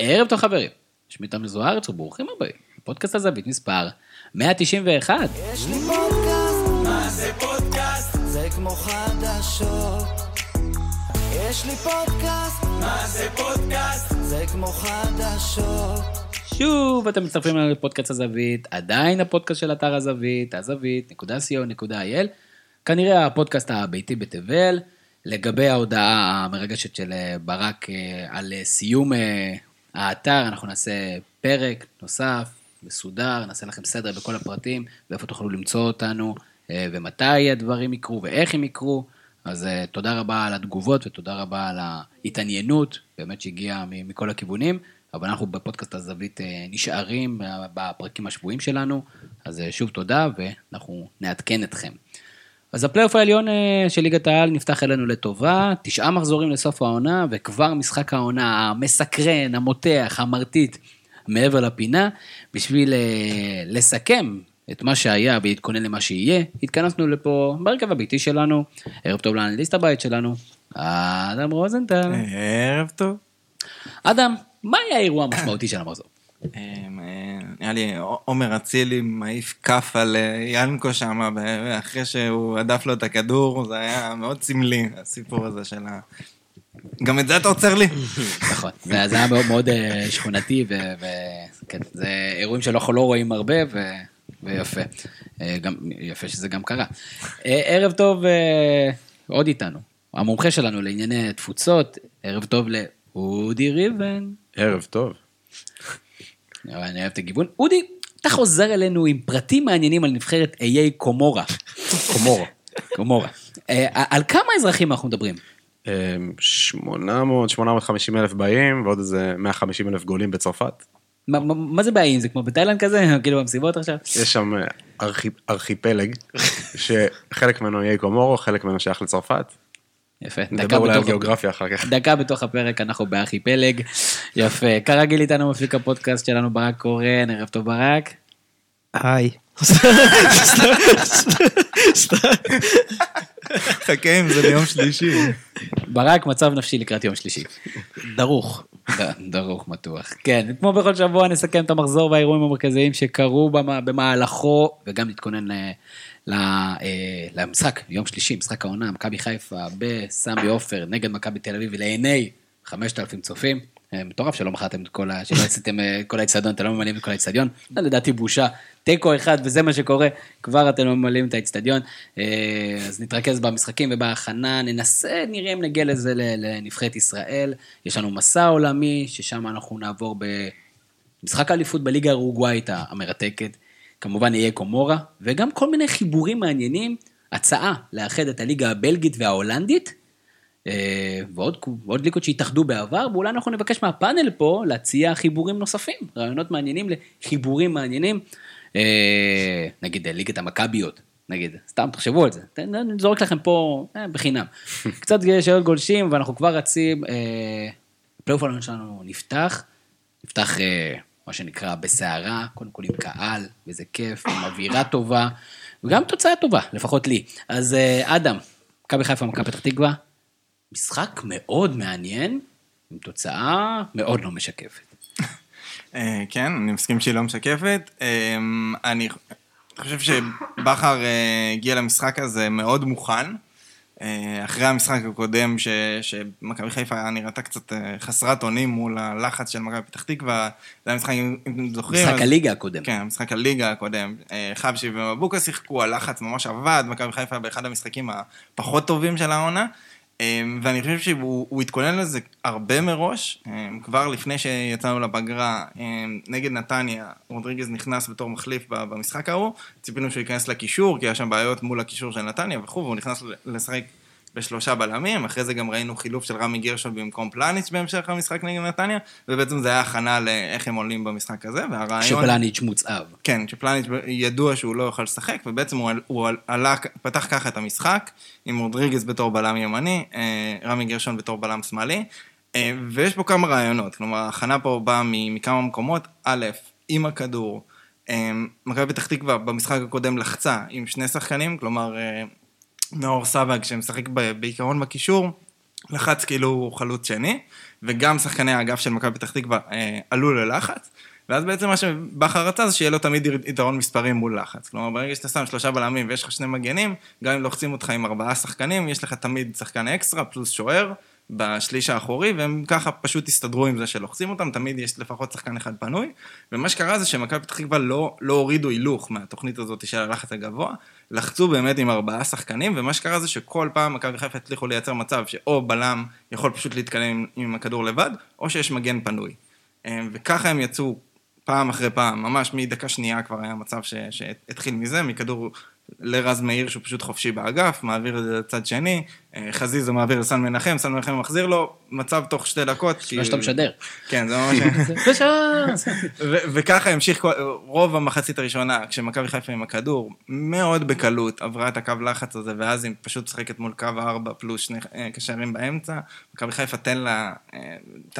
ערב טוב חברים, שמי תמיר זוארץ וברוכים הבאים, פודקאסט הזווית מספר 191. יש לי פודקאסט, מה זה פודקאסט? זה כמו חדשות. יש לי פודקאסט, מה זה פודקאסט? זה כמו חדשות. שוב אתם מצטרפים אלינו לפודקאסט הזווית, עדיין הפודקאסט של אתר הזווית, הזווית.co.il, כנראה הפודקאסט הביתי בתבל, לגבי ההודעה המרגשת של ברק אה, על אה, סיום אה, האתר, אנחנו נעשה פרק נוסף, מסודר, נעשה לכם סדר בכל הפרטים, ואיפה תוכלו למצוא אותנו, אה, ומתי הדברים יקרו ואיך הם יקרו. אז אה, תודה רבה על התגובות ותודה רבה על ההתעניינות, באמת שהגיעה מכל הכיוונים, אבל אנחנו בפודקאסט הזווית אה, נשארים בפרקים השבועיים שלנו, אז שוב תודה ואנחנו נעדכן אתכם. אז הפלייאוף העליון אה, של ליגת העל נפתח אלינו לטובה, תשעה מחזורים לסוף העונה, וכבר משחק העונה המסקרן, המותח, המרטיט, מעבר לפינה, בשביל אה, לסכם את מה שהיה ולהתכונן למה שיהיה, התכנסנו לפה בהרכב הביתי שלנו, ערב טוב לאנליסט הבית שלנו, אדם רוזנטל. ערב טוב. אדם, מה היה האירוע המשמעותי של המחזור? אמ, אה, נראה לי עומר אצילי מעיף כף על אה, ינקו שם, אחרי שהוא הדף לו את הכדור, זה היה מאוד סמלי, הסיפור הזה של ה... גם את זה אתה עוצר לי? נכון, זה זה היה מאוד מאוד אה, שכונתי, וכן, זה אירועים שאנחנו לא רואים הרבה, ויפה. גם, יפה שזה גם קרה. ערב טוב, עוד איתנו, המומחה שלנו לענייני תפוצות, ערב טוב לאודי ריבן. ערב טוב. אני אוהב את הגיוון. אודי, אתה חוזר אלינו עם פרטים מעניינים על נבחרת איי קומורה. קומורה. קומורה. אה, על כמה אזרחים אנחנו מדברים? 800, 850 אלף באים ועוד איזה 150 אלף גולים בצרפת. מה- מה מה זה בעיה? זה כמו בתאילנד כזה? כאילו במסיבות עכשיו? יש שם אה, ארכי, ארכיפלג, שחלק ממנו יהיה קומורו, חלק ממנו שייך לצרפת. יפה. נדבר אולי על גיאוגרפיה אחר כך. דקה בתוך הפרק אנחנו בארכיפלג. יפה. כרגיל איתנו מפיק הפודקאסט שלנו ברק קורן, ערב טוב ברק. היי. חכה עם זה ליום שלישי. ברק, מצב נפשי לקראת יום שלישי. דרוך. דרוך מתוח. כן, כמו בכל שבוע נסכם את המחזור והאירועים המרכזיים שקרו במ- במהלכו, וגם נתכונן אה, למשחק, יום שלישי, משחק העונה, מכבי חיפה בסמי עופר נגד מכבי תל אביב לעיני 5,000 צופים. אה, מטורף שלא מכרתם את כל ה... שלא עשיתם אה, את כל האצטדיון, אתם לא ממלאים את כל האצטדיון. לדעתי בושה. תיקו אחד וזה מה שקורה, כבר אתם לא ממלאים את האצטדיון. אה, אז נתרכז במשחקים ובהכנה, ננסה, נראה אם נגיע לזה לנבחרת ישראל. יש לנו מסע עולמי, ששם אנחנו נעבור במשחק האליפות בליגה האורוגוואית המרתקת. כמובן יהיה קומורה, וגם כל מיני חיבורים מעניינים. הצעה לאחד את הליגה הבלגית וההולנדית, אה, ועוד, ועוד ליגות שהתאחדו בעבר, ואולי אנחנו נבקש מהפאנל פה להציע חיבורים נוספים, רעיונות מעניינים לחיבורים מעניינים, אה, נגיד ליגת המכביות, נגיד, סתם תחשבו על זה, אני זורק לכם פה אה, בחינם. קצת שאלות גולשים ואנחנו כבר רצים, אה, הפלייאוף העליון שלנו נפתח, נפתח אה, מה שנקרא בסערה, קודם כל עם קהל, וזה כיף, עם אווירה טובה, וגם תוצאה טובה, לפחות לי. אז אה, אדם, מכבי חיפה, מכבי פתח תקווה, משחק מאוד מעניין, עם תוצאה מאוד לא משקפת. אה, כן, אני מסכים שהיא לא משקפת. אה, אני חושב שבכר הגיע למשחק הזה מאוד מוכן. אה, אחרי המשחק הקודם, ש- שמכבי חיפה נראתה קצת אה, חסרת אונים מול הלחץ של מכבי פתח תקווה, זה היה משחק, אם אתם זוכרים. משחק אז- הליגה הקודם. כן, משחק הליגה הקודם. אה, חבשי ומבוקה שיחקו, הלחץ ממש עבד, מכבי חיפה באחד המשחקים הפחות טובים של העונה. אה, ואני חושב שהוא הוא התכונן לזה הרבה מראש, אה, כבר לפני שיצאנו לפגרה אה, נגד נתניה, רודריגז נכנס בתור מחליף במשחק ההוא, ציפינו שהוא ייכנס לקישור, כי היה שם בעיות מול הקישור של נתניה וכו', והוא נכנס לשחק בשלושה בלמים, אחרי זה גם ראינו חילוף של רמי גרשון במקום פלניץ' בהמשך המשחק נגד נתניה, ובעצם זה היה הכנה לאיך הם עולים במשחק הזה, והרעיון... שפלניץ' מוצהב. כן, שפלניץ' ידוע שהוא לא יוכל לשחק, ובעצם הוא, הוא עלה, פתח ככה את המשחק, עם רודריגז בתור בלם ימני, אה, רמי גרשון בתור בלם שמאלי, אה, ויש פה כמה רעיונות, כלומר, ההכנה פה באה מכמה מקומות, א', עם הכדור, אה, מכבי פתח תקווה במשחק הקודם לחצה עם שני שחקנים, כלומר, נאור סבג שמשחק בעיקרון בקישור, לחץ כאילו חלוץ שני, וגם שחקני האגף של מכבי פתח תקווה אה, עלו ללחץ, ואז בעצם מה שבכר רצה זה שיהיה לו תמיד יתרון מספרי מול לחץ. כלומר, ברגע שאתה שם שלושה בלמים ויש לך שני מגנים, גם אם לוחצים אותך עם ארבעה שחקנים, יש לך תמיד שחקן אקסטרה פלוס שוער בשליש האחורי, והם ככה פשוט הסתדרו עם זה שלוחצים אותם, תמיד יש לפחות שחקן אחד פנוי. ומה שקרה זה שמכבי פתח תקווה לא, לא הורידו הילוך מהתוכנית הזאת של הלחץ הגבוה, לחצו באמת עם ארבעה שחקנים, ומה שקרה זה שכל פעם מכבי חיפה הצליחו לייצר מצב שאו בלם יכול פשוט להתקדם עם, עם הכדור לבד, או שיש מגן פנוי. אה, וככה הם יצאו פעם אחרי פעם, ממש מדקה שנייה כבר היה מצב ש, שהתחיל מזה, מכדור לרז מאיר שהוא פשוט חופשי באגף, מעביר את זה לצד שני, אה, חזיזה מעביר לסן מנחם, סן מנחם מחזיר לו, מצב תוך שתי דקות. מה שאתה משדר. כן, זה ממש... וככה המשיך רוב המחצית הראשונה, כשמכבי חיפה עם הכדור, מאוד בקלות עברה את הקו לחץ הזה, ואז היא פשוט משחקת מול קו הארבע פלוס שני אה, קשרים באמצע. מכבי חיפה תן לה אה, את.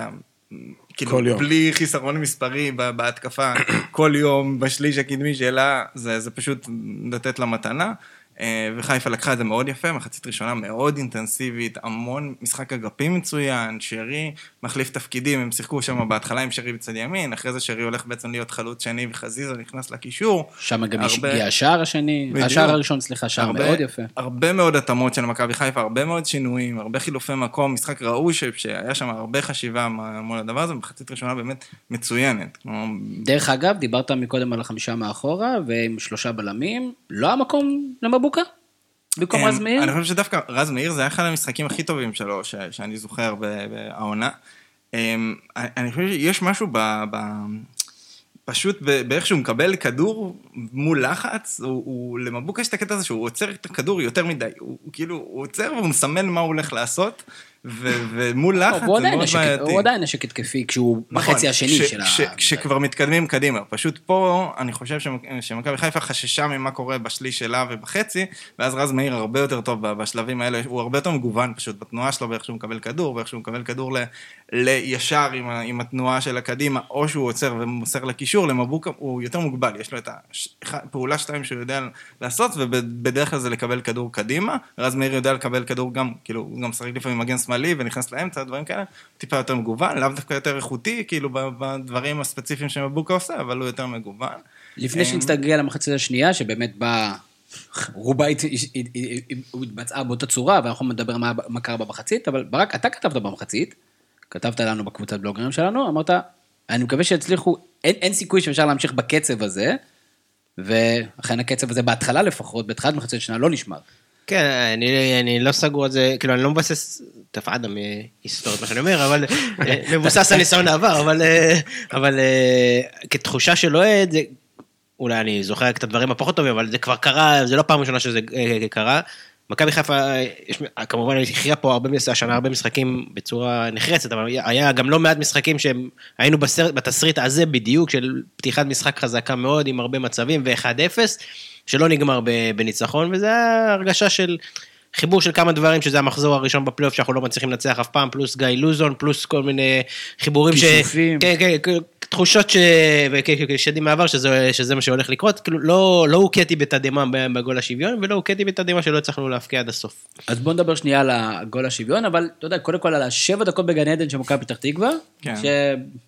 כאילו, כל יום. בלי חיסרון מספרי בהתקפה, כל יום בשליש הקדמי שלה, זה, זה פשוט לתת לה מתנה. אה, וחיפה לקחה את זה מאוד יפה, מחצית ראשונה מאוד אינטנסיבית, המון משחק אגפים מצוין, שרי מחליף תפקידים, הם שיחקו שם בהתחלה עם שרי בצד ימין, אחרי זה שרי הולך בעצם להיות חלוץ שני וחזיזה נכנס לקישור. שם גם הרבה- הגיע השער השני, בדיוק. השער הראשון, סליחה, שער הרבה- מאוד יפה. הרבה מאוד התאמות של מכבי חיפה, הרבה מאוד שינויים, הרבה חילופי מקום, משחק ראוי ש- שהיה שם הרבה חשיבה מול הדבר הזה, מחצית ראשונה באמת מצוינת. דרך אגב, דיברת מקודם על החמישה מאחורה, ועם שלושה בלמים, לא המקום למבוקה? במקום אמ, רז מאיר? אני חושב שדווקא רז מאיר זה היה אחד המשחקים הכי טובים שלו, ש- שאני זוכר בעונה. אמ, אני חושב שיש משהו ב... ב- פשוט באיך שהוא מקבל כדור מול לחץ, הוא, הוא למבוקה יש את הקטע הזה שהוא עוצר את הכדור יותר מדי, הוא, הוא כאילו, הוא עוצר והוא מסמן מה הוא הולך לעשות, ומול לחץ הוא זה מאוד בעייתי. הוא עדיין נשק התקפי כשהוא נכון, בחצי השני של ה... כשכבר מתקדמים קדימה. פשוט פה, אני חושב שמ- שמכבי חיפה חששה ממה קורה בשליש שלה ובחצי, ואז רז מאיר הרבה יותר טוב בשלבים האלה, הוא הרבה יותר מגוון פשוט בתנועה שלו, באיך שהוא מקבל כדור, ואיך שהוא מקבל כדור לישר עם התנועה של הקדימה, או שהוא עוצר ומוסר לקישור, למבוקה הוא יותר מוגבל, יש לו את הפעולה שתיים שהוא יודע לעשות, ובדרך כלל זה לקבל כדור קדימה. רז מאיר יודע לקבל כדור גם, כאילו, הוא גם משחק לפעמים מגן שמאלי ונכנס לאמצע, דברים כאלה, טיפה יותר מגוון, לאו דווקא יותר איכותי, כאילו, בדברים הספציפיים שמבוקה עושה, אבל הוא יותר מגוון. לפני אמ, שנצטגע למחצית השנייה, שבאמת באה, רובה הת- הת- הת- התבצעה באותה צורה, ואנחנו נדבר מה מה קרה במחצית, אבל ברק, אתה כתבת במחצית, כתבת לנו בקבוצת בלוגרים שלנו, אמרת, אני מקווה שיצליחו, אין, אין סיכוי שאפשר להמשיך בקצב הזה, ואכן הקצב הזה בהתחלה לפחות, בתחילת מחצית השנייה לא נשמר. כן, אני, אני לא סגור על זה, כאילו, אני לא מבסס תפעדם היסטורית, מה שאני אומר, אבל אה, מבוסס על ניסיון העבר, אבל, אה, אבל אה, כתחושה של אוהד, אולי אני זוכר קצת דברים הפחות טובים, אבל זה כבר קרה, זה לא פעם ראשונה שזה אה, קרה. מכבי חיפה, אה, יש, כמובן, הכריעה פה הרבה, השנה הרבה משחקים בצורה נחרצת, אבל היה גם לא מעט משחקים שהם, היינו בסרט, בתסריט הזה בדיוק, של פתיחת משחק חזקה מאוד, עם הרבה מצבים, ו-1-0, שלא נגמר בניצחון, וזה היה הרגשה של חיבור של כמה דברים, שזה המחזור הראשון בפלייאוף שאנחנו לא מצליחים לנצח אף פעם, פלוס גיא לוזון, פלוס כל מיני חיבורים ש... כיסופים. כן, כן, כן, תחושות ש... שדים מהעבר שזה, שזה מה שהולך לקרות, כאילו לא, לא הוכיתי בתדהמה בגול השוויון, ולא הוכיתי בתדהמה שלא הצלחנו להפקיע עד הסוף. אז בואו נדבר שנייה על הגול השוויון, אבל אתה יודע, קודם כל על השבע דקות בגן עדן של מכבי פתח תקווה, כן.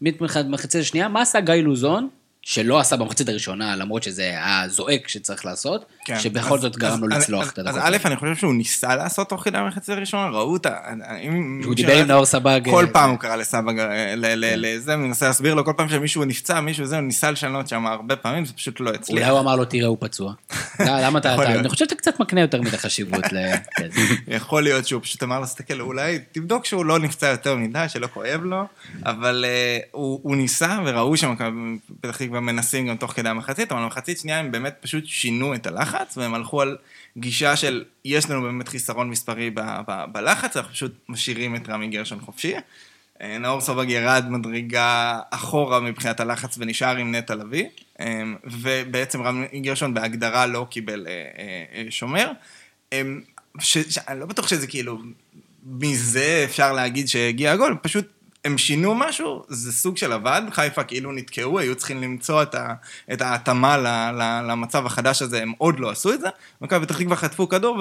שמחצית השנייה, מה עשה גיא לוזון, שלא עשה במחצית הראשונה, למרות שזה היה זועק שצריך לעשות, כן. שבכל אז- זאת גרם לו לצלוח את הדקות. אז א', אני חושב שהוא ניסה לעשות תוך כדי המחצית הראשונה, ראו אותה. אם דיבר עם נאור סבג. כל אה, פעם הוא קרא לסבג, אה, כן. לזה, מנסה להסביר לו, כל פעם שמישהו נפצע, מישהו זה, הוא ניסה לשנות שם הרבה פעמים, זה פשוט לא הצליח. אולי הוא אמר לו, תראה, הוא פצוע. לא, למה אתה. אני חושב שאתה קצת מקנה יותר מדי חשיבות ל... כן. יכול להיות שהוא פשוט אמר לו, תסתכל, אולי תבדוק שהוא לא נפצע יותר מדי, שלא כואב לו, אבל uh, הוא, הוא ניסה, וראו שמכבי פתח תקווה מנסים גם תוך כדי המחצית, אבל במחצית שנייה הם באמת פשוט שינו את הלחץ, והם הלכו על גישה של, יש לנו באמת חיסרון מספרי ב, ב, בלחץ, אנחנו פשוט משאירים את רמי גרשון חופשי. אה, נאור סובג ירד מדרגה אחורה מבחינת הלחץ ונשאר עם נטע לביא, אה, ובעצם רמי גרשון בהגדרה לא קיבל אה, שומר. ש, ש, אני לא בטוח שזה כאילו, מזה אפשר להגיד שהגיע הגול, פשוט הם שינו משהו, זה סוג של עבד, חיפה כאילו נתקעו, היו צריכים למצוא את, ה, את ההתאמה ל, ל, למצב החדש הזה, הם עוד לא עשו את זה. מכבי פתח תקווה חטפו כדור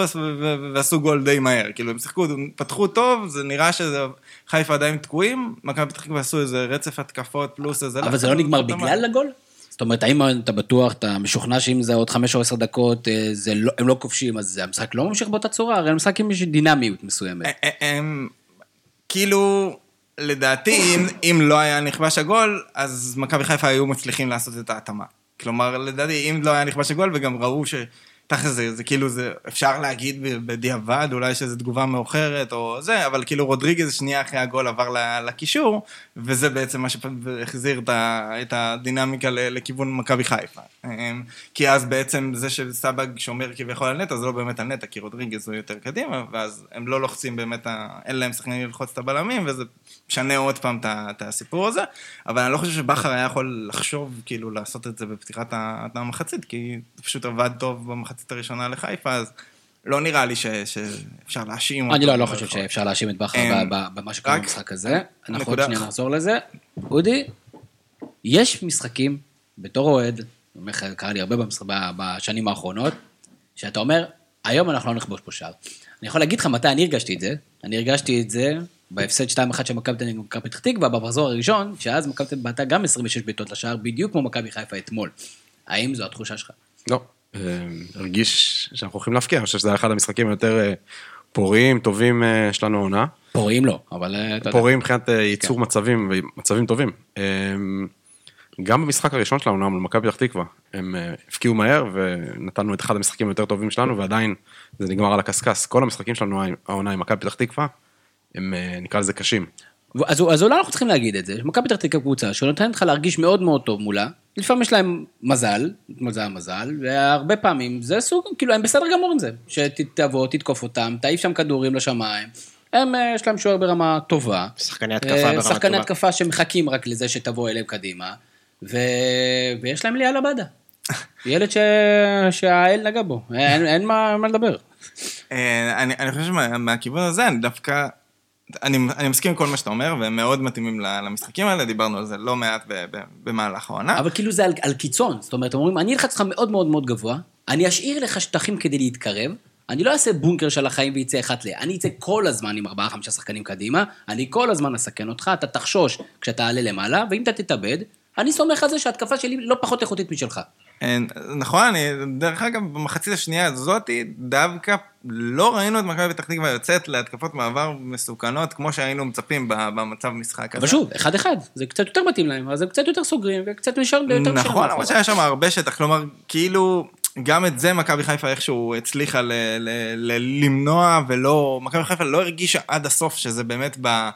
ועשו, גול די מהר, כאילו הם שיחקו, פתחו טוב, זה נראה שחיפה עדיין תקועים, מכבי פתח תקווה עשו איזה רצף התקפות פלוס איזה... אבל זה לא נגמר בגלל הגול? זאת אומרת, האם אתה בטוח, אתה משוכנע שאם זה עוד חמש או עשר דקות, אה, זה לא, הם לא כובשים, אז המשחק לא ממשיך באותה צורה? הרי המשחק עם דינמיות מסוימת. הם, הם, כאילו, לדעתי, אם, אם לא היה נכבש הגול, אז מכבי חיפה היו מצליחים לעשות את ההתאמה. כלומר, לדעתי, אם לא היה נכבש הגול, וגם ראו ש... תכל'ס זה, זה כאילו, זה, אפשר להגיד בדיעבד, אולי שזו תגובה מאוחרת או זה, אבל כאילו רודריגז שנייה אחרי הגול עבר לקישור, וזה בעצם מה שהחזיר את הדינמיקה לכיוון מכבי חיפה. אמ, כי אז בעצם זה שסבג שומר כביכול על נטע, זה לא באמת על נטע, כי רודריגז הוא יותר קדימה, ואז הם לא לוחצים באמת, אין להם שחקנים ללחוץ את הבלמים, וזה משנה עוד פעם את הסיפור הזה, אבל אני לא חושב שבכר היה יכול לחשוב כאילו לעשות את זה בפתיחת המחצית, כי זה פשוט עבד טוב במחצית הראשונה לחיפה, אז לא נראה לי ש, שאפשר להאשים אותו. אני לא, לא חושב שאפשר להאשים את בכר אמ, במה שקורה במשחק הזה. אנחנו עוד. שנייה נחזור לזה. אודי, יש משחקים, בתור אוהד, קרה לי הרבה בשנים האחרונות, שאתה אומר, היום אנחנו לא נכבוש פה שער. אני יכול להגיד לך מתי אני הרגשתי את זה, אני הרגשתי את זה בהפסד 2-1 של מכבי תל אביב ומכבי פתח תקווה, במחזור הראשון, שאז מכבי תל אביב בעטה גם 26 בעיטות לשער, בדיוק כמו מכבי חיפה אתמול. האם זו התחושה שלך? לא, אה, הרגיש שאנחנו הולכים להפקיע, אני חושב שזה היה אחד המשחקים היותר אה, פוריים, טובים אה, שלנו העונה. פוריים לא, אבל אתה יודע. פוריים מבחינת אה, ייצור מצבים, ומצבים טובים. גם במשחק הראשון של העונה מול מכבי פתח תקווה, הם הפקיעו מהר ונתנו את אחד המשחקים היותר טובים שלנו, ועדיין זה נגמר על הקשקש. כל המשחקים שלנו העונה עם מכבי פתח תקווה, הם אה, נקרא לזה קשים. אז, אז אולי אנחנו צריכים להגיד את זה, מכבי פתח תקווה קבוצה שנותנת לך להרגיש מאוד מאוד טוב מולה, לפעמים יש להם מזל, מזל מזל, והרבה פעמים זה סוג, כאילו הם בסדר גמור עם זה, שתבוא, תתקוף אותם, תעיף שם כדורים לשמיים, הם, אה, יש להם שוער ברמה טובה. שחקני התקפה אה, ברמה שחקני טובה. התקפה שמחכים רק לזה שתבוא אליהם קדימה, ו... ויש להם ליאל עבדה. ילד ש... שהאל נגע בו, אין, אין מה, מה לדבר. אני, אני חושב שמהכיוון הזה, אני דווקא... אני, אני מסכים עם כל מה שאתה אומר, והם מאוד מתאימים למשחקים האלה, דיברנו על זה לא מעט ב, ב, במהלך העונה. אבל כאילו זה על, על קיצון, זאת אומרת, אומרים, אני אלחץ אותך מאוד מאוד מאוד גבוה, אני אשאיר לך שטחים כדי להתקרב, אני לא אעשה בונקר של החיים ויצא אחת ל... אני אצא כל הזמן עם ארבעה, חמישה שחקנים קדימה, אני כל הזמן אסכן אותך, אתה תחשוש כשאתה עלה למעלה, ואם אתה תתאבד, אני סומך על זה שההתקפה שלי לא פחות איכותית משלך. נכון, אני, דרך אגב, במחצית השנייה הזאתי, דווקא לא ראינו את מכבי פתח תקווה יוצאת להתקפות מעבר מסוכנות, כמו שהיינו מצפים במצב משחק הזה. אבל שוב, אחד-אחד, זה קצת יותר מתאים להם, אז הם קצת יותר סוגרים, וקצת נשאר יותר נשארים נכון. למרות שהיה שם הרבה שטח, כלומר, כאילו, גם את זה מכבי חיפה איכשהו הצליחה ל- ל- ל- למנוע, ולא, מכבי חיפה לא הרגישה עד הסוף שזה באמת ב...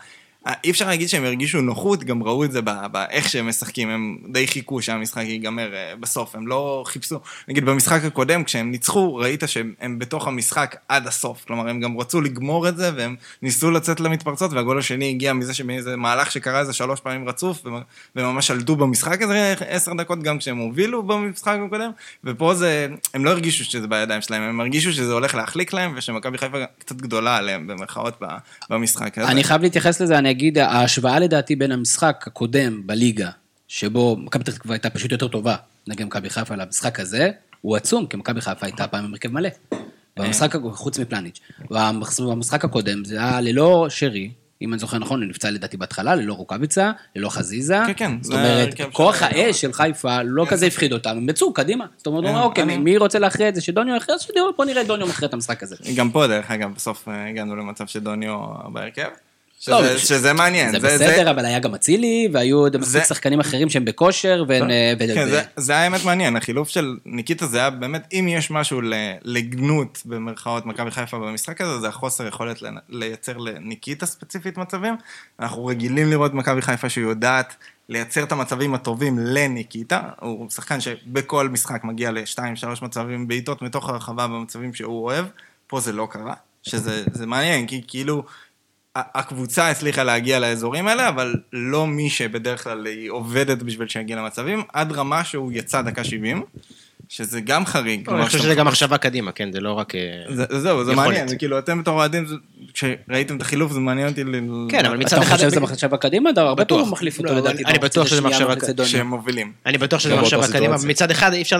אי אפשר להגיד שהם הרגישו נוחות, גם ראו את זה באיך שהם משחקים, הם די חיכו שהמשחק ייגמר אה, בסוף, הם לא חיפשו, נגיד במשחק הקודם, כשהם ניצחו, ראית שהם הם בתוך המשחק עד הסוף, כלומר, הם גם רצו לגמור את זה, והם ניסו לצאת למתפרצות, והגול השני הגיע מזה שמאיזה מהלך שקרה איזה שלוש פעמים רצוף, ומ- וממש שלטו במשחק הזה עשר דקות, גם כשהם הובילו במשחק הקודם, ופה זה, הם לא הרגישו שזה בידיים שלהם, הם הרגישו שזה הולך להחליק להם, ושמכבי חיפה קצת גדולה עליהם, במרכאות, במשחק הזה. אני חייב להתייחס לזה, אני אגיד, ההשוואה לדעתי בין המשחק הקודם בליגה, שבו מכבי פתח תקווה הייתה פשוט יותר טובה נגד מכבי חיפה למשחק הזה, הוא עצום, כי מכבי חיפה הייתה פעם עם הרכב מלא. במשחק, חוץ מפלניץ'. במשחק הקודם זה היה ללא שרי, אם אני זוכר נכון, הוא נפצע לדעתי בהתחלה, ללא רוקאביצה, ללא חזיזה. כן, כן, זאת אומרת, כוח האש של חיפה לא כזה הפחיד אותם, הם יצאו קדימה. זאת אומרת, כן, אוקיי, מי רוצה להכריע את זה, שדוניו יכריע, אז בוא נראה דוניו מכריע את המשחק הזה. גם פה, דרך אגב, בסוף אה, הגענו למצב שדוניו בהרכב. לא, שזה, ש- שזה מעניין. זה בסדר, אבל היה גם אצילי, והיו עוד מספיק זה- שחקנים אחרים שהם בכושר, והם... כן, ו- זה, זה היה האמת מעניין, החילוף של ניקיטה זה היה באמת, אם יש משהו לגנות במרכאות מכבי חיפה במשחק הזה, זה החוסר יכולת לייצר לניקיטה ספציפית מצבים. אנחנו רגילים לראות מכבי חיפה שיודעת לייצר את המצבים הטובים לניקיטה. הוא שחקן שבכל משחק מגיע לשתיים, שלוש מצבים בעיטות מתוך הרחבה במצבים שהוא אוהב. פה זה לא קרה, שזה זה מעניין, כי כאילו... הקבוצה הצליחה להגיע לאזורים האלה, אבל לא מי שבדרך כלל היא עובדת בשביל שיגיע למצבים, עד רמה שהוא יצא דקה 70, שזה גם חריג. אני כלומר, חושב שזה גם מחשבה קדימה, כן, זה לא רק... אה, זה- זהו, זה יכולת. מעניין, זה כאילו, אתם בתור אוהדים, כשראיתם את החילוף, זה מעניין אותי. ל- כן, אבל מצד אתה אחד... חושב שזה מחשבה קדימה? אתה הרבה. פעמים מחליף אותו לא, לדעתי. אני בטוח שזה מחשבה קדימה. כשהם מובילים. אני בטוח שזה לא מחשבה קדימה. מצד אחד אי אפשר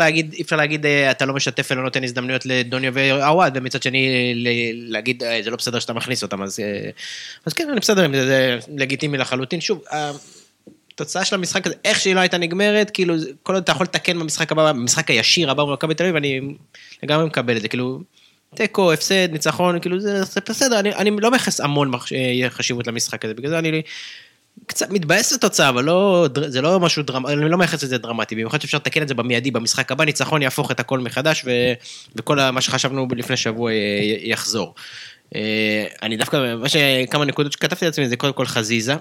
להגיד, אה, אתה לא משתף ולא נותן הזדמנויות לדוניו ועווד, ומצד שני להגיד אה, זה לא בסדר שאתה מכניס אותם, אז, אה, אז כן, אני בסדר זה לגיטימי לחלוטין. שוב, התוצאה של המשחק הזה, איך שהיא לא הייתה נגמרת, כאילו, כל עוד אתה יכול לתקן במשחק הבא, במשחק הישיר הבא מול מכבי תל אביב, אני לגמרי מקבל את זה, כאילו, תיקו, הפסד, ניצחון, כאילו, זה, זה בסדר, אני, אני לא מייחס המון אה, חשיבות למשחק הזה, בגלל זה אני קצת מתבאס לתוצאה, אבל לא, זה לא משהו דרמטי, אני לא מייחס לזה דרמטי, במיוחד שאפשר לתקן את זה במיידי, במשחק הבא, ניצחון יהפוך את הכל מחדש, ו, וכל מה שחשבנו לפני שבוע אה, יחזור. אה, אני דווקא, מה שכמה נקודות שכתבתי לעצמי, זה קודם כל חזיזה.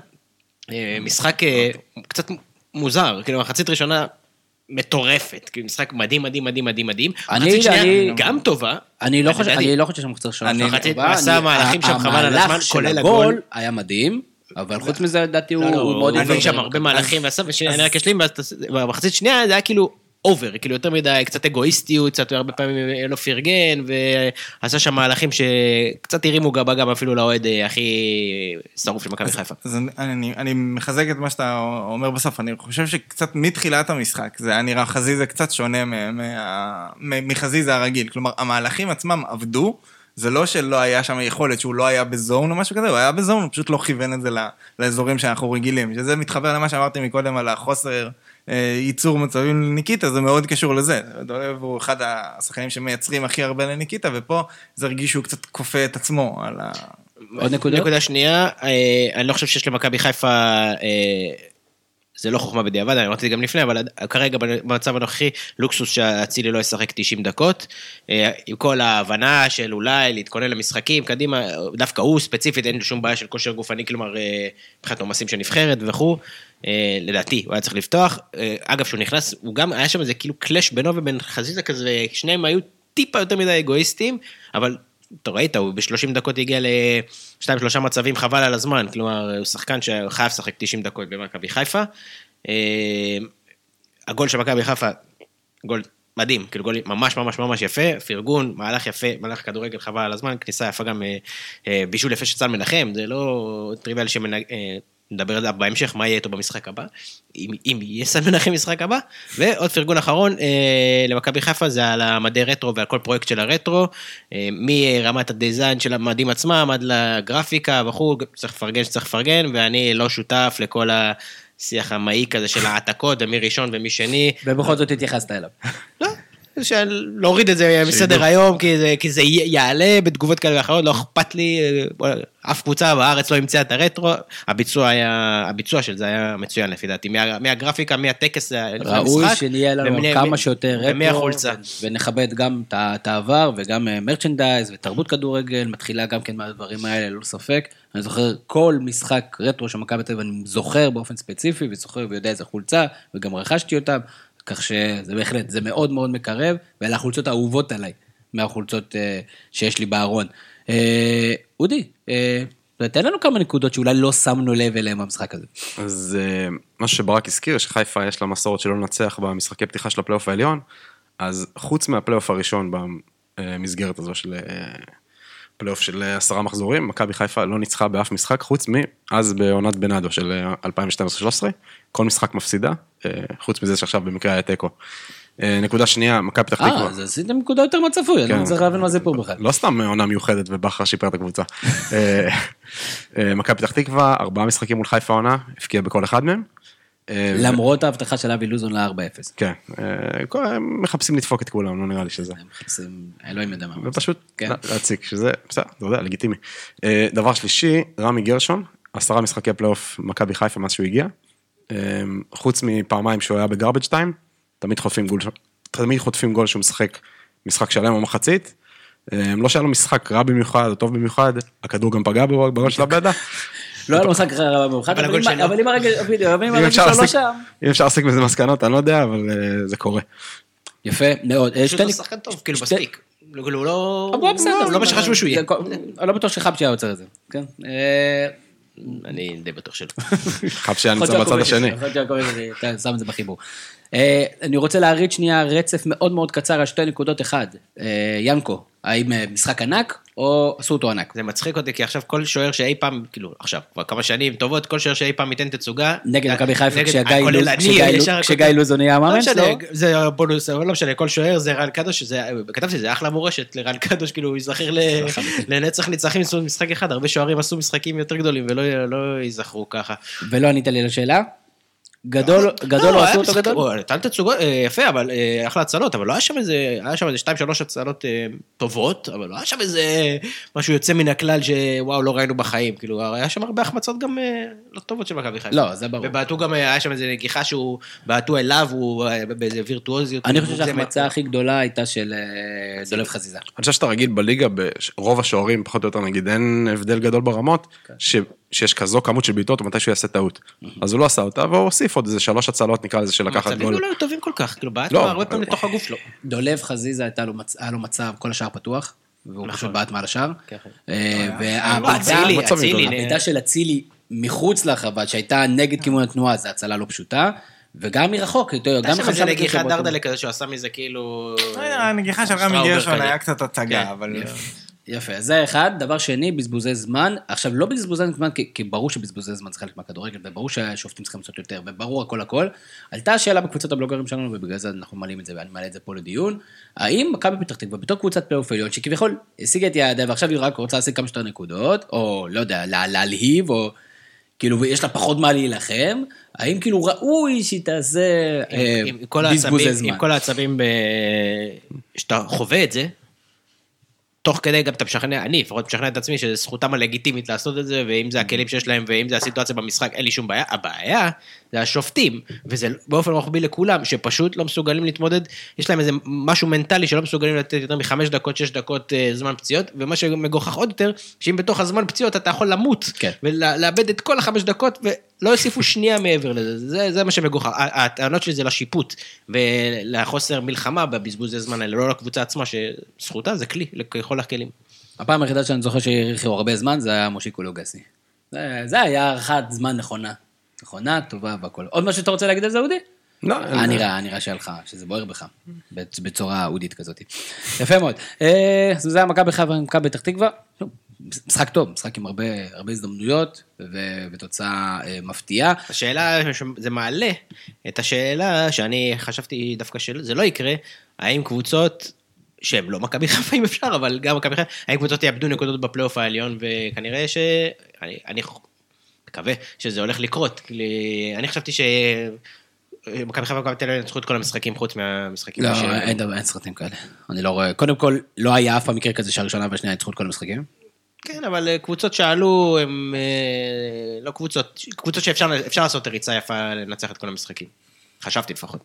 אה, משחק אה, קצת מוזר, כאילו מחצית ראשונה מטורפת, כאילו משחק מדהים, מדהים, מדהים, מדהים, מדהים. אני- מחצית שנייה אני- גם טובה. אני לא חושב, אני לא חושב שאני צריך אני- מחצית, עשה מהלכים שם חבל על הזמן, כולל הגול. היה מדהים, אבל חוץ מזה לדעתי הוא לא, לא, הוא מאוד הביא התברר. שם הרבה מהלכים, ועשה, ואני רק אשלים, ואז תס- במחצית שנייה זה היה כאילו אובר, כאילו יותר מדי, קצת אגואיסטיות, קצת הרבה פעמים לא פרגן, ועשה שם מהלכים שקצת הרימו גבה גם אפילו לאוהד אה, הכי שרוף של מכבי חיפה. אז אני, אני, מחזק את מה שאתה אומר בסוף, אני חושב שקצת מתחילת המשחק, זה היה נראה חזיזה קצת שונה מה, מה, מ- מחזיזה הרגיל. כלומר, המהלכים עצמם עבדו, זה לא שלא היה שם יכולת, שהוא לא היה בזון או משהו כזה, הוא היה בזון, הוא פשוט לא כיוון את זה לאזורים שאנחנו רגילים. שזה מתחבר למה שאמרתי מקודם על החוסר ייצור מצבים לניקיטה, זה מאוד קשור לזה. דולב הוא אחד השחקנים שמייצרים הכי הרבה לניקיטה, ופה זה הרגיש שהוא קצת כופה את עצמו על ה... עוד נקודות? נקודה שנייה, אה, אני לא חושב שיש למכבי חיפה, אה, זה לא חוכמה בדיעבד, אני אמרתי את זה גם לפני, אבל כרגע במצב הנוכחי, לוקסוס שאצילי לא ישחק 90 דקות, אה, עם כל ההבנה של אולי להתכונן למשחקים, קדימה, דווקא הוא ספציפית, אין לו שום בעיה של כושר גופני, כלומר, אה, מבחינת עומסים של נבחרת וכו', אה, לדעתי, הוא היה צריך לפתוח. אה, אגב, כשהוא נכנס, הוא גם, היה שם איזה כאילו קלאש בינו ובין חזיזה כזה, שניהם היו טיפה יותר מדי אגואיסטים, אבל אתה ראית, הוא ב-30 דקות הגיע לשתיים שלושה מצבים חבל על הזמן, כלומר, הוא שחקן שחייב לשחק 90 דקות במכבי חיפה. אה, הגול של מכבי חיפה, גול מדהים, כאילו גול ממש ממש ממש יפה, פרגון, מהלך יפה, מהלך כדורגל חבל על הזמן, כניסה יפה גם, אה, אה, בישול יפה של צה"ל מנחם, זה לא טריוויאלי שנדבר על זה בהמשך, מה יהיה איתו במשחק הבא, אם, אם יהיה סן מנחם משחק הבא, ועוד פרגון אחרון אה, למכבי חיפה זה על המדי רטרו ועל כל פרויקט של הרטרו, אה, מרמת הדיזיין של המדים עצמם עד לגרפיקה וכו', צריך לפרגן שצריך לפרגן, ואני לא שותף לכל השיח המעיק הזה של העתקות, ומי ראשון ומי שני, ובכל זאת התייחסת אליו. לא, של להוריד את זה מסדר היום, כי זה, כי זה יעלה בתגובות כאלה ואחרות, לא אכפת לי, אה, אף קבוצה בארץ לא המציאה את הרטרו, הביצוע היה, הביצוע של זה היה מצוין לפי דעתי, מה, מהגרפיקה, מהטקס אה, לפני ראוי המשחק, שנהיה לנו ומי- כמה שיותר רטרו, ונכבד גם את העבר וגם מרצ'נדייז ותרבות כדורגל, מתחילה גם כן מהדברים האלה, ללא ספק. אני זוכר כל משחק רטרו של מכבי תל אביב, אני זוכר באופן ספציפי, וזוכר ויודע איזה חולצה, וגם רכשתי אותם, כך שזה בהחלט, זה מאוד מאוד מקרב, ואלה החולצות האהובות עליי, מהחולצות אה, שיש לי בארון. אה, אודי, אה, תן לנו כמה נקודות שאולי לא שמנו לב אליהן במשחק הזה. אז מה שברק הזכיר, שחיפה יש לה מסורת של לא לנצח במשחקי פתיחה של הפלייאוף העליון, אז חוץ מהפלייאוף הראשון במסגרת הזו של פלייאוף של אה, עשרה מחזורים, מכבי חיפה לא ניצחה באף משחק, חוץ מאז בעונת בנאדו של אה, 2012-2013, כל משחק מפסידה, אה, חוץ מזה שעכשיו במקרה היה תיקו. אה, נקודה שנייה, מכבי פתח אה, תקווה. אז עשיתם נקודה יותר מהצפוי, אני כן. לא צריך להבין מה זה פה בכלל. לא סתם עונה מיוחדת ובכר שיפר את הקבוצה. אה, אה, מכבי פתח תקווה, ארבעה משחקים מול חיפה עונה, הבקיע בכל אחד מהם. אה, למרות ההבטחה של אבי לוזון ל-4-0. כן, אה, הם מחפשים לדפוק את כולם, לא נראה לי שזה. הם מחפשים, אלוהים יודע מה. ופשוט כן. לה- להציג, שזה, בסדר, אתה יודע, לגיטימי. אה, דבר שלישי, רמי גרשון, עשרה משחקי פלייאוף מכבי חיפה מאז שהוא הגיע. חוץ מפעמיים שהוא היה בגרבג' טיים, תמיד חוטפים גול, תמיד חוטפים גול שהוא משחק משחק שלם או מחצית. לא שהיה לו משחק רע במיוחד או טוב במיוחד, הכדור גם פגע בו בראש של הבדה. לא היה לו משחק רע במיוחד, אבל אם- אפשר שלו לא להסיק- שם. אם אפשר להסיק מזה מסקנות, אני לא יודע, אבל אה, זה קורה. יפה, מאוד. אה, פשוט הוא נק- שחקן טוב, כאילו מספיק. כאילו הוא לא... הוא לא מה שחשבו שהוא יהיה. אני לא בטוח שחבשי היה עוצר את זה, כן. אה, אני די בטוח שלא. חייב שהיה יכול נמצא בצד השני. שם את זה בחיבור. אה, אני רוצה להריץ שנייה רצף מאוד מאוד קצר על שתי נקודות אחד. אה, ינקו, האם אה, משחק ענק או עשו אותו ענק? זה מצחיק אותי, כי עכשיו כל שוער שאי פעם, כאילו, עכשיו, כבר כמה שנים טובות, כל שוער שאי פעם ייתן תצוגה. נגד מכבי חיפה כשגיא לוזון נהיה לא המאמן שלו. זה הבונוס, אבל לא משנה, כל שוער זה רן קדוש, כתבתי, זה אחלה מורשת לרן קדוש, כאילו, הוא ייזכר לנצח נצחים, עשו משחק אחד, הרבה שוערים עשו משחקים יותר גדולים ולא לא ייזכרו ככה. ולא ענית לי לשאלה. גדול, גדול לא, עשו אותו משחק- גדול? הוא נתן תצוגות, אה, יפה, אבל אה, אחלה הצלות, אבל לא היה שם איזה, היה שם איזה שתיים, שלוש הצלות אה, טובות, אבל לא היה שם איזה משהו יוצא מן הכלל שוואו, לא ראינו בחיים, כאילו, היה שם הרבה החמצות גם לא טובות של מכבי חיפה. לא, זה ברור. ובעטו גם, היה שם איזה נגיחה שהוא, בעטו אליו, הוא באיזה וירטואוזיות. אני חושב. שההחמצה הכי גדולה הייתה של דולב חזיזה. אני חושב שאתה רגיל בליגה, ברוב השוערים, פחות או יותר נגיד, אין הבדל גדול ברמות, ש- שיש כזו כמות של בעיטות, ומתי שהוא יעשה טעות. אז הוא לא עשה אותה, והוא הוסיף עוד איזה שלוש הצלות, נקרא לזה, של לקחת גול. לא היו טובים כל כך, כאילו, בעט לא, לו הרבה פעמים לתוך הגוף שלו. דולב חזיזה הייתה לו מצ- היה לו מצב, כל השער פתוח, והוא פשוט בעט מעל השער. כן. אה, לא, והבעיטה מצבים. הבעיטה של אצילי מחוץ לרחבה, שהייתה נגד כיוון התנועה, זו הצלה לא פשוטה, וגם מרחוק, גם היה שם איזה מחמישה מטרים נגיחה שבוע. דרדלה כזה שהוא עשה מזה כאילו... הנגיחה של רמי גרשון. היה קצת הצגה, כן, אבל... יפה, זה אחד. דבר שני, בזבוזי זמן. עכשיו, לא בזבוזי זמן, כי, כי ברור שבזבוזי זמן זה חלק מהכדורגל, וברור שהשופטים צריכים לעשות יותר, וברור הכל הכל. עלתה השאלה בקבוצת הבלוגרים שלנו, ובגלל זה אנחנו מעלים את זה, ואני מעלה את זה פה לדיון. האם מכבי פתח תקווה, בתור קבוצת פלייאוף עליון, שכביכול השיגה את יעדיה, ועכשיו היא רק רוצה להשיג כמה שיותר נקודות, או לא יודע, לה, להלהיב, או כאילו, יש לה פחות מה להילחם, האם כאילו ראוי שהיא תעשה אה, בזבוזי זמן? עם כל העצבים. שאתה חווה את זה, תוך כדי גם אתה משכנע, אני לפחות משכנע את עצמי שזו זכותם הלגיטימית לעשות את זה, ואם זה הכלים שיש להם, ואם זה הסיטואציה במשחק, אין לי שום בעיה. הבעיה זה השופטים, וזה באופן רוחבי לכולם, שפשוט לא מסוגלים להתמודד, יש להם איזה משהו מנטלי שלא מסוגלים לתת יותר מחמש דקות, שש דקות אה, זמן פציעות, ומה שמגוחך עוד יותר, שאם בתוך הזמן פציעות אתה יכול למות, כן. ולאבד את כל החמש דקות, ולא יוסיפו שנייה מעבר לזה, זה, זה מה שמגוחך. הטענות שלי זה לשיפוט, ולחוסר מלחמה בבזבוזי זמן האלה, לא לקבוצה עצמה, שזכותה זה כלי, לכל הכלים. הפעם היחידה שאני זוכר שהאריכו הרבה זמן, זה היה מושיקו לוגסי. זה, זה היה הארכת זמן נכונה. נכונה, טובה והכל. עוד משהו שאתה רוצה להגיד על זה, אודי? לא, אה, נראה, נראה שלך, שזה בוער בך, בצ- בצורה אודית כזאת. יפה מאוד. אה, אז זה היה מכבי חיפה ומכבי פתח תקווה. משחק טוב, משחק עם הרבה, הרבה הזדמנויות ו- ותוצאה אה, מפתיעה. השאלה, זה מעלה את השאלה שאני חשבתי דווקא שזה לא יקרה, האם קבוצות, שהן לא מכבי חיפה אם אפשר, אבל גם מכבי חיפה, האם קבוצות יאבדו נקודות בפלייאוף העליון, וכנראה ש... אני, אני מקווה שזה הולך לקרות. אני חשבתי ש... מכבי חיפה ומכבי תל אביב ינצחו את כל המשחקים חוץ מהמשחקים. לא, אין סרטים כאלה. אני לא רואה, קודם כל, לא היה אף פעם מקרה כזה שהראשונה והשנייה ניצחו את כל המשחקים. כן, אבל אה, קבוצות שעלו, הם אה, לא קבוצות, קבוצות שאפשר אפשר לעשות ריצה יפה לנצח את כל המשחקים. חשבתי לפחות.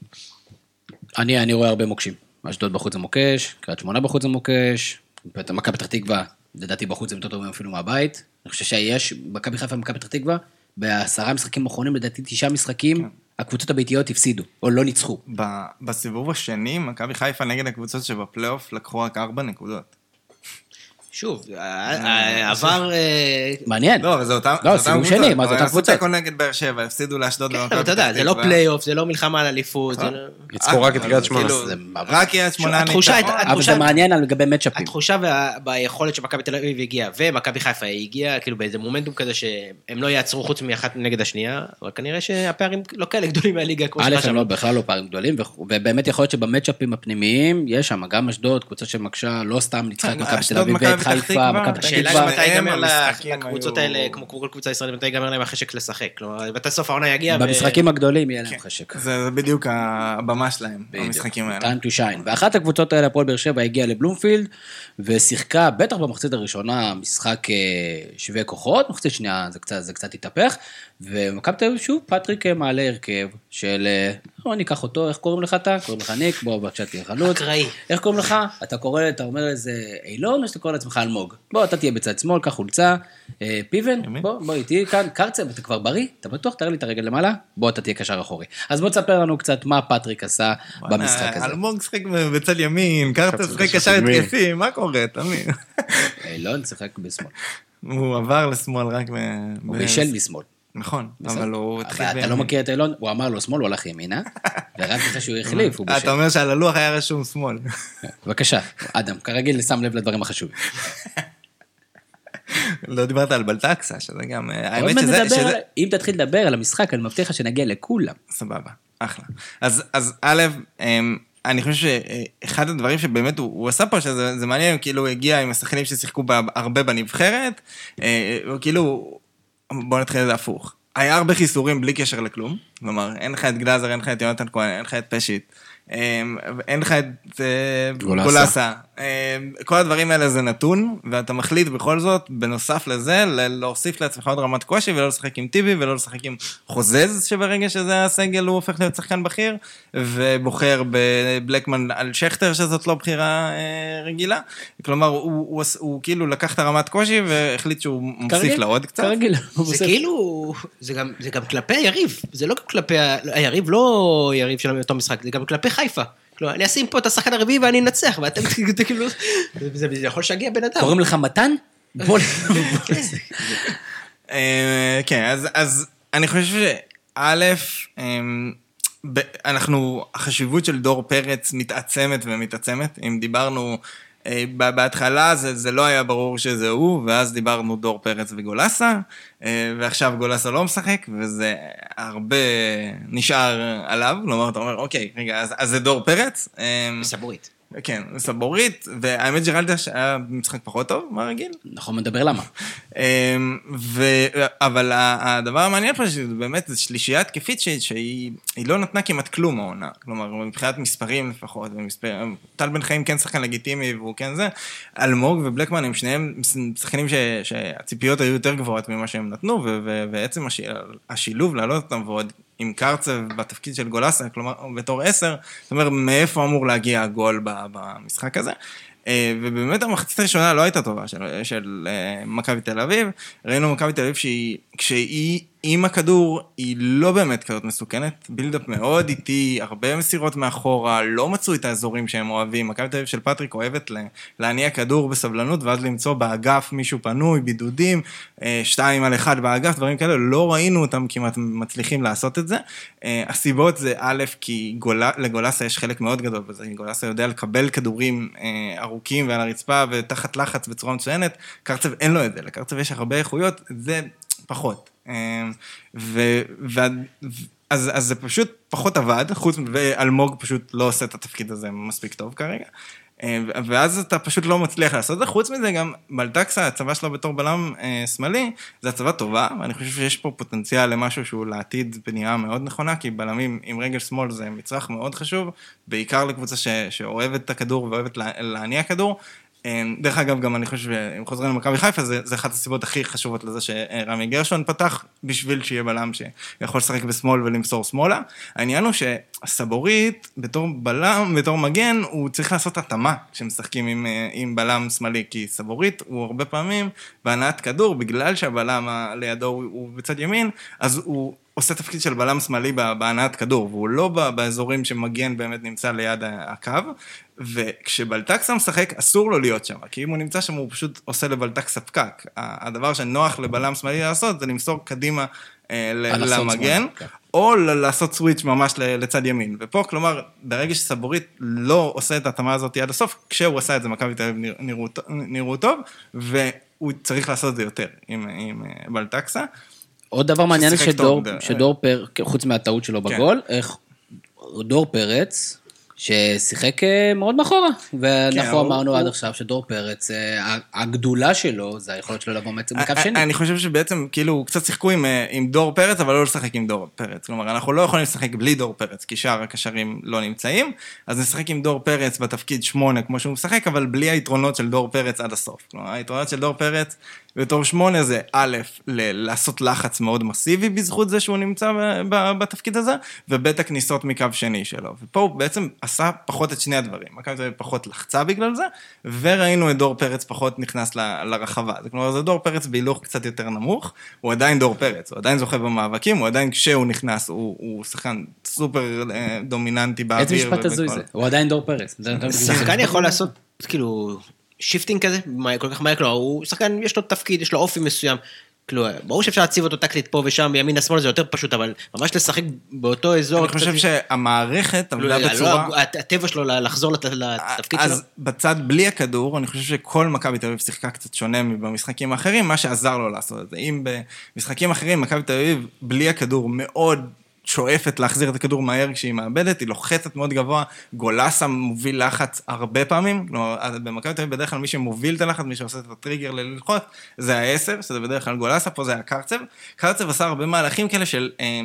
אני, אני רואה הרבה מוקשים. אשדוד בחוץ זה מוקש, קריית שמונה בחוץ זה מוקש, מכבי פתח תקווה, לדעתי בחוץ הם יותר טובים אפילו מהבית. אני חושב שיש, מכבי חיפה ומכבי פתח תקווה, בעשרה משחקים האחרונים, לדעתי תשעה משחקים, הקבוצות הביתיות הפסידו, או לא ניצחו. ב- בסיבוב השני, מכבי חיפה נגד הקבוצות שבפלייאוף לקחו רק ארבע נקודות. שוב, אה, עבר... אה, מעניין. לא, אבל זה אותם לא, זה סיבוב אותם שני, קבוצות. מה, זה אותם עשו קבוצות. תיקו נגד באר שבע, הפסידו לאשדוד כן, אתה יודע, זה לא. פלייאוף, זה לא מלחמה על אליפות, זה לא... ניצחו רק את קריית שמונה. כאילו, רק קריית שמונה התחושה ניצחון. הייתה- אבל זה מעניין על לגבי matchup ים. התחושה ביכולת שמכבי תל אביב הגיעה, ומכבי חיפה הגיעה, כאילו באיזה מומנטום כזה שהם לא יעצרו חוץ מאחת נגד השנייה, אבל כנראה שהפערים לא כאלה גדולים מהליגה כמו א', הם שחשבנו. לא, בכלל לא פערים גדולים, ובאמת יכול להיות שבמצ'אפים הפנימיים, יש שם גם אשדוד, קבוצה שמקשה, לא סתם ניצחה את מכבי תל אביב חיפה. מכבי פתח השאלה תקווה. גם מתי ייגמר המשחקים לקבוצות האלה, כמו כל קבוצה ישראלית, מתי ייגמר להם החשק לשחק. כלומר, מתי סוף העונה יגיע. במשחקים הגדולים יהיה להם חשק. זה בדיוק הבמה שלהם, בדיוק. במשחקים האלה. time to shine. ואחת הקבוצות האלה, הפועל באר שבע, הגיעה לבלומפילד, ושיחקה, בטח במחצית הראשונה, משחק אה, שווה כוחות, מחצית שנייה זה קצת התהפך, ומכבי תל אביב, שוב, פטריק אה, מעלה הרכב של, אה, בוא ניקח אותו, איך קוראים לך אתה? קוראים לך ניק, בוא בבקשה תהיה חלוץ. אקראי. איך קוראים לך? אתה קורא, אתה אומר איזה אילון, או שאתה קורא לעצמך אלמוג? בוא, אתה תהיה בצד שמאל, קח חולצה. אה, פיבן. בוא, בוא איתי כאן, קרצב, אתה כבר בריא? אתה בטוח? תראה לי את הרגל למעלה? בוא, אתה תהיה קשר אחורי. אז בוא תספר לנו קצת מה פטריק עשה במשחק הזה. אלמוג שיחק בצד ימין, קרצב שיחק קשר. התקפי, מה קורה, תמיד? אילון שיחק בשמאל. הוא עבר לשמאל רק ב... הוא בישל משמאל. נכון. אבל הוא התחיל... אתה לא מכיר את אילון, הוא אמר לו שמאל, הוא הלך ימינה, ורק אחרי שהוא החליף, הוא אתה בישל. אומר שעל הלוח היה רשום שמאל. בבקשה, אדם, כרגיל, שם לב לדברים החשובים. לא דיברת על בלטקסה, שזה גם... אה, האמת שזה... אם תתחיל לדבר על המשחק, אני מבטיח לך שנגיע לכולם. סבבה, אחלה. אז, א', אמ, אני חושב שאחד הדברים שבאמת הוא, הוא עשה פה, שזה זה מעניין, כאילו הוא הגיע עם השחקנים ששיחקו בה, הרבה בנבחרת, אה, הוא כאילו, בוא נתחיל את זה הפוך. היה הרבה חיסורים בלי קשר לכלום, כלומר, אין לך את גלאזר, אין לך את יונתן כהן, אין לך את פשיט, אמ, אין לך את אה, גולסה. אמ, כל הדברים האלה זה נתון, ואתה מחליט בכל זאת, בנוסף לזה, להוסיף לעצמך עוד רמת קושי, ולא לשחק עם טיבי, ולא לשחק עם חוזז, שברגע שזה הסגל הוא הופך להיות שחקן בכיר, ובוחר בבלקמן על שכטר, שזאת לא בחירה אה, רגילה. כלומר, הוא, הוא, הוא, הוא כאילו לקח את הרמת קושי, והחליט שהוא מוסיף לה עוד קצת. כרגיל, זה. כאילו, זה גם, זה גם כלפי היריב, זה לא כלפי, היריב לא יריב של אותו משחק, זה גם כלפי חיפה. כלומר, אני אשים פה את השחקן הרביעי ואני אנצח, ואתם כאילו, זה יכול לשגע בן אדם. קוראים לך מתן? בוא... אה, כן, אז, אז אני חושב שא', ב- אנחנו, החשיבות של דור פרץ מתעצמת ומתעצמת. אם דיברנו, אה, בהתחלה זה, זה לא היה ברור שזה הוא, ואז דיברנו דור פרץ וגולסה, אה, ועכשיו גולסה לא משחק, וזה הרבה נשאר עליו. כלומר, אתה אומר, אוקיי, רגע, אז, אז זה דור פרץ. אמ, סבורית. כן, סבורית, והאמת ג'רלדש היה משחק פחות טוב, מה רגיל? נכון, מדבר למה. אמ, ו... אבל הדבר המעניין פה, שזה באמת, שלישייה התקפית ש- שהיא היא לא נתנה כמעט כלום העונה. כלומר, מבחינת מספרים לפחות, ומספר... טל בן חיים כן שחקן לגיטימי והוא כן זה. אלמוג ובלקמן הם שניהם שחקנים ש... שהציפיות היו יותר גבוהות ממה שהם נתנו, ו... ו... ועצם הש... השילוב, להעלות אותם ועוד עם קרצב בתפקיד של גולסה, כלומר, בתור עשר, זאת אומרת, מאיפה אמור להגיע הגול במשחק הזה? אה, ובאמת המחצית הראשונה לא הייתה טובה של, של אה, מכבי תל אביב. ראינו מכבי תל אביב שהיא, כשהיא עם הכדור, היא לא באמת כזאת מסוכנת. build-up מאוד איטי, הרבה מסירות מאחורה, לא מצאו את האזורים שהם אוהבים. מכבי תל אביב של פטריק אוהבת להניע כדור בסבלנות, ואז למצוא באגף מישהו פנוי, בידודים, אה, שתיים על אחד באגף, דברים כאלה. לא ראינו אותם כמעט מצליחים לעשות את זה. אה, הסיבות זה א', כי גולה, לגולסה יש חלק מאוד גדול בזה, גולסה יודע לקבל כדורים אה, ארוכים ועל הרצפה ותחת לחץ בצורה מצוינת, קרצב אין לו את זה, לקרצב יש הרבה איכויות, זה פחות. אה, ו, ו, אז, אז זה פשוט פחות עבד, חוץ, ואלמוג פשוט לא עושה את התפקיד הזה מספיק טוב כרגע. אה, ואז אתה פשוט לא מצליח לעשות את זה. חוץ מזה, גם בלטקסה, הצבה שלו בתור בלם אה, שמאלי, זו הצבה טובה, ואני חושב שיש פה פוטנציאל למשהו שהוא לעתיד בנייה מאוד נכונה, כי בלמים עם רגל שמאל זה מצרך מאוד חשוב, בעיקר לקבוצה ש, שאוהבת את הכדור ואוהבת לה, להניע כדור. אה, דרך אגב, גם אני חושב שאם חוזרים למכבי חיפה, זה, זה אחת הסיבות הכי חשובות לזה שרמי גרשון פתח, בשביל שיהיה בלם שיכול לשחק בשמאל ולמסור שמאלה. העניין הוא שהסבורית, בתור בלם, בתור מגן, הוא צריך לעשות התאמה כשמשחקים עם, אה, עם בלם שמאלי, כי סבורית הוא הרבה פעמים בהנעת כדור, בגלל שהבלם לידו הוא, בצד ימין, אז הוא עושה תפקיד של בלם שמאלי בהנעת כדור, והוא לא באזורים שמגן באמת נמצא ליד הקו, וכשבלטקסה משחק, אסור לו להיות שם, כי אם הוא נמצא שם, הוא פשוט עושה לבלטקסה פקק. הדבר שנוח לבלם שמאלי לעשות, זה למסור קדימה אה, למגן, כן. או לעשות סוויץ' ממש לצד ימין. ופה, כלומר, ברגע שסבורית לא עושה את ההתאמה הזאת עד הסוף, כשהוא עשה את זה, מכבי תל אביב נרא- נראו, נראו טוב, והוא צריך לעשות את זה יותר עם, עם אה, בלטקסה. עוד דבר מעניין שדור, שדור פר, חוץ מהטעות שלו כן. בגול, איך דור פרץ, ששיחק אה, מאוד מאחורה. ואנחנו כן, אמרנו עד עכשיו שדור פרץ, אה, הגדולה שלו זה היכולת שלו לבוא מצ- מקו אני- שני. אני חושב שבעצם, כאילו, קצת שיחקו עם, אה, עם דור פרץ, אבל לא לשחק עם דור פרץ. כלומר, אנחנו לא יכולים לשחק בלי דור פרץ, כי שאר הקשרים לא נמצאים, אז נשחק עם דור פרץ בתפקיד שמונה, כמו שהוא משחק, אבל בלי היתרונות של דור פרץ עד הסוף. כלומר, היתרונות של דור פרץ בתור שמונה זה א', ל- לעשות לחץ מאוד מסיבי בזכות זה שהוא נמצא בתפקיד הזה, וב', הכניסות מקו שני שלו. ופה הוא בעצם עשה פחות את שני הדברים. מכבי תל אביב פחות לחצה בגלל זה, וראינו את דור פרץ פחות נכנס ל- לרחבה. זה כלומר, זה דור פרץ בהילוך קצת יותר נמוך, הוא עדיין דור פרץ, הוא עדיין זוכה במאבקים, הוא עדיין כשהוא נכנס, הוא, הוא שחקן סופר אה, דומיננטי באוויר. איזה משפט הזוי זה, הוא עדיין דור פרץ. שחקן יכול לעשות, כאילו, shifting כזה, כל כך מהר, כלומר, הוא שחקן, יש לו תפקיד, יש לו אופי מסוים. כאילו, ברור שאפשר להציב אותו טקטית פה ושם, בימין לשמאל זה יותר פשוט, אבל ממש לשחק באותו אזור. אני חושב שהמערכת כאילו, עבדה בצורה... לא, הט- הטבע שלו לחזור לת- לתפקיד שלו. אז בצד בלי הכדור, אני חושב שכל מכבי תל אביב שיחקה קצת שונה מבמשחקים האחרים, מה שעזר לו לעשות את זה. אם במשחקים אחרים מכבי תל אביב בלי הכדור מאוד שואפת להחזיר את הכדור מהר כשהיא מאבדת, היא לוחצת מאוד גבוה, גולסה מוביל לחץ הרבה פעמים, כלומר, במכבי תל אביב בדרך כלל מי שמוביל את הלחץ, מי שעושה את הטריגר ללחוץ, זה העשר, שזה בדרך כלל גולסה, פה זה היה קרצב. קרצב עשה הרבה מהלכים כאלה של... אה,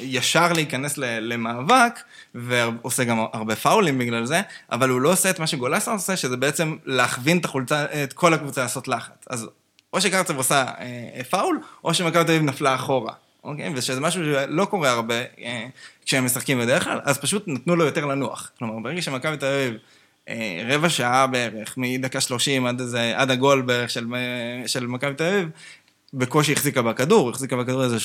ישר להיכנס ל- למאבק, ועושה גם הרבה פאולים בגלל זה, אבל הוא לא עושה את מה שגולסה עושה, שזה בעצם להכווין את החולצה, את כל הקבוצה לעשות לחץ. אז או שקרצב עושה אה, פאול, או שמכבי תל אביב נפלה אחורה. אוקיי? ושזה משהו שלא קורה הרבה אה, כשהם משחקים בדרך כלל, אז פשוט נתנו לו יותר לנוח. כלומר, ברגע שמכבי תל אביב אה, רבע שעה בערך, מדקה שלושים עד, עד הגול בערך של, אה, של מכבי תל אביב, בקושי החזיקה בכדור, החזיקה בכדור איזה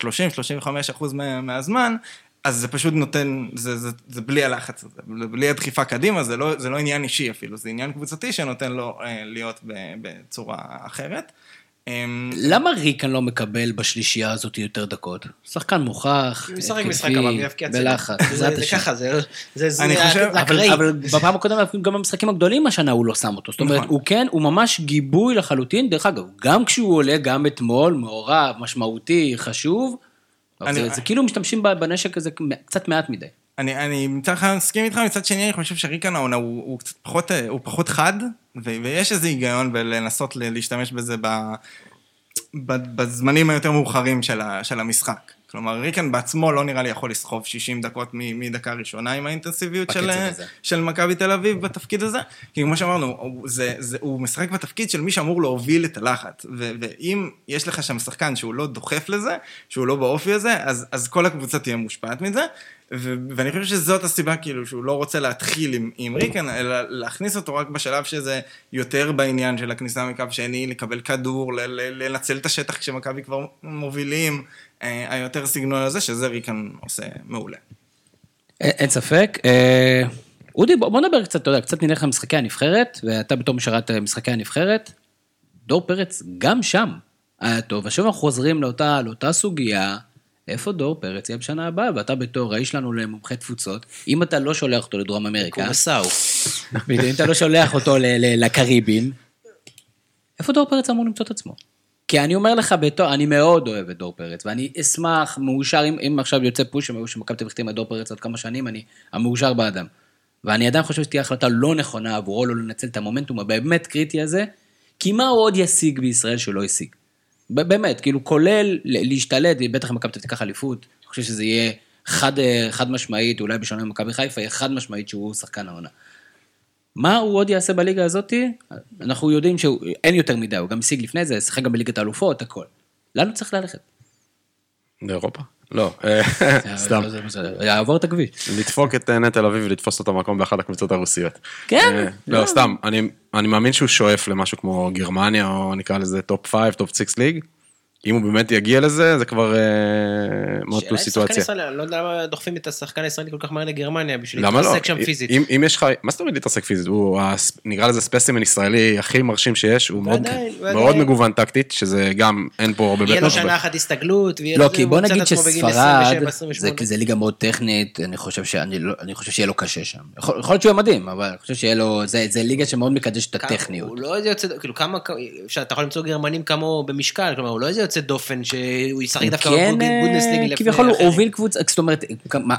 30-35 אחוז מה, מהזמן, אז זה פשוט נותן, זה, זה, זה בלי הלחץ הזה, בלי הדחיפה קדימה, זה לא, זה לא עניין אישי אפילו, זה עניין קבוצתי שנותן לו אה, להיות ב, בצורה אחרת. אה, למה ריקן לא מקבל בשלישייה הזאת יותר דקות? שחקן מוכח, התקפי. בלחץ, זה-. ככה, זה... זה- זה- אני חושב- אבל, אקראי. אבל בפעם הקודמת, גם במשחקים הגדולים השנה הוא לא שם אותו. זאת אומרת, נכון. הוא כן, הוא ממש גיבוי לחלוטין. דרך אגב, גם כשהוא עולה, גם אתמול, מעורב, משמעותי, חשוב, זה, כאילו משתמשים בנשק הזה קצת מעט מדי. אני, אני מצד אחד מסכים איתך, מצד שני אני חושב שריקן העונה הוא, קצת פחות, אה, הוא פחות חד, ויש איזה היגיון בלנסות להשתמש בזה ב, בזמנים היותר מאוחרים של, ה, של המשחק. כלומר, ריקן בעצמו לא נראה לי יכול לסחוב 60 דקות מדקה ראשונה עם האינטנסיביות של, הזה. של מכבי תל אביב בתפקיד הזה. כי כמו שאמרנו, זה, זה, הוא משחק בתפקיד של מי שאמור להוביל את הלחץ. ו, ואם יש לך שם שחקן שהוא לא דוחף לזה, שהוא לא באופי הזה, אז, אז כל הקבוצה תהיה מושפעת מזה. ו- ואני חושב שזאת הסיבה, כאילו, שהוא לא רוצה להתחיל עם, עם ריקן, אלא להכניס אותו רק בשלב שזה יותר בעניין של הכניסה מקו שני, לקבל כדור, ל- ל- לנצל את השטח כשמכבי כבר מובילים, אה, היותר סגנון הזה, שזה ריקן עושה מעולה. אין, אין ספק. אה, אודי, בוא, בוא נדבר קצת, אתה יודע, קצת נלך למשחקי הנבחרת, ואתה בתור משרת אה, משחקי הנבחרת, דור פרץ גם שם היה טוב. עכשיו אנחנו חוזרים לאותה, לאותה סוגיה, איפה דור פרץ יהיה בשנה הבאה, ואתה בתור האיש שלנו למומחי תפוצות, אם אתה לא שולח אותו לדרום אמריקה, קורסאו. אם אתה לא שולח אותו לקריבים, איפה דור פרץ אמור למצוא את עצמו? כי אני אומר לך, בתור, אני מאוד אוהב את דור פרץ, ואני אשמח, מאושר, אם, אם עכשיו יוצא פוש שמכבי תל אביב את דור פרץ עוד כמה שנים, אני המאושר באדם. ואני עדיין חושב שתהיה החלטה לא נכונה עבורו, לא לנצל את המומנטום הבאמת קריטי הזה, כי מה הוא עוד ישיג בישראל שלא השיג? באמת, כאילו, כולל להשתלט, בטח אם מכבי תיקח אליפות, אני חושב שזה יהיה חד, אה, חד משמעית, אולי בשונה ממכבי חיפה, יהיה חד משמעית שהוא שחקן העונה. מה הוא עוד יעשה בליגה הזאתי? אנחנו יודעים שאין יותר מדי, הוא גם השיג לפני זה, שיחק גם בליגת האלופות, הכל. לאן הוא צריך ללכת? לאירופה? לא, סתם. יעבור את הכביש. לדפוק את אה, נטע תל אביב ולתפוס אותו מקום באחת הקבוצות הרוסיות. כן. אה, לא, סתם, אני- אני מאמין שהוא שואף למשהו כמו גרמניה, או נקרא לזה top 5, top 6 league. אם הוא באמת יגיע לזה, זה כבר אה, מאוד שחקן סיטואציה. אני לא יודע למה דוחפים את השחקן הישראלי כל כך מהר לגרמניה, בשביל לא? להתעסק שם פיזית. אם, אם יש לך, מה זאת אומרת להתעסק פיזית? הוא, נקרא לזה ספסימן ישראלי הכי מרשים שיש, הוא מאוד. מגוון טקטית, שזה גם, אין פה הרבה... יהיה לו שנה אחת הסתגלות, ויהיה לא, לו זה, כי בוא נגיד שספרד, 27, זה, 28. זה ליגה מאוד טכנית, אני חושב שאני לא, אני חושב שיהיה לו קשה שם. יכול יכול להיות שהוא יהיה מדהים, אבל אני חושב שיהיה לו, זה, זה ליגה שמאוד מקדשת את הטכניות. הוא לא איזה יוצא, כאילו כמה, אתה יכול למצוא גרמנים כמוהו במשקל, כלומר הוא לא איזה יוצא דופן שהוא ישחק דווקא כן, בבונדסליגה אה, לפני כביכול הוא. הוביל קבוצה, זאת אומרת,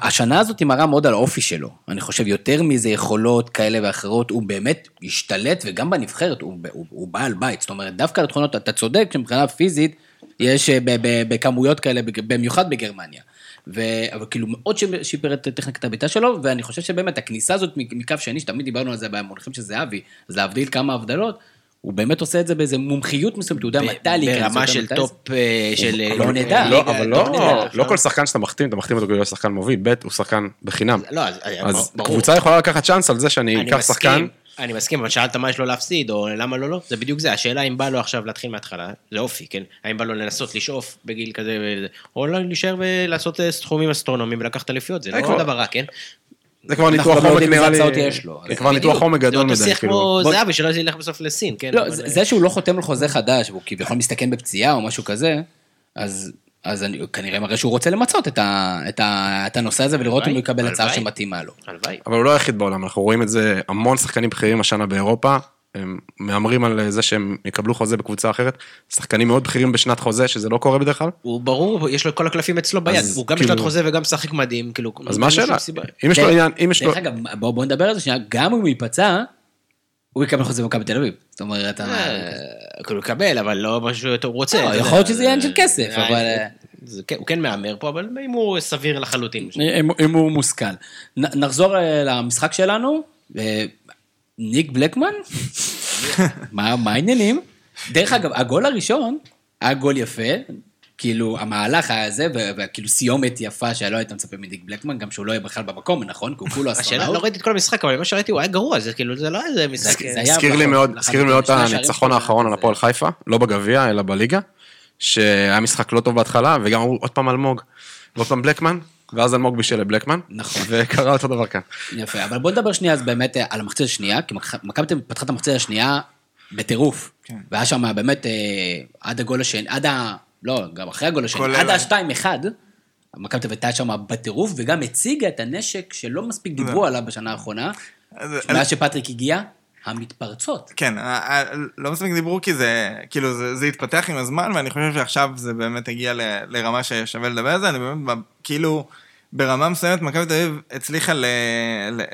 השנה הזאת מראה מאוד על האופי שלו. אני חושב יותר מזה יכולות כאלה ואחרות, הוא באמת השתלט, וגם בנבחרת הוא, הוא, הוא בעל בית. זאת אומרת, דווקא לתכונות, אתה צודק שמבחינה פיזית, יש אה, בכמויות כאלה, במיוחד בגרמניה. ו... אבל כאילו מאוד שיפ- שיפר את טכניקת הבעיטה שלו, ואני חושב שבאמת הכניסה הזאת מקו שני, שתמיד דיברנו על זה במונחים של זהבי, אז להבדיל כמה הבדלות, הוא באמת עושה את זה באיזה מומחיות מסוימת, הוא יודע מתי להיכנס. ברמה של טופ אה, של... לא אה, נדע. לא, אבל לא. לא כל שחקן שאתה מחתים, אתה מחתים אותו כדי להיות שחקן מוביל, ב' הוא שחקן בחינם. לא, אז ברור. קבוצה יכולה לקחת צ'אנס על זה שאני אני אקח שחקן, אני מסכים, אבל שאלת מה יש לו להפסיד, או למה לא לא, זה בדיוק זה, השאלה אם בא לו עכשיו להתחיל מההתחלה, זה אופי, כן? האם בא לו לנסות לשאוף בגיל כזה, או לא להישאר ולעשות אה, סכומים אסטרונומיים ולקחת אליפיות, זה אה, לא דבר רע, כן? זה כבר ניתוח לא עומק יודעים נראה איזה לי, הצעות יש לו. זה כבר ניתוח. עומק זה גדול אותו מדי, שיח כאילו. כמו בוא- זהבי, שלא ילך בסוף לסין, כן. לא, זה זה שהוא לא חותם על חוזה חדש, והוא כביכול מסתכן בפציעה או משהו כזה, אז... אז אני, כנראה מראה שהוא רוצה למצות את, ה, את, ה, את הנושא הזה ולראות אם הוא יקבל הצעה. שמתאימה לו. הלוואי. אבל הוא לא היחיד בעולם, אנחנו רואים את זה, המון שחקנים בכירים השנה באירופה, הם מהמרים על זה שהם יקבלו חוזה בקבוצה אחרת, שחקנים מאוד בכירים בשנת חוזה, שזה לא קורה בדרך כלל. הוא ברור, יש לו את כל הקלפים אצלו ביד, הוא גם כאילו- בשנת חוזה וגם משחק מדהים, כאילו... אז אין מה השאלה? אם יש לו עניין, אם יש לו... דרך אגב, בואו בוא נדבר על זה שנייה, גם אם הוא ייפצע, הוא יקבל חוזה במכבי תל אביב. זאת אומרת, ה- אה, כאילו, הוא יקבל, אבל לא מה שהוא רוצה. לא, אתה יכול להיות שזה עניין של כסף, אה, אבל, כן- הוא כן מהמר פה, אבל אם הוא סביר לחלוטין. אם, הוא מושכל. נחזור אה, למשחק שלנו. אה, ניק בלקמן? מה, מה העניינים? דרך אגב, הגול הראשון היה גול יפה, כאילו המהלך היה זה, וכאילו סיומת יפה שלא היית מצפה מניק בלקמן, גם שהוא לא יהיה בכלל במקום, נכון? כי הוא כולו השאלה, אסטרונאוט. לא ראיתי את כל המשחק, אבל מה שראיתי הוא היה גרוע, זה כאילו, זה לא איזה משחק... היה הזכיר לי מאוד, את הניצחון האחרון על הפועל חיפה, לא בגביע, אלא בליגה, שהיה משחק לא טוב בהתחלה, וגם אמרו עוד פעם אלמוג, ועוד פעם בלקמן, ואז אלמוג בישל לבלקמן, נכון. וקרה אותו דבר כאן. יפה, אבל בוא נדבר שנייה אז באמת אה, על המחצית השנייה, כי מכ- מכבי תל אביב פתחה את המחצית השנייה בטירוף. כן. והיה שם באמת אה, עד הגול השני, עד ה... לא, גם אחרי הגול השני, עד ה- ה-2-1, מכבי תל אביב הייתה שם בטירוף, וגם הציגה את הנשק שלא מספיק דיברו עליו בשנה האחרונה, אז- מאז שפטריק הגיע, המתפרצות. כן, ה- ה- לא מספיק דיברו כי זה, כאילו, זה, זה התפתח עם הזמן, ואני חושב שעכשיו זה באמת הגיע ל, לרמה ששווה לדבר על זה, אני באמת, כאילו, ברמה מסוימת, מכבי תל אביב הצליחה ל,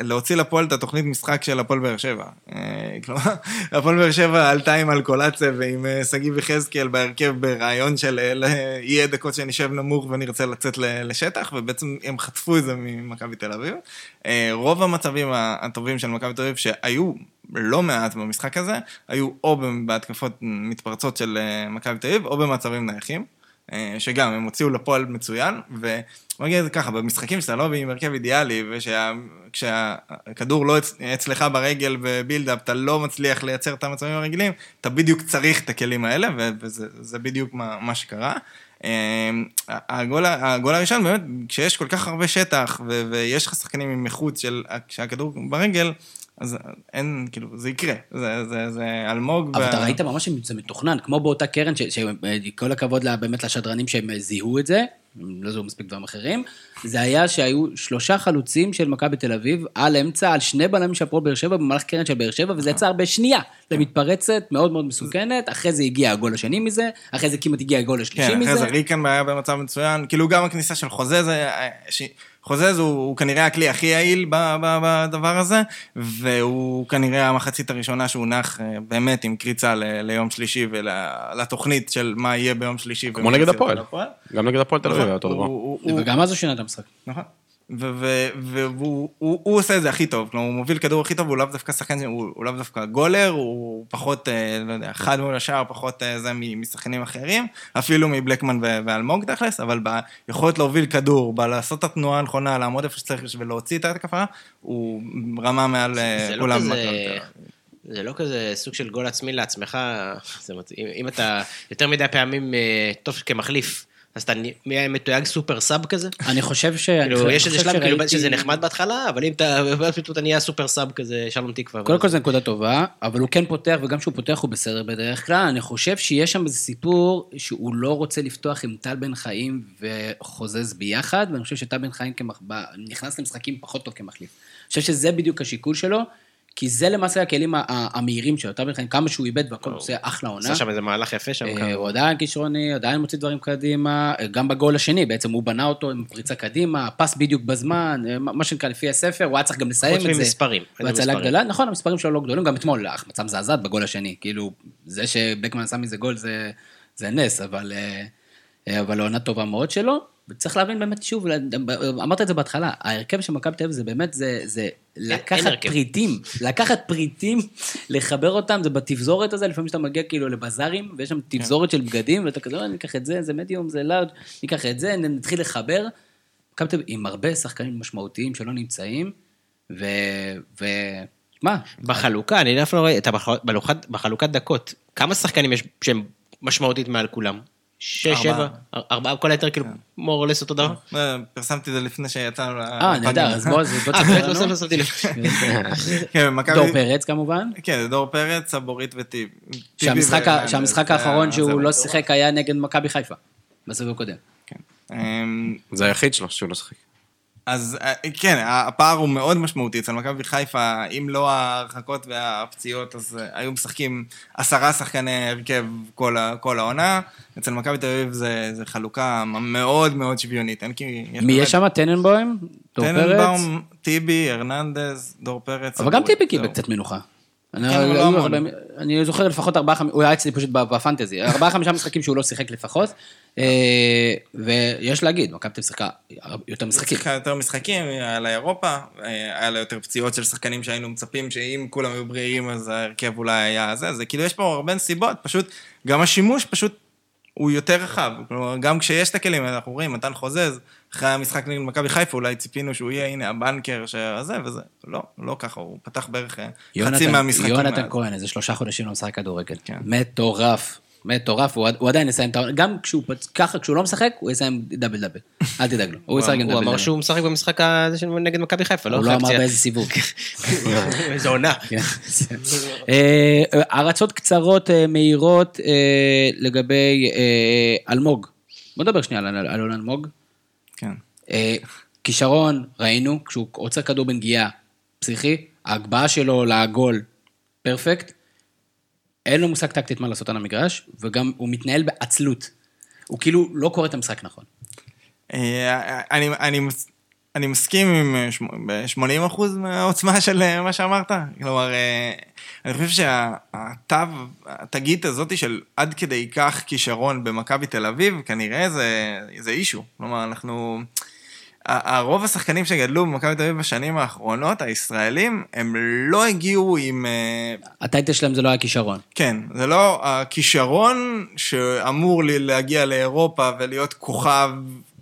להוציא לפועל את התוכנית משחק של הפועל באר שבע. אה, כלומר, הפועל באר שבע עלתה עם אלקולציה ועם אה, שגיב יחזקאל בהרכב ברעיון של אה, יהיה דקות שנשב נמוך ונרצה לצאת לשטח, ובעצם הם חטפו את זה ממכבי תל אביב. רוב המצבים הטובים של מכבי תל אביב שהיו לא מעט במשחק הזה, היו או בהתקפות מתפרצות של מכבי תל אביב, או במצבים נייחים, שגם הם הוציאו לפועל מצוין, ובוא נגיד ככה, במשחקים שאתה לא עם הרכב אידיאלי, וכשהכדור לא אצ- אצלך ברגל בבילדאפ, אתה לא מצליח לייצר את המצבים הרגילים, אתה בדיוק צריך את הכלים האלה, וזה זה בדיוק מה, מה שקרה. אה, הגול, הגול הראשון, באמת, כשיש כל כך הרבה שטח, ויש לך שחקנים עם איכות של, כשהכדור ברגל, אז אין, כאילו, זה יקרה. זה, זה, זה אלמוג. אבל ו- אתה ראית ממש שזה מתוכנן, כמו באותה קרן, שכל הכבוד לה- באמת לשדרנים שהם זיהו את זה, לא זיהו מספיק דברים אחרים, זה היה שהיו שלושה חלוצים של מכבי תל אביב, על אמצע, על שני בלמים של הפועל באר שבע, במהלך קרן של באר שבע, וזה יצר בשנייה למתפרצת מאוד מאוד מסוכנת, אחרי זה הגיע הגול השני מזה, אחרי זה כמעט הגיע הגול השלישי כן, אחרי מזה. זה ריקן היה במצב מצוין, כאילו גם הכניסה של חוזז, היה- ש- חוזז הוא, הוא כנראה הכלי הכי יעיל בדבר הזה, והוא כנראה המחצית הראשונה שהוא נח אה, באמת עם קריצה ל- ליום שלישי ולתוכנית של מה יהיה ביום שלישי. כמו נגד הפועל. גם נגד הפועל תל אביב היה אותו נכון, דבר. וגם אז הוא שינה את המשחק. נכון. והוא הוא- הוא עושה את זה הכי טוב, כלומר הוא מוביל כדור הכי טוב, הוא לאו דווקא שחקן, הוא לאו דווקא גולר, הוא פחות, אה, לא יודע, חד מול השער, פחות אה, זה משחקנים אחרים, אפילו מבלקמן ואלמוג תכלס, אבל ביכולת להוביל כדור, בלעשות את התנועה הנכונה, לעמוד איפה שצריך ולהוציא את ההתקפה, הוא רמה מעל אה, זה לא כולם. כזה... זה לא כזה סוג של גול עצמי לעצמך, אם, אתה יותר מדי פעמים טוב כמחליף, אז אתה נהיה מתויג super sub כזה? אני חושב ש... כאילו, יש איזה שלב כאילו שזה נחמד בהתחלה, אבל אם אתה, ואז פתאום אתה נהיה super sub כזה, שלום תקווה. קודם כל זו נקודה טובה, אבל הוא כן פותח, וגם כשהוא פותח הוא בסדר בדרך כלל. אני חושב שיש שם איזה סיפור שהוא לא רוצה לפתוח עם טל בן חיים וחוזז ביחד, ואני חושב שטל בן חיים נכנס למשחקים פחות טוב כמחליף. אני חושב שזה בדיוק השיקול שלו, כי זה למעשה הכלים המהירים שלו. טל בן חיים, כמה שהוא איבד והכל, הוא עושה אחלה עונה. עשה שם איזה מהלך יפה שם. אה, הוא עדיין כישרוני, עדיין מוציא דברים קדימה, אה, גם בגול השני, בעצם הוא בנה אותו עם פריצה קדימה, פס בדיוק בזמן, אה, מה שנקרא לפי הספר, הוא היה צריך גם לסיים חוץ את זה. ממספרים, אין בהצלה. גדולה, נכון, המספרים שלו לא גדולים, גם אתמול החמצה מזעזעת בגול השני, כאילו, זה שבקמן עשה מזה גול זה, נס, אבל, אבל עונה טובה מאוד שלו, וצריך להבין באמת, שוב, אמרת את זה בהתחלה, ההרכב של מכבי תל אביב זה באמת, זה, זה לקחת. פריטים, לקחת פריטים, לחבר אותם, זה בתפזורת הזה, לפעמים שאתה מגיע כאילו לבזארים, ויש שם תפזורת של בגדים, ואתה כזה, "אה, ניקח את זה, זה מדיום, זה לארג', ניקח את זה, נתחיל לחבר. מכבי תל אביב עם הרבה שחקנים משמעותיים שלא נמצאים, ו... ו... מה? בחלוקה, אני אפילו לא רואה, אתה בחלוקת דקות, כמה שחקנים יש שהם משמעותית מעל כולם? שש. שבע, ארבעה, כל היתר כאילו מורלס אותו דבר. אה, פרסמתי את זה לפני שיצאנו. אה, נהדר, אז בוא, אה, תספר לא לנו. לא שמתי לב. כן. דור פרץ כמובן. כן, דור פרץ, סבורית וטיב. שהמשחק האחרון שהוא לא. שיחק היה נגד מכבי חיפה. בסיבוב הקודם. כן. אמ, זה היחיד שלו שהוא לא שיחק. אז אה, כן, הפער הוא מאוד משמעותי. אצל מכבי חיפה, אם לא ההרחקות והפציעות, אז אה, היו משחקים עשרה שחקני הרכב כל, כל העונה. אצל מכבי תל אביב זה, זה חלוקה מאוד מאוד שוויונית. אין כי... מי יש שם? טננבוים? דור פרץ? טננבאום, טיבי, הרננדז, דור פרץ. אבל גם טיבי קיבל. קצת מנוחה. אני- כן, לא. הרבה- אני זוכר לפחות ארבעה, חמ- הוא היה אצלי פשוט בפנטזי, ארבעה חמישה משחקים שהוא לא שיחק לפחות, ויש להגיד, מכבי תל שיחקה יותר משחקים. שיחקה יותר משחקים, היה לה אירופה, אה, היה לה יותר פציעות של שחקנים שהיינו מצפים שאם כולם היו בריאים אז ההרכב אולי היה זה, זה כאילו יש פה הרבה נסיבות, פשוט גם השימוש פשוט הוא יותר רחב, כלומר גם כשיש את הכלים, אנחנו רואים, מתן חוזז, אחרי המשחק נגד מכבי חיפה אולי ציפינו שהוא יהיה הנה הבנקר שזה וזה, לא, לא ככה, הוא פתח בערך אה, חצי מהמשחקים. יונתן. כהן, איזה שלושה חודשים לא משחק כדורגל. כן. מטורף. מטורף, הוא עד- הוא עדיין יסיים את העונה, גם כשהוא פצ- ככה, כשהוא לא משחק, הוא יסיים דאבל דאבל. אל תדאג לו, הוא ישחק עם הוא דאבל אמר דאבל. שהוא משחק במשחק הזה נגד מכבי חיפה, לא? הוא לא אמר. באיזה סיבוב. איזה עונה. כן. אה, הרצות קצרות, אה, מהירות, אה, לגבי אלמוג. בוא נדבר שנייה על על אלון אלמוג. כן. כישרון, ראינו, כשהוא עוצר כדור בנגיעה, פסיכי, ההגבהה שלו לעגול, פרפקט. אין לו מושג טקטית מה לעשות על המגרש, וגם הוא מתנהל בעצלות. הוא כאילו לא קורא את המשחק נכון. אה, אני, אני, אני מסכים עם אה, שמ- ב-80% מהעוצמה של אה, מה שאמרת. כלומר, אה, אני חושב שהתו, התגית הזאת של עד כדי כך כישרון במכבי תל אביב, כנראה זה, זה אישו. כלומר, אנחנו... הרוב השחקנים שגדלו במכבי תל אביב בשנים האחרונות, הישראלים, הם לא הגיעו עם... אה, הטייטל שלהם זה לא היה כישרון. כן, זה לא הכישרון שאמור לי להגיע לאירופה ולהיות כוכב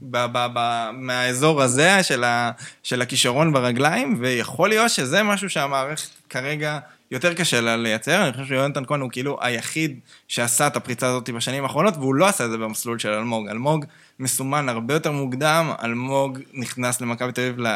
ב- ב- ב- מהאזור הזה של, ה- של הכישרון ברגליים, ויכול להיות שזה משהו שהמערכת כרגע יותר קשה לה לייצר. אני חושב שיונתן כהן הוא כאילו היחיד שעשה את הפריצה הזאת בשנים האחרונות, והוא לא עשה את זה במסלול של אלמוג. אלמוג מסומן הרבה יותר מוקדם, אלמוג נכנס למכבי תל אביב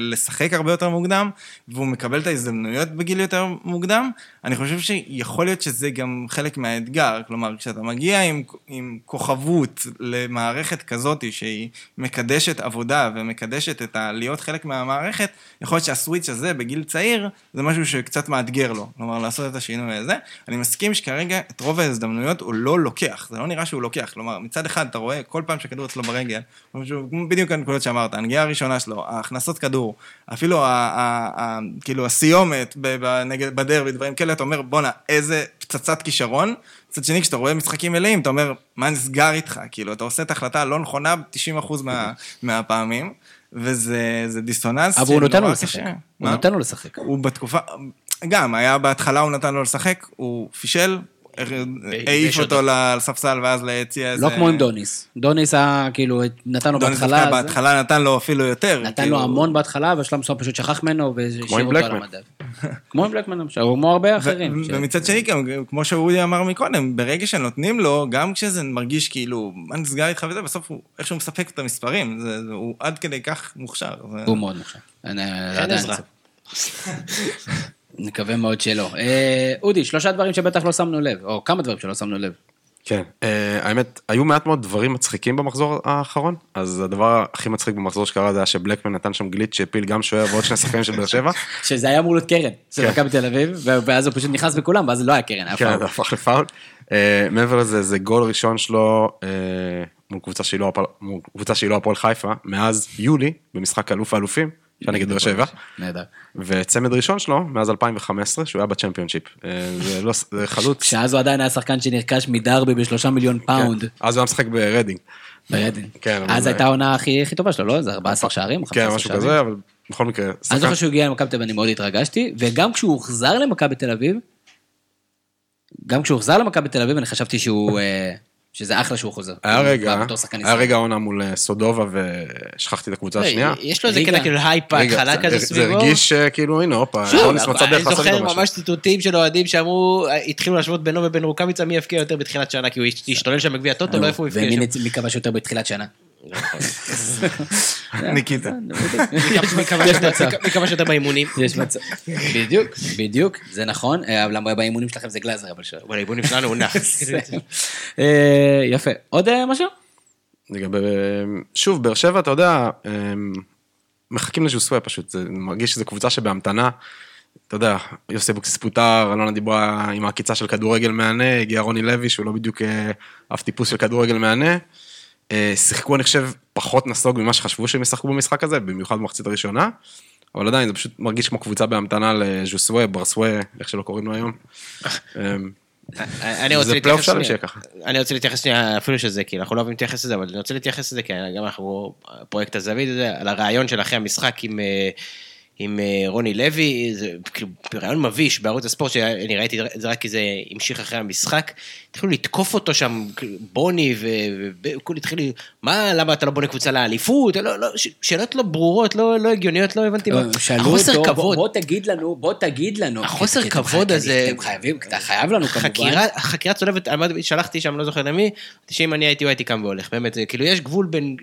לשחק הרבה יותר מוקדם, והוא מקבל את ההזדמנויות בגיל יותר מוקדם. אני חושב שיכול להיות שזה גם חלק מהאתגר. כלומר, כשאתה מגיע עם, עם כוכבות למערכת כזאת שהיא מקדשת עבודה ומקדשת את ה... להיות חלק מהמערכת, יכול להיות שהסוויץ' הזה בגיל צעיר, זה משהו שקצת מאתגר לו. כלומר, לעשות את השינוי הזה. אני מסכים שכרגע את רוב ההזדמנויות הוא לא לוקח. זה לא נראה שהוא לוקח. כלומר, מצד אחד אתה רואה כל פעם שהכדור אצלו ברגל, בדיוק הנקודות שאמרת, הנגיעה הראשונה שלו, ההכנסות כדור, אפילו כאילו הסיומת בדרבי, דברים כאלה, אתה אומר, בואנה, איזה פצצת כישרון. מצד שני, כשאתה רואה משחקים מלאים, אתה אומר, מה נסגר איתך? כאילו, אתה עושה את ההחלטה הלא נכונה 90% מה, מהפעמים, וזה זה דיסוננס. אבל הוא נותן לו לשחק. הוא? נותן לו לשחק. הוא בתקופה, גם, היה בהתחלה הוא נתן לו לשחק, הוא פישל, העיף אותו. לספסל ואז ליציע איזה... לא כמו עם דוניס. דוניס היה, כאילו, נתן לו דוניס בהתחלה... דווקא זה- בהתחלה נתן לו אפילו יותר. נתן כאילו, לו המון בהתחלה, בשלב מסוים פשוט שכח ממנו והשאיר עם אותו על בלקמן. המדף. כמו עם בלקמן, או כמו הרבה אחרים. ומצד שני, כמו שאודי אמר מקודם, ברגע שנותנים לו, גם כשזה מרגיש כאילו, מה נסגר איתך וזה, בסוף הוא איכשהו מספק את המספרים, זה, זה, הוא עד כדי כך מוכשר. הוא מאוד מוכשר. אין- עדיין עזרה. נקווה מאוד שלא. אה, אודי, שלושה דברים שבטח לא שמנו לב, או כמה דברים שלא שמנו לב. כן, אה, האמת, היו מעט מאוד דברים מצחיקים במחזור האחרון, אז הדבר הכי מצחיק במחזור שקרה זה היה שבלקמן נתן שם גליץ' שהפיל גם שוער ועוד שני שחקנים של באר שבע. שזה היה אמור להיות קרן, של כן. מכבי תל אביב, ואז הוא פשוט נכנס בכולם, ואז לא היה קרן, היה כן, פאול. זה הפך לפאול. אה, מעבר לזה, זה גול ראשון שלו לא מול קבוצה שהיא לא הפועל חיפה, מאז יולי, במשחק אלוף האלופים, שהיה נגד באר שבע. נהדר. וצמד ראשון שלו, מאז 2015, שהוא היה בצ'מפיונשיפ. אה, זה לא, זה חלוץ. שאז הוא עדיין היה שחקן שנרכש מדרבי בשלושה מיליון פאונד. כן. אז הוא היה משחק ברדינג. ברדינג. כן, אז הייתה העונה הכי הכי טובה שלו, לא? זה 14 שערים? או כן, 15 משהו שערים? כזה, אבל בכל מקרה, אני זוכר שהוא הגיע למכבי תל אביב, אני מאוד התרגשתי, וגם כשהוא הוחזר למכבי תל אביב, גם כשהוא הוחזר למכבי תל אביב, אני חשבתי שהוא, אה, שזה אחלה שהוא חוזר. היה רגע, היה. רגע עונה מול אה, סודובה ושכחתי את הקבוצה השנייה. יש לו איזה. קטע כאילו הייפ בהתחלה זה- כזה זה סביבו. הרגיש אה, כאילו, הנה, הופה, רוניס מצא דרך אני לעשות זוכר איתו משהו. ממש ציטוטים של אוהדים שאמרו, התחילו להשוות בינו ובין רוקאביצה מי יבקיע יותר בתחילת שנה, כי הוא השתולל שם בגביע הטוטו, לא איפה הוא ומי יבקיע שם. נצ- מי כבש יותר בתחילת שנה? ניקיטה. כבש יותר באימונים. יש מצב. בדיוק, בדיוק, זה נכון, אה, למה באימונים שלכם זה גלאזר, אבל האימונים שלנו הוא נח. אה, יפה. עוד אה, משהו? לגבי, שוב, באר שבע, אתה יודע, מחכים לז'וסווה פשוט, זה מרגיש שזו קבוצה שבהמתנה. אתה יודע, יוסי אבוקסיס פוטר, אלונה דיברה עם העקיצה של כדורגל מהנה, הגיע רוני לוי, שהוא לא בדיוק אף טיפוס של כדורגל מהנה. אה, שיחקו, אני חושב, פחות נסוג ממה שחשבו שהם ישחקו במשחק הזה, במיוחד במחצית הראשונה. אבל עדיין, זה פשוט מרגיש כמו קבוצה בהמתנה לז'וסווה, ברסווה, איך שלא קוראים לו היום. אה, אני רוצה להתייחס שנייה. שיהיה ככה. אני רוצה להתייחס שנייה, אפילו שזה, כי אנחנו לא אוהבים להתייחס לזה, אבל אני רוצה להתייחס לזה, כי גם אנחנו, פרויקט הזווית הזה, על הרעיון של אחרי המשחק עם... עם אה, רוני לוי, זה כאילו רעיון מביש בערוץ הספורט, שאני ראיתי את זה רק כי זה המשיך אחרי המשחק, התחילו לתקוף אותו שם, כאילו, בוני, וכולי התחילו, מה, למה אתה לא בונה קבוצה לאליפות? לא, לא, שאלות לא ברורות, לא, לא הגיוניות, לא הבנתי מה. שאלו החוסר אותו, בוא- כבוד. בוא תגיד לנו, בוא תגיד לנו. החוסר כי כבוד הזה- אתם חייבים, אתה חייב לנו כמובן. חקירה, צולבת, שלחתי שם, לא זוכר למי, שאם אני הייתי, הוא הייתי קם והולך, באמת, כאילו יש גבול בין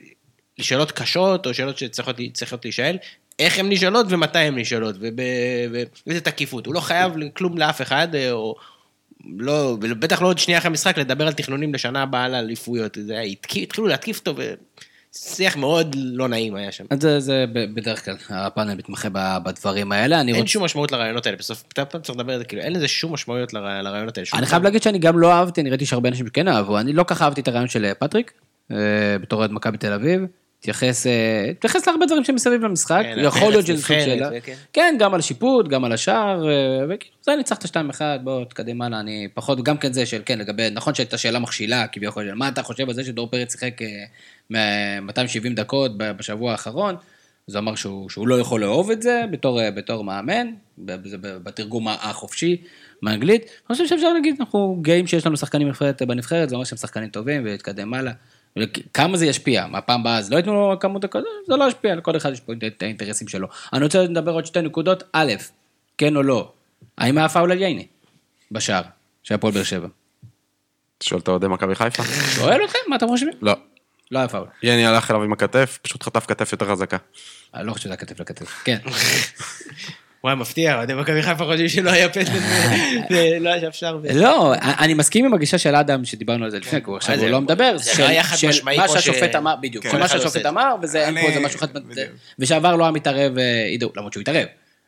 שאלות קשות, או שאלות שצריכות צריכות להישאל, איך הן נשאלות ומתי הן נשאלות, ובאיזה תקיפות. הוא לא חייב כלום לאף אחד, אה, או לא, בטח לא עוד שנייה אחרי המשחק, לדבר על תכנונים לשנה הבאה על אליפויות. זה היה, התקיף- התחילו להתקיף אותו, ושיח מאוד לא נעים היה שם. זה, זה בדרך כלל, הפאנל מתמחה בדברים האלה. אין רוצה... שום משמעות לרעיונות האלה, בסוף, אתה פעם צריך לדבר על זה, כאילו, אין לזה שום משמעויות לרע- לרעיונות האלה. אני. חייב להגיד שאני גם לא אהבתי, אני ראיתי שהרבה אנשים שכן אהבו, אני לא כך אהבתי את הרעיון של פטריק, אה, בתור אוהד מכבי תל אביב. התייחס, אה, התייחס להרבה דברים שמסביב למשחק, כן, יכול להיות שזה סוג שאלה. וכן. כן, גם על השיפוט, גם על השער, אה, וכאילו, זה ניצחת 2-1, בוא תקדם הלאה, אני פחות, גם כן זה של, כן, לגבי, נכון שהייתה שאלה מכשילה, כביכול, מה אתה חושב על זה שדור פרץ שיחק אה, 270 דקות ב- בשבוע האחרון? אז הוא אמר שהוא, שהוא לא יכול לאהוב את זה בתור, אה, בתור מאמן, זה בתרגום החופשי מאנגלית. אני חושב שאפשר להגיד, אנחנו גאים שיש לנו שחקנים בנבחרת, זה אומר שהם שחקנים טובים ולהתקדם הלאה. כמה זה ישפיע? מהפעם הבאה אז לא ייתנו לו כמות הכזאת? זה לא ישפיע, לכל אחד יש פה את האינטרסים שלו. אני רוצה לדבר עוד שתי נקודות. א', כן או לא, האם היה פאול על ייני? בשער, של הפועל באר שבע. שואל את אוהדי מכבי חיפה? שואל אתכם, מה אתם חושבים? לא. לא היה פאול. יני הלך אליו עם הכתף, פשוט חטף כתף יותר חזקה. אני לא חושב שזה היה כתף לכתף. כן. וואי, מפתיע, אוהדי מכבי חיפה חושבים שלא היה פנדל, ולא היה אפשר. ו- לא, אני מסכים עם הגישה של אדם, שדיברנו על זה לפני, כי הוא עכשיו זה- הוא לא מדבר, של- לא היה מה שהשופט אמר, בדיוק, כן. מה עושה שהשופט. אמר, וזה, אין פה איזה משהו חד. ושעבר לא היה מתערב, אה, למרות שהוא התערב,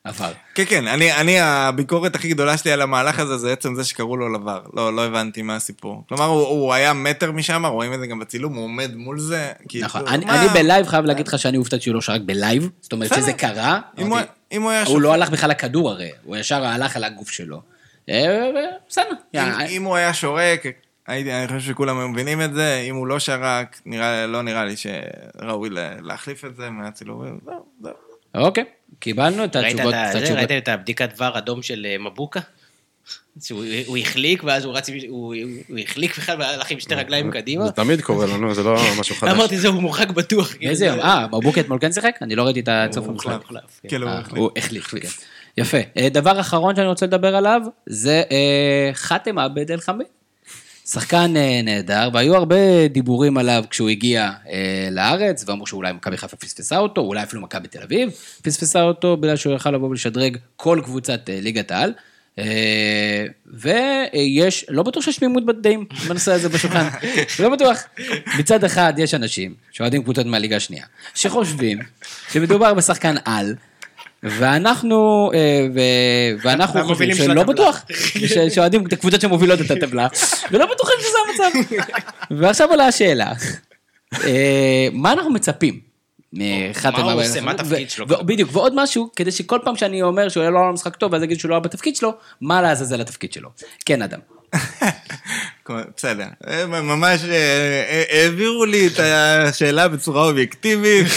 עבר. כן, כן, אני, אני, הביקורת הכי גדולה שלי על המהלך הזה זה עצם זה שקראו לו לבר. לא, לא הבנתי מה הסיפור. כלומר, הוא, הוא היה מטר משם, רואים את זה גם בצילום, הוא עומד מול זה. כאילו, נכון, אני מה- אני בלייב חייב להגיד לך שאני הופתעתי שהוא לא שרק בלייב, זאת אומרת בסדר. שזה קרה, אם הוא, אמרתי, אם הוא היה הוא לא הלך בכלל לכדור הרי, הוא ישר הלך על הגוף שלו. אה, בסדר. אם, אה, אם הוא היה שורק, הייתי, אני חושב שכולם מבינים את זה, אם הוא לא שרק, נראה, לא נראה לי שראוי לה- להחליף את זה מהצילומים, זהו, זהו. אוקיי, קיבלנו את ראית התשובות. זה? ראית את הבדיקת דבר אדום של אה, מבוקה? שהוא הוא החליק, ואז הוא רץ, הוא הוא החליק בכלל והלך עם שתי רגליים קדימה. זה תמיד קורה לנו, זה לא משהו חדש. אמרתי, זהו, הוא מורחק בטוח. איזה יום? אה, מבוקה אתמול כן שיחק? אני לא ראיתי את הצוף. הוחלף. כן. כן, הוא אה, החליף, כן. יפה. אה, דבר אחרון שאני רוצה לדבר עליו, זה אה, חאתם עבד אל חמיד. שחקן אה, נהדר, והיו הרבה דיבורים עליו כשהוא הגיע אה, לארץ, ואמרו שאולי מכבי חיפה פספסה אותו, אולי אפילו מכבי תל אביב פספסה אותו, בגלל שהוא יכל לבוא ולשדרג כל קבוצת אה, ליגת העל. אה, ויש, לא בטוח שיש תמימות בדעים בנושא הזה בשולחן, לא בטוח. מצד אחד יש אנשים שאוהדים קבוצות מהליגה השנייה, שחושבים שמדובר בשחקן על, ואנחנו, אה, ואנחנו חושבים שלא. בטוח, שאוהדים את הקבוצות שמובילות את הטבלה, ולא בטוחים שזה המצב. ועכשיו עולה השאלה, אה, מה אנחנו מצפים? מחאתם מה הוא עושה? מה התפקיד שלו? בדיוק, ועוד משהו, כדי שכל פעם שאני אומר שהוא לא היה משחק טוב, ואז יגיד שהוא לא היה בתפקיד שלו, מה לעזאזל התפקיד שלו. כן, אדם. בסדר. אה, ממש אה, אה, העבירו לי את השאלה בצורה אובייקטיבית.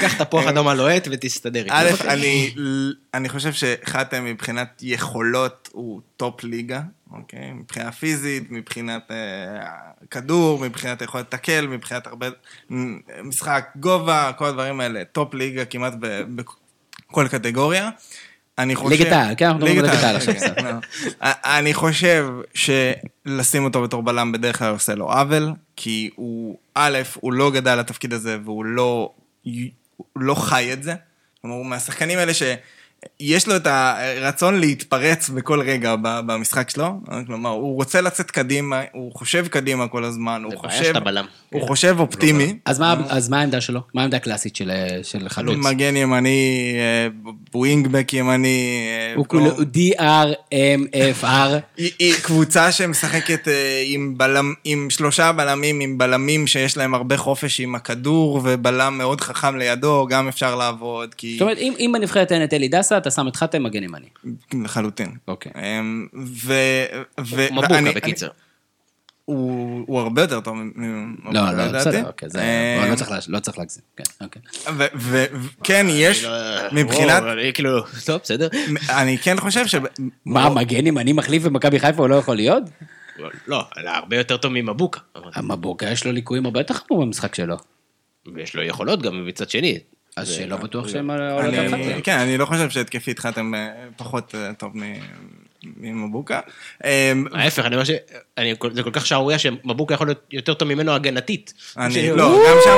קח תפוח אדמה הלוהט ותסתדר. איתו. א', אני, חושב שחתם מבחינת יכולות הוא טופ ליגה, אוקיי? מבחינה פיזית, מבחינת אה, כדור, מבחינת יכולת לתקל, מבחינת הרבה... משחק גובה, כל הדברים האלה, טופ ליגה כמעט בכל קטגוריה. אני חושב... ליגת העל, כן, אנחנו מדברים ליגת ליגת העל העל, עכשיו, כן, לא. אני חושב שלשים אותו בתור בלם בדרך כלל עושה לו עוול, כי הוא, א', הוא לא גדל לתפקיד הזה והוא לא, לא חי את זה. כלומר, הוא מהשחקנים האלה שיש לו את הרצון להתפרץ בכל רגע במשחק שלו. כלומר, הוא רוצה לצאת קדימה, הוא חושב קדימה כל הזמן, הוא זה בעיה חושב... שאתה בלם. הוא חושב אופטימי. אז מה- אז מה העמדה שלו? מה העמדה הקלאסית של- של חלוץ? מגן ימני, אה, ווינגבק ימני. אה, הוא כולו D-R-M-F-R. היא, היא קבוצה שמשחקת אה, עם, בלם, עם שלושה בלמים, עם בלמים שיש להם הרבה חופש עם הכדור, ובלם מאוד חכם לידו, גם אפשר לעבוד, כי... זאת אומרת, אם אם בנבחרת אין את אלי דסה, אתה שם את חתם מגן ימני. לחלוטין. אוקיי. אמ, ו... ו... מבוקה, בקיצר. אני- הוא הוא הרבה יותר טוב ממבוקה, לא, לא. בסדר, אוקיי, זה... אמ, לא צריך לא צריך להגזים. כן, אוקיי. ו- ו- וכן, יש, מבחינת... וואו, אני כאילו, טוב, בסדר. אני כן חושב ש... מה, מגן ימני מחליף במכבי חיפה הוא לא יכול להיות? לא, אלא הרבה יותר טוב ממבוקה. המבוקה יש לו ליקויים הרבה יותר חמורים במשחק שלו. ויש לו יכולות גם מצד שני. אז שלא בטוח שהם עולים. כן, אני לא חושב שהתקפית חתם אה, פחות אה, טוב מ- ממבוקה. אמ, ההפך, אני אומר ש... אני- זה כל כך שערורייה שמבוקה יכול להיות יותר טוב ממנו הגנתית. אני, לא, גם שם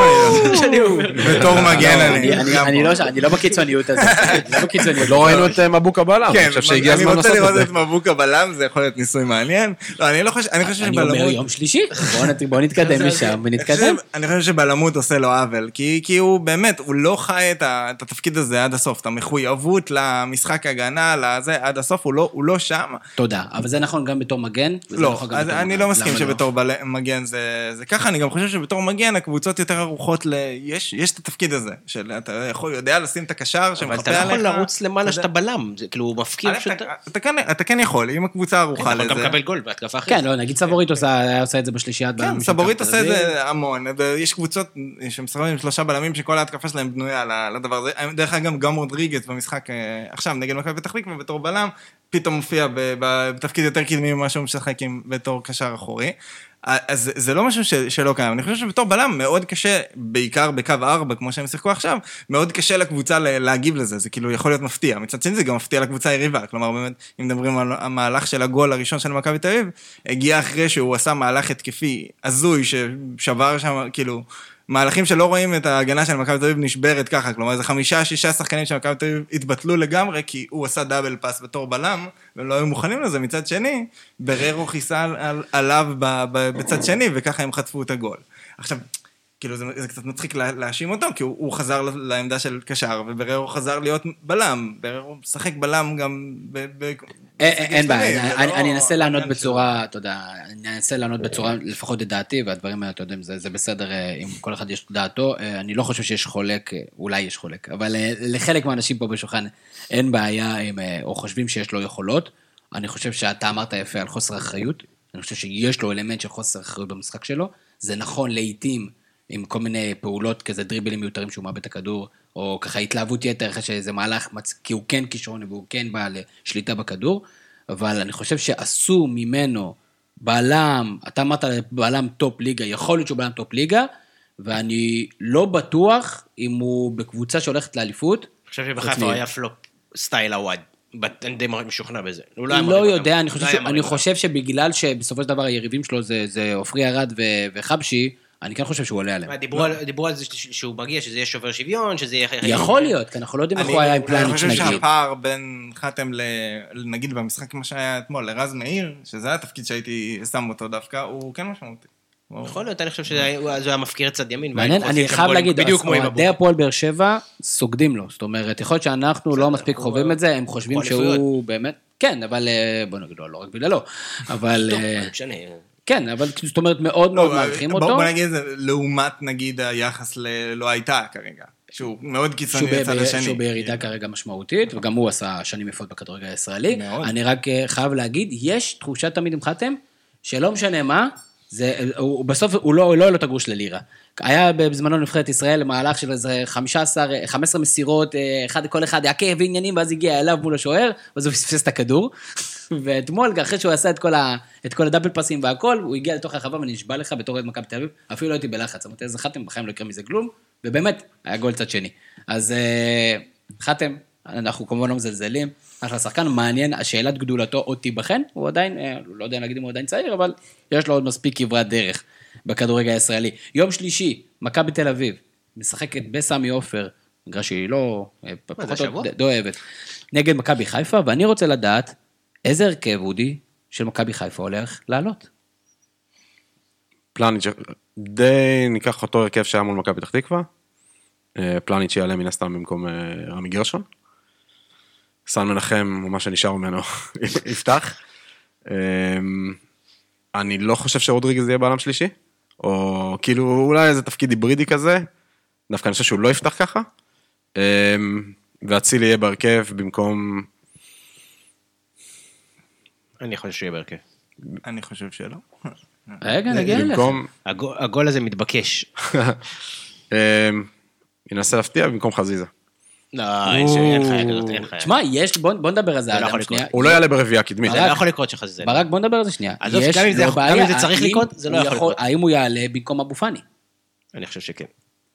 אני לא. אומר. בתור מגן לא, אני אני-. לא- אני לא בקיצוניות הזאת. לא בקיצוניות. לא ראינו את אה, מבוקה בלם, כן, אני חושב שהגיע הזמן אני לעשות רוצה לראות זה. את מבוקה בלם, זה יכול להיות ניסוי מעניין. לא, אני לא חושב, אני חושב אני אומר שבלמות... יום שלישי. בואו נת- בואו נתקדם משם ונתקדם. אני חושב שבלמות עושה לו עוול, כי, כי הוא באמת, הוא לא חי את, התפקיד הזה עד הסוף, את המחויבות למשחק הגנה, לזה, עד הסוף, הוא לא, הוא לא שם. תודה. אבל זה נכון גם בתור מגן. לא, נכון אז בתור אני מגן. לא מסכים למה שבתור בל... מגן זה, זה ככה, אני גם חושב שבתור מגן הקבוצות יותר ערוכות ל... יש, יש את התפקיד הזה, של אתה יכול, יודע לשים את הקשר אבל שמחפה אתה לא עליך. יכול לרוץ למעלה אתה שאתה בלם. זה כאילו, הוא מפקיר יודע- פשוט... אתה, אתה, כן, אתה כן יכול, אם הקבוצה אתה ערוכה יכול לזה. גם לקבל גול בהתקפה אחרת. כן, לא, נגיד סבורית עושה את זה בשלישיית כן, בלמים של סבורית עושה את. זה המון, ויש קבוצות שמשחקים עם שלושה בלמים שכל ההתקפה שלהם בנויה לדבר הזה. דרך אגב, גם רודריגז במשחק אה, עכשיו נגד מכבי פתח תקווה בתור בלם, פתאום מופיע בתפקיד יותר קדמי ממה שהוא משחק עם בתור קשר אחורי. אז זה- לא משהו שלא קיים. אני חושב שבתור בלם מאוד קשה, בעיקר בקו 4, כמו שהם שיחקו עכשיו, מאוד קשה לקבוצה להגיב לזה, זה כאילו יכול להיות מפתיע. מצד שני זה גם מפתיע לקבוצה היריבה, כלומר באמת, אם מדברים על המהלך של הגול הראשון של מכבי תל אביב, הגיע אחרי שהוא עשה מהלך התקפי הזוי, ששבר שם, כאילו... מהלכים שלא רואים את ההגנה של מכבי תל אביב נשברת ככה, כלומר איזה חמישה, שישה שחקנים של מכבי תל אביב התבטלו לגמרי, כי הוא עשה דאבל פאס בתור בלם, והם לא היו מוכנים לזה. מצד שני, בררו כיסה על, על, עליו בצד שני, וככה הם חטפו את הגול. עכשיו, כאילו זה, זה קצת מצחיק לה, להאשים אותו, כי הוא, הוא חזר לעמדה של קשר, ובררו חזר להיות בלם. בררו משחק בלם גם ב... ב אין- אין אין בעיה, זה אני- לא אני אנסה לענות בצורה, אתה יודע, אני אנסה לענות בצורה, לפחות את דעתי, והדברים האלה, אתה יודע, זה זה בסדר, אה, אם כל אחד יש דעתו, אה, אני לא חושב שיש חולק, אה, אולי יש חולק, אבל אה, לחלק מהאנשים פה בשולחן אין בעיה, עם, אה, או חושבים שיש לו יכולות. אני חושב שאתה אמרת יפה על חוסר אחריות, אני חושב שיש לו אלמנט של חוסר אחריות במשחק שלו, זה נכון לעיתים עם כל מיני פעולות כזה דריבלים מיותרים שהוא מאבד את הכדור, או ככה התלהבות יתר אחרי שאיזה מהלך, מצ... כי הוא כן כישרוני והוא כן בעל שליטה בכדור, אבל אני חושב שעשו ממנו בלם, אתה אמרת בלם טופ ליגה, יכול להיות שהוא בלם טופ ליגה, ואני לא בטוח אם הוא בקבוצה שהולכת לאליפות. אני חושב שבחיפה הוא היה פלופ סטייל הוואד. אני די משוכנע בזה. הוא לא היה מרים לא. יודע, אני לא חושב, שבגלל שבסופו של דבר היריבים שלו זה, עופרי ארד. וחבשי, אני כן חושב שהוא עולה עליהם. דיברו על- דיברו על זה ש- שהוא מגיע, שזה יהיה שובר שוויון, שזה יהיה... יכול להיות, כי אנחנו לא יודעים איך הוא היה עם פלניץ' אני חושב נגיד. שהפער בין חתם, ל... נגיד במשחק מה שהיה אתמול, לרז מאיר, שזה התפקיד שהייתי שם אותו דווקא, הוא כן משמעותי. יכול להיות, אני חושב שזה היה היה מפקיר צד ימין. מעניין, אני חייב להגיד, אוהדי. הפועל באר שבע סוגדים לו. זאת אומרת, יכול להיות שאנחנו לא מספיק חווים את זה, הם חושבים הוא שהוא. באמת... כן, אבל אה, בוא נגיד, לא, לא רק בגללו. אבל... אה, לא. כן, אבל זאת אומרת, מאוד מאוד מעריכים בוא- אותו. בוא נגיד לעומת נגיד היחס ללא הייתה כרגע, שהוא מאוד קיצוני לצד השני. שהוא בירידה כרגע משמעותית, וגם הוא עשה שנים יפות בכדורגל הישראלי. מאוד. אני רק אה, חייב להגיד, יש תחושה תמיד עם חתם, שלא משנה מה, זה, הוא, בסוף הוא לא, לא היה לו את הגרוש ללירה. היה בזמנו נבחרת ישראל מהלך של איזה 15, 15 מסירות, אה, אחד, כל אחד עקב ועניינים, ואז הגיע אליו מול השוער, ואז הוא פספס את הכדור. ואתמול, אחרי שהוא עשה את כל, ה, את כל הדאבל פסים והכל, הוא הגיע לתוך הרחבה ואני נשבע לך בתור אוהד מכבי תל אביב, אפילו לא הייתי בלחץ, אמרתי, איזה חתם, בחיים לא יקרה מזה כלום, ובאמת, היה גול צד שני. אז אה, חתם, אנחנו כמובן לא מזלזלים, אחלה שחקן, מעניין, השאלת גדולתו עוד תיבחן, הוא עדיין, אה, לא יודע להגיד אם הוא עדיין צעיר, אבל יש לו עוד מספיק כברת דרך בכדורגל הישראלי. יום שלישי, מכבי תל אביב, משחקת בסמי עופר, מגרש שהיא לא, אה, פחות השבוע? די אוהבת, נגד מכבי חיפה, ואני רוצה לדעת איזה הרכב, אודי, של מכבי חיפה הולך לעלות. פלניץ', די ניקח אותו הרכב שהיה מול מכבי פתח תקווה. אה, פלניץ' יעלה מן הסתם במקום אה, רמי גרשון. סן מנחם, מה שנשאר ממנו, יפתח. אה, אני לא חושב שרודריגז יהיה בעלם שלישי, או כאילו אולי איזה תפקיד היברידי כזה, דווקא אני חושב שהוא לא יפתח ככה. אה, ואצילי יהיה בהרכב במקום... אני חושב שיהיה בהרכב. אני חושב שלא. רגע, נגיע אליך. הגול- הזה מתבקש. אה, ינסה להפתיע במקום חזיזה. לא, אין חיה כזאת, אין חיה. תשמע, יש, בוא נדבר על זה, לא. הוא לא יעלה ברביעייה קדמית. זה לא יכול לקרות שחזיזה. ברק, בוא נדבר על זה שנייה. עזוב, גם אם זה צריך לקרות, זה לא יכול לקרות. האם הוא יעלה במקום אבו פאני? אני חושב שכן.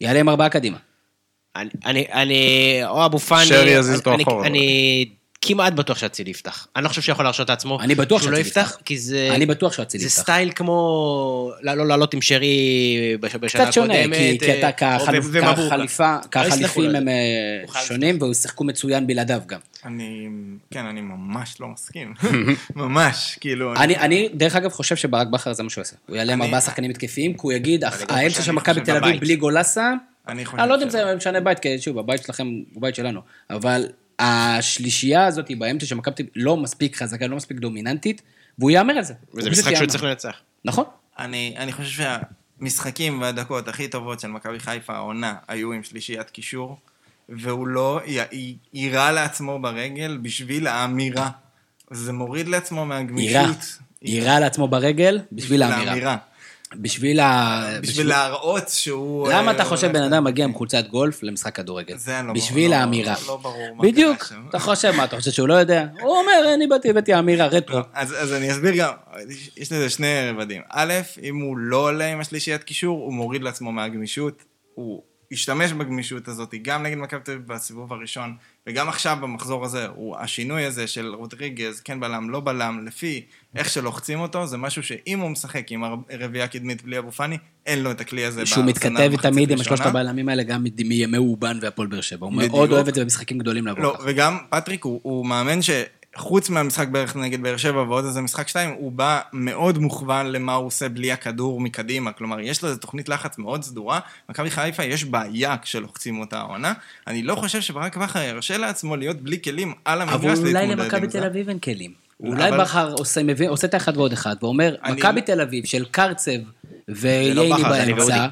יעלה עם ארבעה קדימה. אני, אני, או אבו פאני, שרי יזיז אותו אחורה. אני כמעט בטוח שאצילי יפתח. אני לא חושב שיכול להרשות לעצמו אני בטוח שהוא לא שאצילי יפתח. כי זה... אני בטוח שאצילי זה יפתח. סטייל כמו לא לא לעלות עם שרי בש- בשנה קצת שונה, הקודמת. כי- כי אה, אתה ומבוקה. כחליפה, לא כחליפים לו. הם אה, שונים, והוא שיחקו מצוין בלעדיו גם. אני, כן, אני ממש לא מסכים. ממש, כאילו... אני, אני, דרך אגב, חושב שברק בכר זה מה שהוא יעשה. הוא יעלה עם ארבעה שחקנים התקפיים, כי הוא יגיד, האמצע של מכבי תל אביב. בלי גולסה, אני לא יודע אם. זה משנה בית, כי שוב, הבית שלכם הוא בית שלנו, אבל השלישייה הזאת באמצע של מכבי תל אביב לא מספיק חזקה, לא מספיק דומיננטית, והוא יאמר על זה. וזה משחק שהוא. צריך לנצח. נכון. אני, אני חושב שהמשחקים והדקות הכי טובות של מכבי חיפה העונה היו עם שלישיית קישור, והוא לא יירה לעצמו ברגל בשביל האמירה. זה מוריד לעצמו מהגמישות. יירה. יירה לעצמו ברגל בשביל האמירה. בשביל ה... בשביל להראות שהוא... למה אה, אתה חושב בן אדם מגיע עם חולצת גולף למשחק כדורגל? זה לא- בשביל לא- האמירה. לא ברור מה בדיוק. אתה חושב, מה, אתה חושב שהוא לא יודע? הוא אומר, אני באתי, הבאתי אמירה, רטרו. לא, אז, אז אני אסביר גם, יש לזה שני רבדים. א', אם הוא לא עולה עם השלישיית קישור, הוא מוריד לעצמו מהגמישות, הוא השתמש בגמישות הזאת גם נגד מכבי תל אביב בסיבוב הראשון, וגם עכשיו במחזור הזה, הוא, השינוי הזה של רודריגז, כן בלם, לא בלם, לפי איך שלוחצים אותו, זה משהו שאם הוא משחק עם הר- רביעייה קדמית בלי אבו פאני, אין לו את הכלי הזה שהוא מתכתב תמיד עם. שלושת הבלמים האלה, גם מימי אובן והפועל באר שבע. הוא. מאוד אוהב את זה במשחקים גדולים לבוא לא, ככה. וגם פטריק הוא, הוא מאמן שחוץ מהמשחק בערך נגד באר שבע ועוד איזה משחק שתיים, הוא בא מאוד מוכוון למה הוא עושה בלי הכדור מקדימה. כלומר, יש לו איזו תוכנית לחץ מאוד סדורה. מכבי חיפה יש בעיה כשלוחצים אותה העונה. אני לא חושב שברק בכר ירשה לעצמו להיות בלי כלים על המגרש אבל להתמודד אולי עם למכבי זה. תל אביב אין כלים. אולי אבל- בכר עושה, מבין, עושה את האחד ועוד אחד, ואומר, אני- מכבי תל אביב של קרצב לא וייני אני באמצע.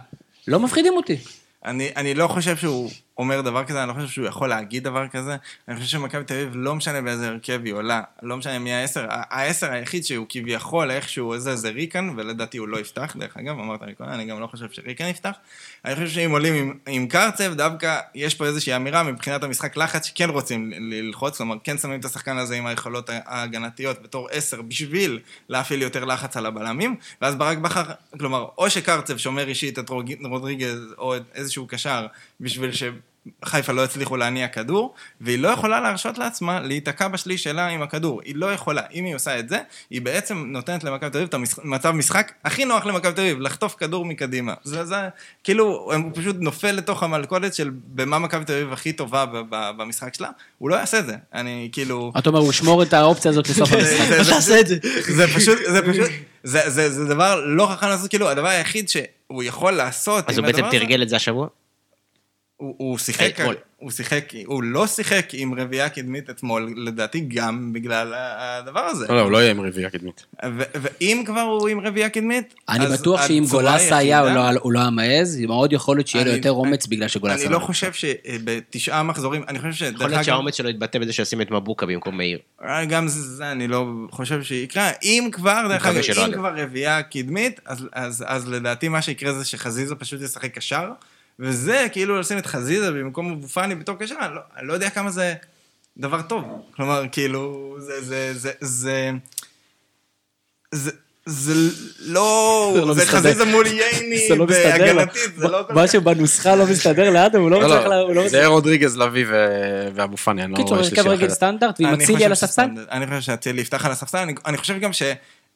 לא מפחידים אותי. אני, אני לא חושב שהוא אומר דבר כזה, אני לא חושב שהוא יכול להגיד דבר כזה. אני חושב שמכבי תל אביב, לא משנה באיזה הרכב היא עולה, לא משנה מי העשר, העשר היחיד שהוא כביכול איכשהו איזה זה ריקן, ולדעתי הוא לא יפתח, דרך אגב, אמרת לי קודם, אני גם לא חושב שריקן יפתח. אני חושב שאם עולים עם, עם קרצב, דווקא יש פה איזושהי אמירה מבחינת המשחק לחץ שכן רוצים ללחוץ, כלומר כן שמים את השחקן הזה עם היכולות ההגנתיות בתור עשר בשביל להפעיל יותר לחץ על הבלמים, ואז ברק בכר, כלומר, או שקרצב שומר אישית את רודריגז או איזשהו קשר בשביל שחיפה לא יצליחו להניע כדור, והיא לא יכולה להרשות לעצמה להיתקע בשליש שלה עם הכדור. היא לא יכולה. אם היא עושה את זה, היא בעצם נותנת למכבי תל אביב את המצב משחק הכי נוח למכבי תל אביב, לחטוף כדור מקדימה. זה, זה, כאילו, הוא פשוט נופל לתוך המלכודת של במה מכבי תל אביב הכי טובה ב- ב- במשחק שלה, הוא לא יעשה את זה. אני כאילו... אתה אומר, הוא ישמור את האופציה הזאת לסוף המשחק. זה- איך תעשה את זה? זה פשוט, זה פשוט, זה, זה, זה דבר לא חכם לעשות, כאילו, הדבר היחיד שהוא יכול לעשות אז הוא בעצם תרגל את זה השבוע? הוא, הוא שיחק, אתמול. הוא שיחק, הוא לא שיחק עם רביעייה קדמית אתמול, לדעתי גם בגלל הדבר הזה. לא, לא, הוא לא יהיה עם רביעייה קדמית. ו- ואם כבר הוא עם רביעייה קדמית, אני בטוח שאם גולסה היה, הוא לא- הוא לא היה מעז, מאוד יכול להיות שיהיה לו יותר אומץ בגלל שגולסה אני לא חושב שבתשעה מחזורים, אני חושב שדרך יכול להיות שהאומץ שלו יתבטא בזה שישים את מבוקה במקום מאיר. גם זה, זה אני לא חושב שיקרה. אם כבר, דרך אגב, אם. כבר רביעייה קדמית, אז, אז, אז לדעתי מה שיקרה זה שחזיזה פשוט ישחק קשר, וזה כאילו לשים את חזיזה במקום אבו פאני בתור קשר, אני לא, אני לא יודע כמה זה דבר טוב. כלומר, כאילו, זה, זה, זה, זה, זה, זה לא, זה לא זה. חזיזה מול ייני זה לא. בהגנתית, זה לא כל כך... משהו בנוסחה לא מסתדר לאדם, הוא לא לא, מצליח... לא, לא זה רודריגז, לביא ואבו פאני, אני לא קיצור, רואה הרכב שלישי רגל אחרת. סטנדרט, ועם אני אצילי חושב על הספסל? אני חושב שאצילי יפתח על הספסל, אני, אני חושב גם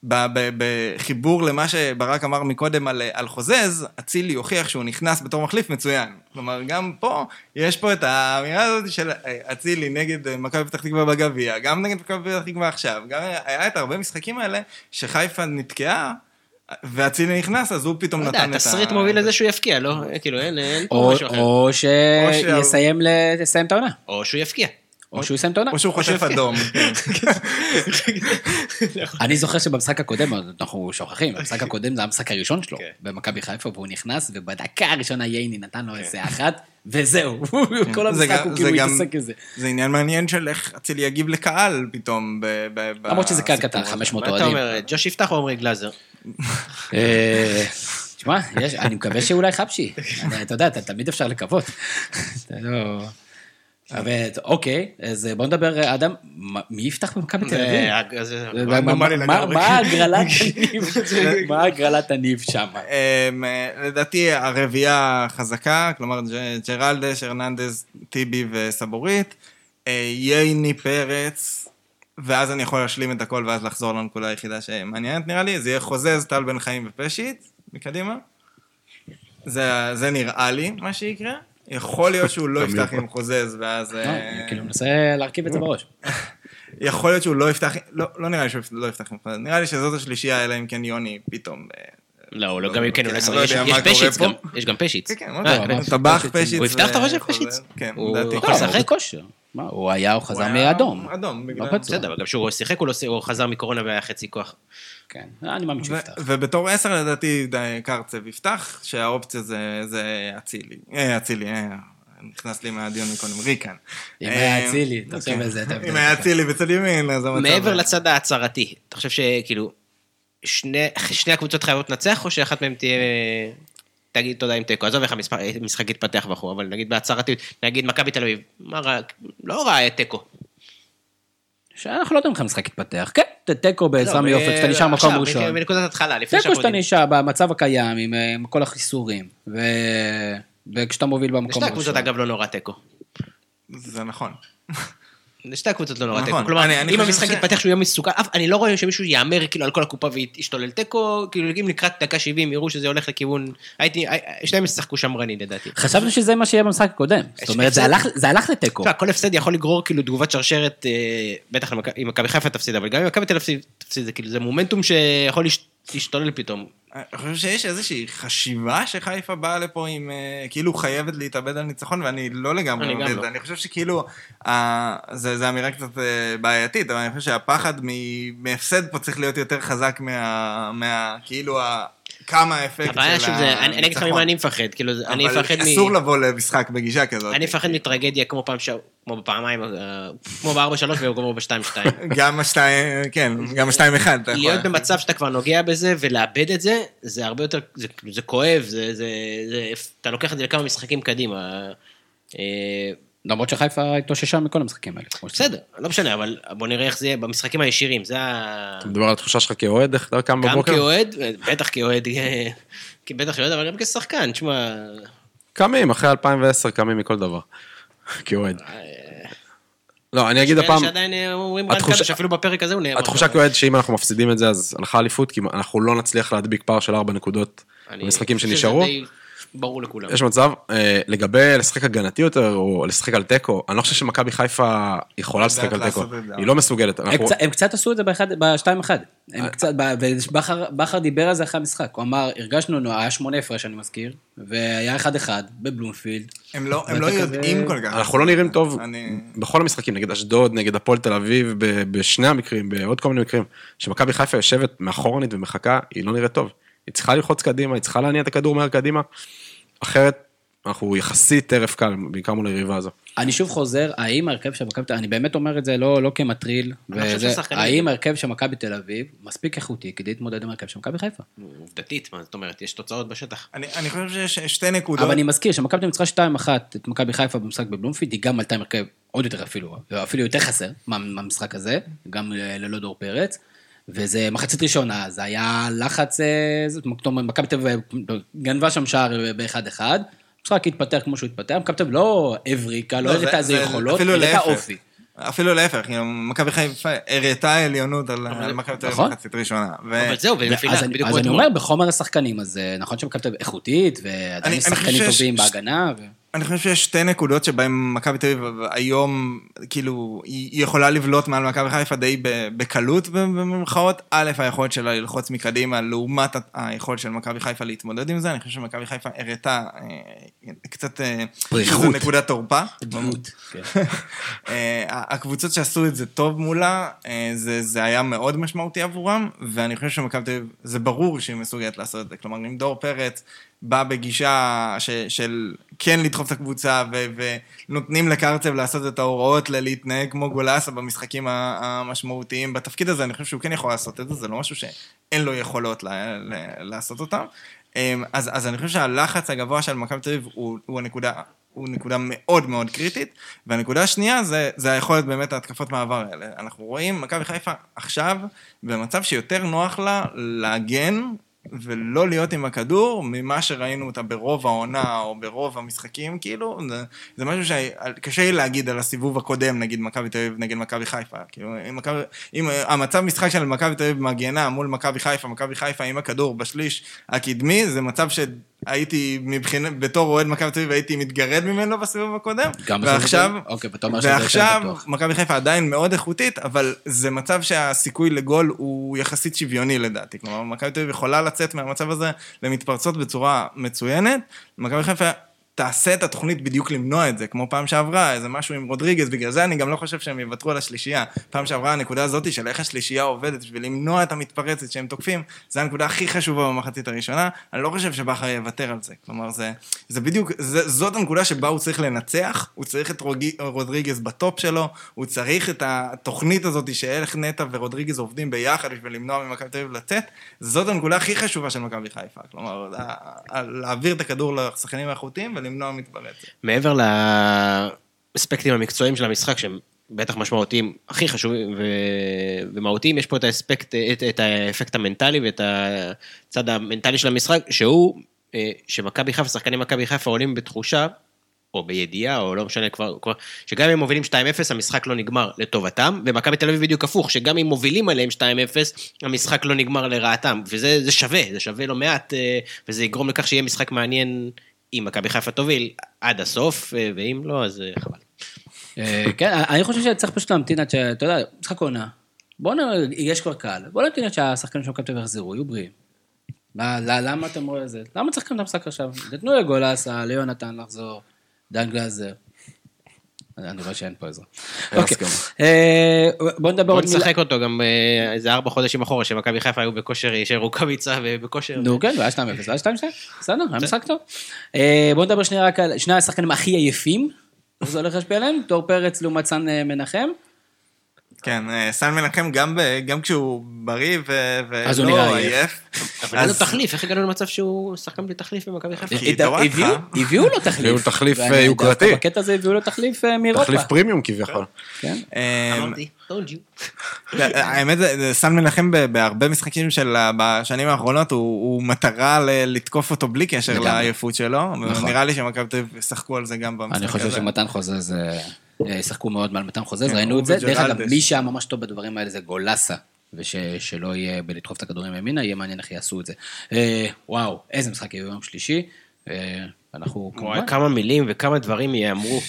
שבחיבור למה שברק אמר מקודם על, על חוזז, אצילי הוכיח שהוא נכנס בתור מחליף מצוין. כלומר, גם פה, יש פה את האמירה הזאת של אה, אצילי נגד אה, מכבי פתח תקווה בגביע, גם נגד מכבי פתח תקווה עכשיו, גם היה את הרבה המשחקים האלה שחיפה נתקעה, ואצילי נכנס, אז הוא פתאום לא נתן יודע, את ה... התסריט מוביל לזה שהוא יפקיע, לא? כאילו, אין אין פה משהו אחר. או שיסיים את העונה. או שהוא יפקיע. או שהוא יסיים את העונה. או שהוא חוטף אדום. אני זוכר שבמשחק הקודם, אנחנו שוכחים, במשחק הקודם זה המשחק הראשון שלו, כן. במכבי חיפה, והוא נכנס, ובדקה הראשונה ייני נתן לו איזה אחת, וזהו, כל זה המשחק הוא כאילו זה גם- מתעסק בזה. זה עניין מעניין של איך אצילי יגיב לקהל פתאום. למרות שזה קהל קטן, הזה. 500 מה אתה אוהדים. אומר, ג'וש יפתח או עמרי גלאזר? אה, תשמע, יש- אני מקווה שאולי חבשי. אתה יודע, אתה- תמיד אפשר לקוות. אבל אוקיי, אז בוא נדבר, אדם, מי יפתח במכבי תל אביב? מה- הגרלת הניב? שם? אמ, לדעתי הרביעייה חזקה, כלומר ג'רלדש, הרננדז, טיבי וסבורית, אה, ייני פרץ, ואז אני יכול להשלים את הכל ואז לחזור לנקודה היחידה שמעניינת נראה לי, זה יהיה חוזז, טל בן חיים ופשיט, מקדימה. זה, זה נראה לי מה שיקרה. יכול להיות שהוא לא יפתח עם חוזז, ואז... לא, אה, כאילו מנסה להרכיב את זה בראש. יכול להיות שהוא לא יפתח, לא, לא נראה לי שהוא לא יפתח עם חוזז, נראה לי שזאת השלישייה, אלא אם כן יוני פתאום... אה, לא, הוא לא, גם אם כן, הוא לא כן, ישחק. לא יש פשיץ יש גם פשיץ. כן, כן, אה, לא יודע, טבח, פשיץ. הוא יפתח, אתה חושב, וחוזז. פשיץ? כן, הוא לדעתי. יכול לא, לשחק? הוא בכושר. מה, הוא היה, הוא חזר הוא מאדום. אדום, בגלל- לא. בסדר, אבל גם כשהוא שיחק הוא לא- הוא חזר מקורונה והיה חצי כוח. כן, אני מאמין שהוא ו- יפתח. ובתור עשר לדעתי די קרצב יפתח, שהאופציה זה- זה אצילי. אה, אצילי, אה, נכנס לי מהדיון מקודם, ריקן. אם אה, היה אצילי, תחשוב כן. איזה... אתה- אם היה אצילי בצד ימין, אז המצב... מעבר לצד ההצהרתי, אתה חושב שכאילו, שני שני הקבוצות חייבות לנצח, או שאחת מהן תהיה... תגיד תודה עם תיקו, עזוב איך המשחק יתפתח וכו', אבל נגיד בהצהרתיות, נגיד מכבי תל אביב, מה רע, לא רע תיקו. שאנחנו לא יודעים איך המשחק יתפתח. כן, תיקו בעזרה לא, מיופי, שאתה נשאר מקום עכשיו, ראשון. בנקודת התחלה, לפני תיקו שאתה. נשאר במצב הקיים עם אה, עם כל החיסורים. ו- וכשאתה מוביל במקום לשתי הקבוצות הראשון. אגב לא נורא תיקו. זה נכון. לשתי הקבוצות לא נורא נכון, תיקו. כלומר, אני- אני אם המשחק ש- יתפתח שהוא יהיה מסוכן, אף- אני לא רואה שמישהו יאמר כאילו על כל הקופה וישתולל תיקו, כאילו אם לקראת דקה 70 יראו שזה הולך לכיוון, הייתי, שניהם ישחקו שמרני לדעתי. חשבנו שזה מה שיהיה במשחק הקודם. זאת אומרת, זה הלך- זה הלך לתיקו. תשמע, כל הפסד יכול לגרור כאילו תגובת שרשרת, אה, בטח אם מכבי חיפה תפסיד, אבל גם אם מכבי תל אביב תפסיד, זה כאילו, זה מומנטום שיכול להשתולל פתאום. אני חושב שיש איזושהי חשיבה שחיפה באה לפה עם, אה, כאילו חייבת להתאבד על ניצחון, ואני לא לגמרי אני גם לא. אני חושב שכאילו, אה, זה זה אמירה קצת אה, בעייתית, אבל אני חושב שהפחד מהפסד פה צריך להיות יותר חזק מה... מה- כאילו, ה- כמה האפקט של הבעיה שוב זה, אני אגיד לך ממה אני מפחד, כאילו, אני אבל מפחד מ... אסור לבוא למשחק בגישה כזאת. אני מפחד מטרגדיה כמו פעם ש... כמו בפעמיים, אה, כמו ב-4-3 וכמו ב-2-2. גם השתיים, כן, גם השתיים אחד. להיות. במצב שאתה כבר נוגע בזה ולאבד את זה, זה הרבה יותר, זה, כואב, זה, אתה לוקח את זה לכמה משחקים קדימה. למרות שחיפה התאוששה מכל המשחקים האלה. בסדר, לא משנה, אבל בוא נראה איך זה יהיה במשחקים הישירים, זה ה... אתה מדבר על התחושה שלך כאוהד, איך אתה קם גם בבוקר? כאוהד, בטח כאוהד, בטח כאוהד, אבל גם כשחקן, תשמע, קמים, אחרי 2010 קמים מכל דבר. כאוהד. לא, אני אגיד יש כאלה הפעם, שעדיין אה, אומרים רן התחושה- קדוש, אפילו בפרק הזה הוא נאמר. התחושה כאוהד שאם אנחנו מפסידים את זה אז הלכה אליפות, כי אנחנו לא נצליח להדביק פער של ארבע נקודות אני במשחקים חושב שזה שנשארו. ברור לכולם. יש מצב, אה, לגבי לשחק הגנתי יותר, או לשחק על תיקו, אני לא חושב שמכבי חיפה יכולה לשחק על תיקו. היא לא מסוגלת. הם קצת- הם קצת עשו את זה ב-2-1. אה. ובכר בכר דיבר על זה אחרי המשחק. הוא אמר, הרגשנו, נו, היה שמונה הפרש, אני מזכיר, והיה 1-1 בבלומפילד. הם לא, הם לא יודעים כל כך. אנחנו לא נראים טוב אני... בכל המשחקים, נגד אשדוד, נגד הפועל תל אביב, ב- בשני המקרים, בעוד כל מיני מקרים, שמכבי חיפה יושבת מאחורנית ומחכה, היא לא נראית טוב. היא צריכה ללחוץ קדימה, היא צריכה להניע את הכדור מהר קדימה, אחרת אנחנו יחסית טרף קל, בעיקר מול היריבה הזו. אני שוב חוזר, האם ההרכב של מכבי תל אביב, אני באמת אומר את זה לא, לא כמטריל, וזה- שהשחקנים- האם ההרכב של מכבי תל אביב מספיק איכותי כדי להתמודד עם ההרכב של מכבי חיפה? עובדתית, מה זאת אומרת, יש תוצאות בשטח. אני, אני חושב שיש שתי נקודות. אבל אני מזכיר שמכבי תל אביב ניצחה 2-1 את מכבי חיפה במשחק בבלומפילד, היא גם עלתה עם הרכב עוד יותר אפילו, אפילו יותר חסר מה- מהמשחק הזה, גם ל- ללא דור פרץ. וזה מחצית ראשונה, זה היה לחץ, אה, זאת אומרת, מכבי תל אביב גנבה שם שער ב-1-1, המשחק התפתח כמו שהוא התפתח, מכבי תל אביב לא הבריקה, לא זה- הראתה איזה זה יכולות, הראתה להפך. אופי. אפילו להפך, מכבי חיפה הראתה עליונות על מכבי תל אביב נכון. במחצית ראשונה. אבל זהו, ונפילה, אז אני- בדיוק אז כמו אני אתמול. אומר, בחומר השחקנים, אז אה, נכון שמכבי תל אביב איכותית, ועדיין שחקנים טובים בהגנה. אני חושב שיש שתי נקודות שבהן מכבי תל אביב היום, כאילו, היא יכולה לבלוט מעל מכבי חיפה די בקלות במרכאות. א', היכולת שלה ללחוץ מקדימה לעומת היכולת של מכבי חיפה להתמודד עם זה. אני חושב שמכבי חיפה הראתה אה, קצת... אה, פריחות. שזה נקודת תורפה. דמות. כן. אה, הקבוצות שעשו את זה טוב מולה, אה, זה, זה היה מאוד משמעותי עבורם, ואני חושב שמכבי תל אביב, זה ברור שהיא מסוגלת לעשות את זה. כלומר, אם דור פרץ בא בגישה ש, של כן לדחוף את הקבוצה, ו, ונותנים לקרצב לעשות את ההוראות להתנהג כמו גולסה במשחקים המשמעותיים בתפקיד הזה, אני חושב שהוא כן יכול לעשות את זה, זה לא משהו שאין לו יכולות ל, ל, לעשות אותם. אה, אז, אז אני חושב שהלחץ הגבוה של מכבי תל אביב הוא, הוא הנקודה הוא נקודה מאוד מאוד קריטית, והנקודה השנייה זה, זה היכולת באמת ההתקפות מעבר האלה. אנחנו רואים מכבי חיפה עכשיו במצב שיותר נוח לה להגן ולא להיות עם הכדור ממה שראינו אותה ברוב העונה או ברוב המשחקים, כאילו, זה, זה משהו שקשה לי להגיד על הסיבוב הקודם, נגיד מכבי תל אביב נגד מכבי חיפה. כאילו, אם, מכבי, אם המצב משחק של מכבי תל אביב מגנה מול מכבי חיפה, מכבי חיפה עם הכדור בשליש הקדמי, זה מצב ש... הייתי מבחינת, בתור אוהד מכבי תל אביב הייתי מתגרד ממנו בסיבוב הקודם, גם ועכשיו? אוקיי, ואתה אומר שזה יותר ועכשיו בטוח. מכבי חיפה עדיין מאוד איכותית, אבל זה מצב שהסיכוי לגול הוא יחסית שוויוני לדעתי. כלומר, מכבי תל אביב יכולה לצאת מהמצב הזה למתפרצות בצורה מצוינת. מכבי חיפה תעשה את התוכנית בדיוק למנוע את זה, כמו פעם שעברה, איזה משהו עם רודריגז, בגלל זה אני גם לא חושב שהם יוותרו על השלישייה. פעם שעברה הנקודה הזאת של איך השלישייה עובדת בשביל למנוע את המתפרצת שהם תוקפים, זה הנקודה הכי חשובה במחצית הראשונה, אני לא חושב שבכר יוותר על זה. כלומר, זה, זה בדיוק, זה, זאת הנקודה שבה הוא צריך לנצח, הוא צריך את רוג, רודריגז בטופ שלו, הוא צריך את התוכנית הזאת שאלך נטע ורודריגז עובדים ביחד בשביל למנוע ממכבי תל אביב לצאת, זאת הנקודה הכי חשובה של מכבי חיפה. כלומר, ה- ה- להעביר את הכדור ולמנוע מתפרצת. מעבר לאספקטים המקצועיים של המשחק, שהם בטח משמעותיים, הכי חשובים ו- ומהותיים, יש פה את האספקט, את, את האפקט המנטלי ואת הצד המנטלי של המשחק, שהוא, אה, שמכבי חיפה, שחקני מכבי חיפה עולים בתחושה, או בידיעה, או לא משנה כבר, כבר שגם אם מובילים 2-0, המשחק לא נגמר לטובתם, ומכבי תל אביב בדיוק הפוך, שגם אם מובילים עליהם 2-0, המשחק לא נגמר לרעתם, וזה זה שווה, זה שווה לא מעט, אה, וזה יגרום לכך שיהיה משחק מעניין אם מכבי חיפה תוביל עד הסוף, אה, ואם לא, אז אה, חבל. אה, כן, אני חושב שצריך פשוט להמתין עד ש... אתה יודע, משחק עונה. בוא נ... יש כבר קהל. בוא נמתין עד שהשחקנים של מכבי יחזרו, יהיו בריאים. למה אתם רואים את זה? למה צריך לקיים את המשחק עכשיו? תתנו לגולסה, ליונתן לחזור, דן גלאזר. אני רואה שאין פה עזרה. אוקיי. אה, בוא נדבר בוא עוד מילה. נשחק אותו גם אה, איזה ארבע חודשים אחורה, שמכבי חיפה היו בכושר, שרוקאביצה ובכושר... נו כן, והיה 2-0, היה 2-2, בסדר, היה משחק טוב. אה, בוא נדבר שנייה רק על שני השחקנים הכי עייפים. איך זה הולך להשפיע עליהם? דור פרץ לעומת סן אה, מנחם. כן, אה, סן מנחם גם, ב- גם כשהוא בריא ו- אז הוא ולא נראה עייף. אבל אין לו אז- תחליף, איך הגענו למצב שהוא שחקן בלי תחליף במכבי חיפה? כי הביאו- לו תחליף. הביאו תחליף, אה, יוקרתי. בקטע הזה הביאו לו תחליף אה, מאירופה. תחליף פרימיום כביכול. כן. אמרתי, told you. האמת, זה- זה סן מנחם בהרבה משחקים של בשנים האחרונות, הוא מטרה לתקוף אותו בלי קשר. לעייפות שלו, נכון. ונראה לי שמכבי תל אביב ישחקו על זה גם במשחק הזה. אני חושב שמתן חוזז, אה, אה, ישחקו מאוד מעל מתן חוזז, כן, ראינו את זה. דרך אגב. מי שהיה ממש טוב בדברים האלה זה גולסה. ושלא יהיה בלדחוף את הכדורים ימינה, יהיה מעניין איך יעשו את זה. אה, וואו, איזה משחק יהיה ביום שלישי. אה, אנחנו כמובן... כמה מילים וכמה דברים ייאמרו.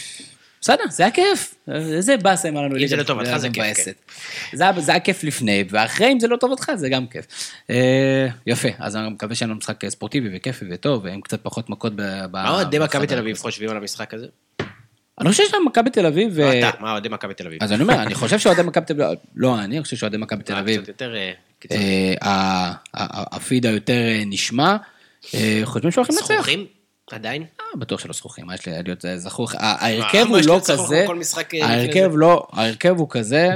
בסדר, זה היה כיף. איזה באסה היה לנו. אם זה ליגה לטובתך, זה כיף, מבאסת. זה היה- כיף לפני, ואחרי, אם זה לא טובתך, זה גם כיף. יפה, אז אני מקווה שיהיה לנו משחק ספורטיבי וכיפי וטוב, ועם קצת פחות מכות ב... מה אוהדי מכבי. תל אביב חושבים על המשחק הזה? אני חושב שמכבי תל אביב... ו- לא אתה, מה אוהדי מכבי תל אביב? אז אני אומר, אני חושב שאוהדי מכבי תל אביב... לא, אני חושב שאוהדי מכבי תל אה, אביב... קצת יותר אה, קיצוני. אה, הפיד היותר אה, נשמע, אה, חושבים שהולכים לנצח. זכוכים? עדיין? אה, בטוח שלא זכוכים, מה יש לי להיות אה, זכוך? ההרכב הוא לא כזה, אה, ההרכב? לא, ההרכב הוא כזה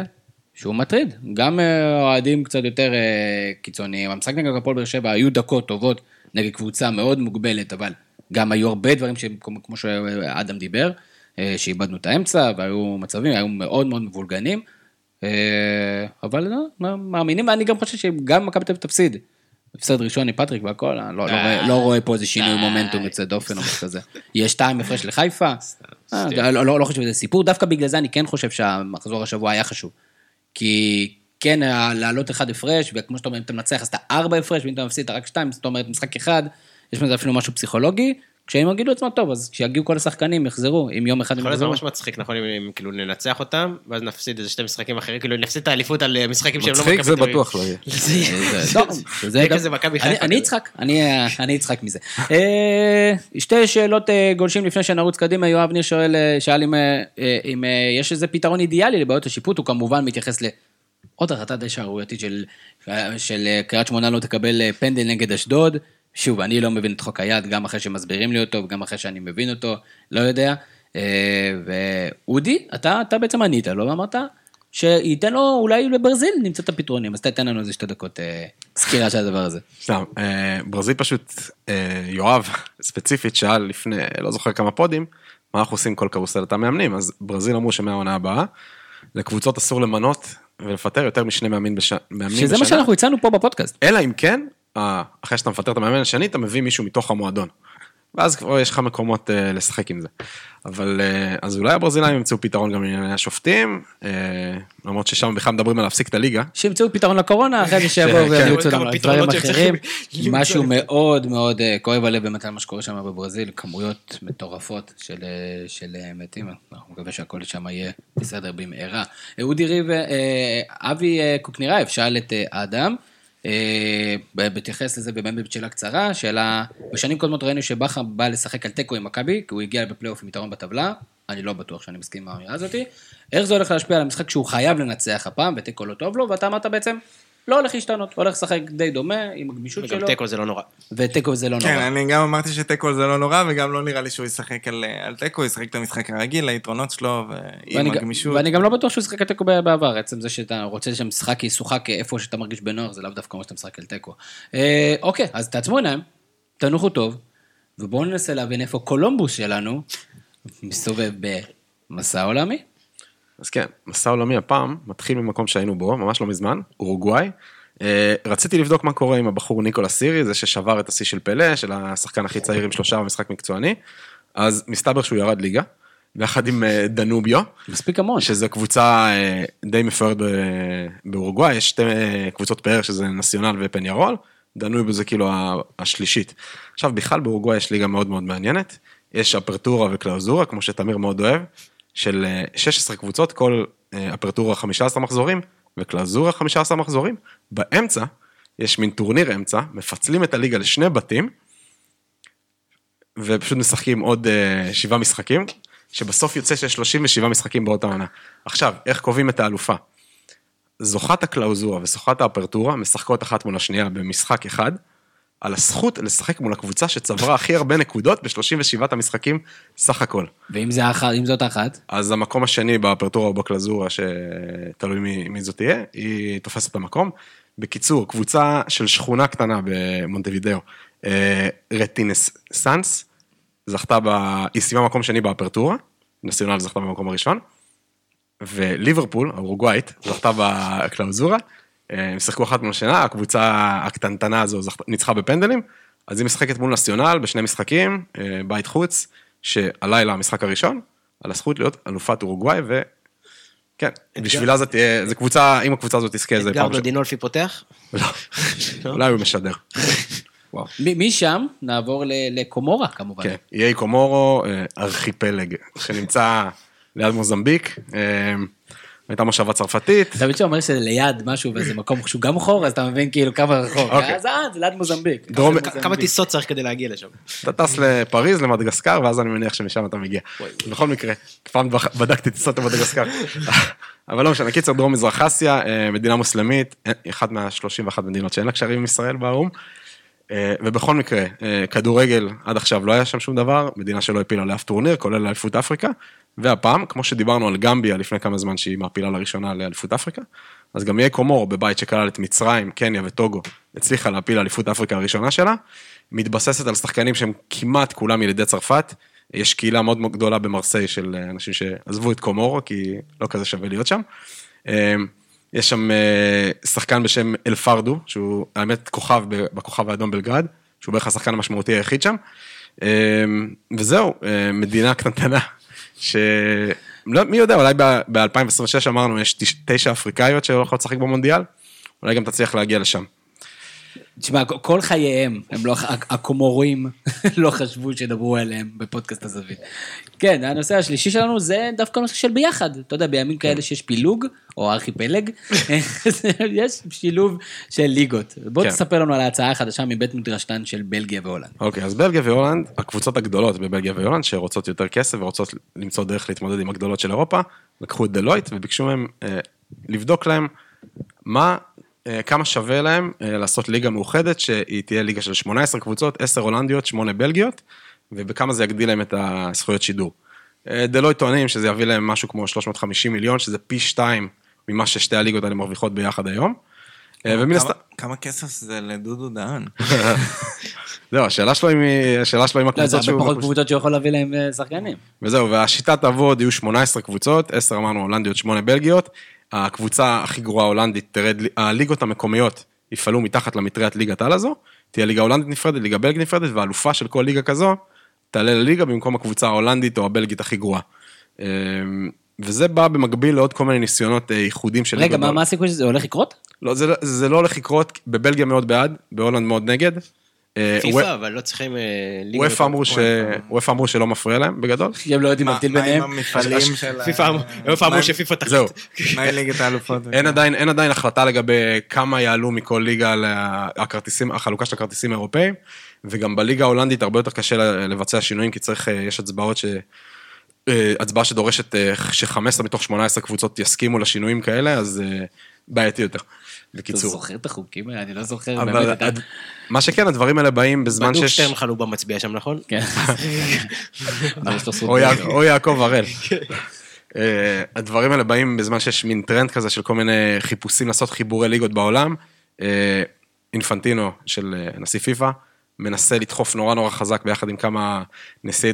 שהוא מטריד. גם אה, אוהדים קצת יותר אה, קיצוניים. המשחק נגד הפועל באר שבע היו דקות טובות נגד קבוצה מאוד מוגבלת, אבל גם היו הרבה דברים כמו שאדם דיבר, אה, שאיבדנו את האמצע, והיו מצבים, היו מאוד מאוד מבולגנים. אה, אבל לא, מאמינים, ואני גם חושב שגם מכבי תל אביב תפסיד. הפסד ראשון עם פטריק והכל, אני לא, לא, רואה, לא רואה פה איזה שינוי מומנטום יוצא דופן או משהו כזה. יש שתיים הפרש לחיפה, אה, לא, לא, לא חושב שזה סיפור, דווקא בגלל זה אני כן חושב שהמחזור השבוע היה חשוב. כי כן, לעלות אחד הפרש, וכמו שאתה אומר, אם אתה מנצח אז אתה ארבע הפרש, ואם אתה מפסיד אתה רק שתיים, זאת אומרת משחק אחד, יש בזה אפילו משהו פסיכולוגי, כשהם יגידו לעצמם, טוב, אז כשיגיעו כל השחקנים יחזרו, אם יום אחד הם יכול להיות יחזרו. ממש מצחיק, נכון, אם- אם כאילו ננצח אותם, ואז נפסיד איזה שתי משחקים אחרים, כאילו נפסיד את האליפות על אה, משחקים שהם לא מכבי מצחיק זה. בטוח לא יהיה. זה זה- זה זה מכבי אני- חיפה אני. אצחק, אני אני אצחק מזה. אה, שתי שאלות אה, גולשים לפני שנרוץ קדימה, יואב ניר שואל, אה, שאל אם אה, אה, אם, אה, יש איזה פתרון אידיאלי לבעיות השיפוט, הוא כמובן מתייחס לעוד החלטה די שערורייתית של של, אה, קריית שמונה לא תקבל אה, פנדל נגד אשדוד. שוב, אני לא מבין את חוק היד, גם אחרי שמסבירים לי אותו וגם אחרי שאני מבין אותו, לא יודע. אה, ואודי, אתה אתה בעצם ענית לו ואמרת שייתן לו, אולי לברזיל נמצא את הפתרונים, אז תתן לנו איזה שתי דקות אה, סקירה של הדבר הזה. סתם, אה, ברזיל פשוט, יואב ספציפית שאל לפני, לא זוכר כמה פודים, מה אנחנו עושים כל קרוסלת המאמנים, אז ברזיל אמרו שמהעונה הבאה, לקבוצות אסור למנות ולפטר יותר משני מאמנים בש- מאמנים שזה מה שאנחנו הצענו פה בפודקאסט. אלא אם כן, אחרי שאתה מפטר את המאמן השני, אתה מביא מישהו מתוך המועדון. ואז כבר יש לך מקומות אה, לשחק עם זה. אבל אה, אז אולי הברזילאים ימצאו פתרון גם לענייני השופטים, אה, למרות ששם בכלל מדברים על להפסיק את הליגה. שימצאו פתרון לקורונה, אחרי זה שיבואו כן. וימליצו כמה לנו דברים אחרים. משהו. מאוד מאוד אה, כואב הלב באמת על מה שקורה שם בברזיל, כמויות מטורפות של, אה, של אה, מתים, אנחנו מקווה שהכל שם יהיה בסדר במהרה. אודי ריב, אה, אבי אה, קוקנירייב שאל את אה, אדם, אה, בהתייחס לזה באמת בשאלה קצרה, שאלה, בשנים קודמות ראינו שבכר בא לשחק על תיקו עם מכבי, כי הוא הגיע בפלייאוף עם יתרון בטבלה, אני לא בטוח שאני מסכים עם האמירה הזאתי. איך זה הולך להשפיע על המשחק שהוא חייב לנצח הפעם, ותיקו לא טוב לו, ואתה אמרת בעצם, לא הולך להשתנות, הולך לשחק די דומה, עם הגמישות וגם שלו, תיקו זה לא נורא. ותיקו זה לא כן, נורא. אני גם אמרתי שתיקו זה לא נורא, וגם לא נראה לי שהוא ישחק על על תיקו, ישחק את המשחק הרגיל, היתרונות שלו, ועם ואני, הגמישות. ואני גם לא בטוח שהוא שיחק על תיקו בעבר, עצם זה שאתה רוצה שהמשחק ישוחק איפה שאתה מרגיש בנוח, זה לאו דווקא אומר שאתה משחק על תיקו. אה, אוקיי, אז תעצמו עיניים, תנוחו טוב, ובואו ננסה להבין איפה קולומבוס שלנו מסתובב במסע עולמי. אז כן, מסע עולמי הפעם מתחיל ממקום שהיינו בו, ממש לא מזמן, אורוגוואי. אה, רציתי לבדוק מה קורה עם הבחור ניקולה סירי, זה ששבר את השיא של פלא, של השחקן הכי צעיר עם שלושה במשחק מקצועני, אז מסתבר שהוא ירד ליגה, ביחד עם אה, דנוביו, מספיק המון. שזו קבוצה אה, די מפוארת באורוגוואי, יש שתי קבוצות פאר שזה נציונל ופניארול, דנוביו זה כאילו השלישית. עכשיו בכלל באורוגוואי יש ליגה מאוד מאוד מעניינת, יש אפרטורה וקלאוזורה, כמו שתמיר מאוד אוהב, של אה, 16 קבוצות, כל אה, אפרטורה 15 מחזורים, וקלאוזורה 15 מחזורים, באמצע יש מין טורניר אמצע, מפצלים את הליגה לשני בתים, ופשוט משחקים עוד uh, שבעה משחקים, שבסוף יוצא שיש 37 משחקים באותה עונה. עכשיו, איך קובעים את האלופה? זוכת הקלאוזורה וזוכת האפרטורה משחקות אחת מול השנייה במשחק אחד, על הזכות לשחק מול הקבוצה שצברה הכי הרבה נקודות ב-37 המשחקים סך הכל. ואם זה האחת, אם זאת האחת, אז המקום השני באפרטורה או בקלזורה, שתלוי מי, מי זאת תהיה, היא תופסת את המקום. בקיצור, קבוצה של שכונה קטנה במונטווידאו, אה, רטינס סאנס, זכתה ב... היא סיימה מקום שני באפרטורה, נציונל זכתה במקום הראשון, וליברפול, האורוגוואית, זכתה בקלאוזורה, הם שיחקו אחת מול השנה, הקבוצה הקטנטנה הזו ניצחה בפנדלים, אז היא משחקת מול נציונל בשני משחקים, אה, בית חוץ, שהלילה המשחק הראשון, על הזכות להיות אלופת אורוגוואי, וכן, בשבילה זה תהיה, זה קבוצה, אם הקבוצה הזאת תזכה, זה פעם ש... דודינולפי פותח? לא, אולי הוא משדר. וואו. משם נעבור לקומורה כמובן. כן, איי קומורו, אה, ארכיפלג, שנמצא ליד מוזמביק. הייתה מושבה צרפתית. תמיד שאומר שזה ליד משהו ואיזה מקום שהוא גם חור, אז אתה מבין כאילו כמה רחוק. אוקיי. אז אה, זה ליד מוזמביק. כמה. טיסות צריך כדי להגיע לשם? אתה טס לפריז, למדגסקר, ואז אני מניח שמשם אתה מגיע. בכל מקרה, פעם בדקתי טיסות למדגסקר. אבל לא משנה, קיצר, דרום מזרח אסיה, אה, מדינה מוסלמית, אה, אחת מה-31 מדינות שאין לה קשרים עם ישראל באו"ם. אה, ובכל מקרה, כדורגל, עד עכשיו לא היה שם שום דבר, מדינה שלא הפילה לאף טורניר, כולל אליפות אפריקה. והפעם, כמו שדיברנו על גמביה לפני כמה זמן שהיא מעפילה לראשונה לאליפות אפריקה, אז גם יהיה קומור בבית שכלל את מצרים, קניה וטוגו, הצליחה להפיל לאליפות אפריקה הראשונה שלה, מתבססת על שחקנים שהם כמעט כולם ילידי צרפת, יש קהילה מאוד מאוד גדולה במרסיי של אה, אנשים שעזבו את קומורו, כי לא כזה שווה להיות שם. אה, יש שם אה, שחקן בשם אל פרדו, שהוא האמת כוכב בכוכב האדום בלגרד, שהוא בערך השחקן המשמעותי היחיד שם. וזהו, מדינה קטנטנה, ש... לא, מי יודע, אולי ב-2026 אמרנו, יש תש- תשע אפריקאיות שהולכות לשחק במונדיאל, אולי גם תצליח להגיע לשם. תשמע, כל חייהם, הם לא, הקומורים לא חשבו שידברו עליהם בפודקאסט הזווית. כן, הנושא השלישי שלנו זה דווקא נושא של ביחד. אתה יודע, בימים כאלה שיש פילוג, או ארכיפלג, יש שילוב של ליגות. בוא כן. תספר לנו על ההצעה החדשה מבית מדרשתן של בלגיה והולנד. אוקיי, אז בלגיה והולנד, הקבוצות הגדולות בבלגיה והולנד, שרוצות יותר כסף ורוצות למצוא דרך להתמודד עם הגדולות של אירופה, לקחו את דלויט וביקשו מהם אה, לבדוק להם מה, כמה שווה להם אה, לעשות ליגה מאוחדת, שהיא תהיה ליגה של 18 קבוצות, 10 הולנדיות, 8 בלגיות, ובכמה זה יגדיל להם את הזכויות שידור. אה, דלויט טוענים שזה יביא להם משהו כמו 350 מיליון, שזה פי שתיים ממה ששתי הליגות האלה מרוויחות ביחד היום. אה, ומן כמה- הסתם... כמה כסף זה לדודו דהן? זהו, השאלה שלו עם השאלה שלו עם לא, זה הקבוצות הרבה פחות קבוצות שיכול להביא להם אה, שחקנים. וזהו, והשיטה תעבוד, יהיו 18 קבוצות, 10 אמרנו הולנדיות, 8 בלגיות. הקבוצה הכי גרועה ההולנדית תרד, הליגות המקומיות יפעלו מתחת למטריית ליגת על הזו, תהיה ליגה הולנדית נפרדת, ליגה בלגית נפרדת, והאלופה של כל ליגה כזו תעלה לליגה במקום הקבוצה ההולנדית או הבלגית הכי גרועה. אמ, וזה בא במקביל לעוד כל מיני ניסיונות אה, איחודים של רגע. מה הסיכוי שזה הולך לקרות? לא, זה, לא- זה לא הולך לקרות, בבלגיה מאוד בעד, בהולנד מאוד נגד. אה, פיפא, אבל לא צריכים... אה, וופא אמרו שלא מפריע להם בגדול. הם לא יודעים מה להבדיל מה עם ביניהם. המפעלים של... ה- אמרו- וופא אמרו מה- שפיפא תחת. זהו. מה עם ליגת האלופות? אין עדיין, החלטה לגבי כמה יעלו מכל ליגה הכרטיסים, החלוקה של הכרטיסים האירופאים, וגם בליגה ההולנדית הרבה יותר קשה לבצע שינויים, כי צריך, אה, יש הצבעות ש... הצבעה שדורשת אה, ש-15 מתוך 18 קבוצות יסכימו לשינויים כאלה, אז בעייתי יותר, אתה בקיצור. זוכר את החוקים האלה? אני לא זוכר. אבל באמת, אתה- מה שכן, הדברים האלה באים בזמן בדוק שיש... שטרן חלובה מצביע שם, נכון? כן. או יעקב הראל. אה, הדברים האלה באים בזמן שיש מין טרנד כזה של כל מיני חיפושים לעשות חיבורי ליגות בעולם. אה, אינפנטינו של אה, נשיא פיפא מנסה לדחוף נורא נורא חזק ביחד עם כמה נשיאי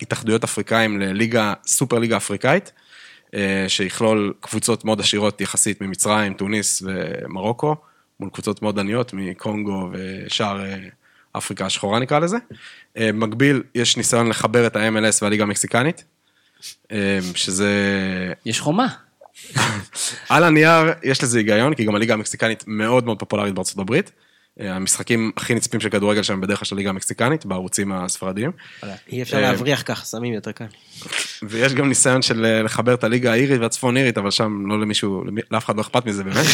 התאחדויות אפריקאים לליגה, סופר ליגה אפריקאית, שיכלול קבוצות מאוד עשירות יחסית ממצרים, טוניס ומרוקו, מול קבוצות מאוד עניות מקונגו ושאר אה, אפריקה השחורה נקרא לזה. אה, במקביל, יש ניסיון לחבר את ה-MLS והליגה המקסיקנית, אה, שזה... יש חומה. על הנייר יש לזה היגיון, כי גם הליגה המקסיקנית מאוד מאוד פופולרית בארצות הברית. אה, המשחקים הכי נצפים של כדורגל שם בדרך כלל של הליגה המקסיקנית, בערוצים הספרדיים. אי אפשר אה, להבריח ככה, סמים יותר קל. ויש גם ניסיון של אה, לחבר את הליגה האירית והצפון אירית, אבל שם לא למישהו, למי- לאף אחד לא אכפת מזה באמת,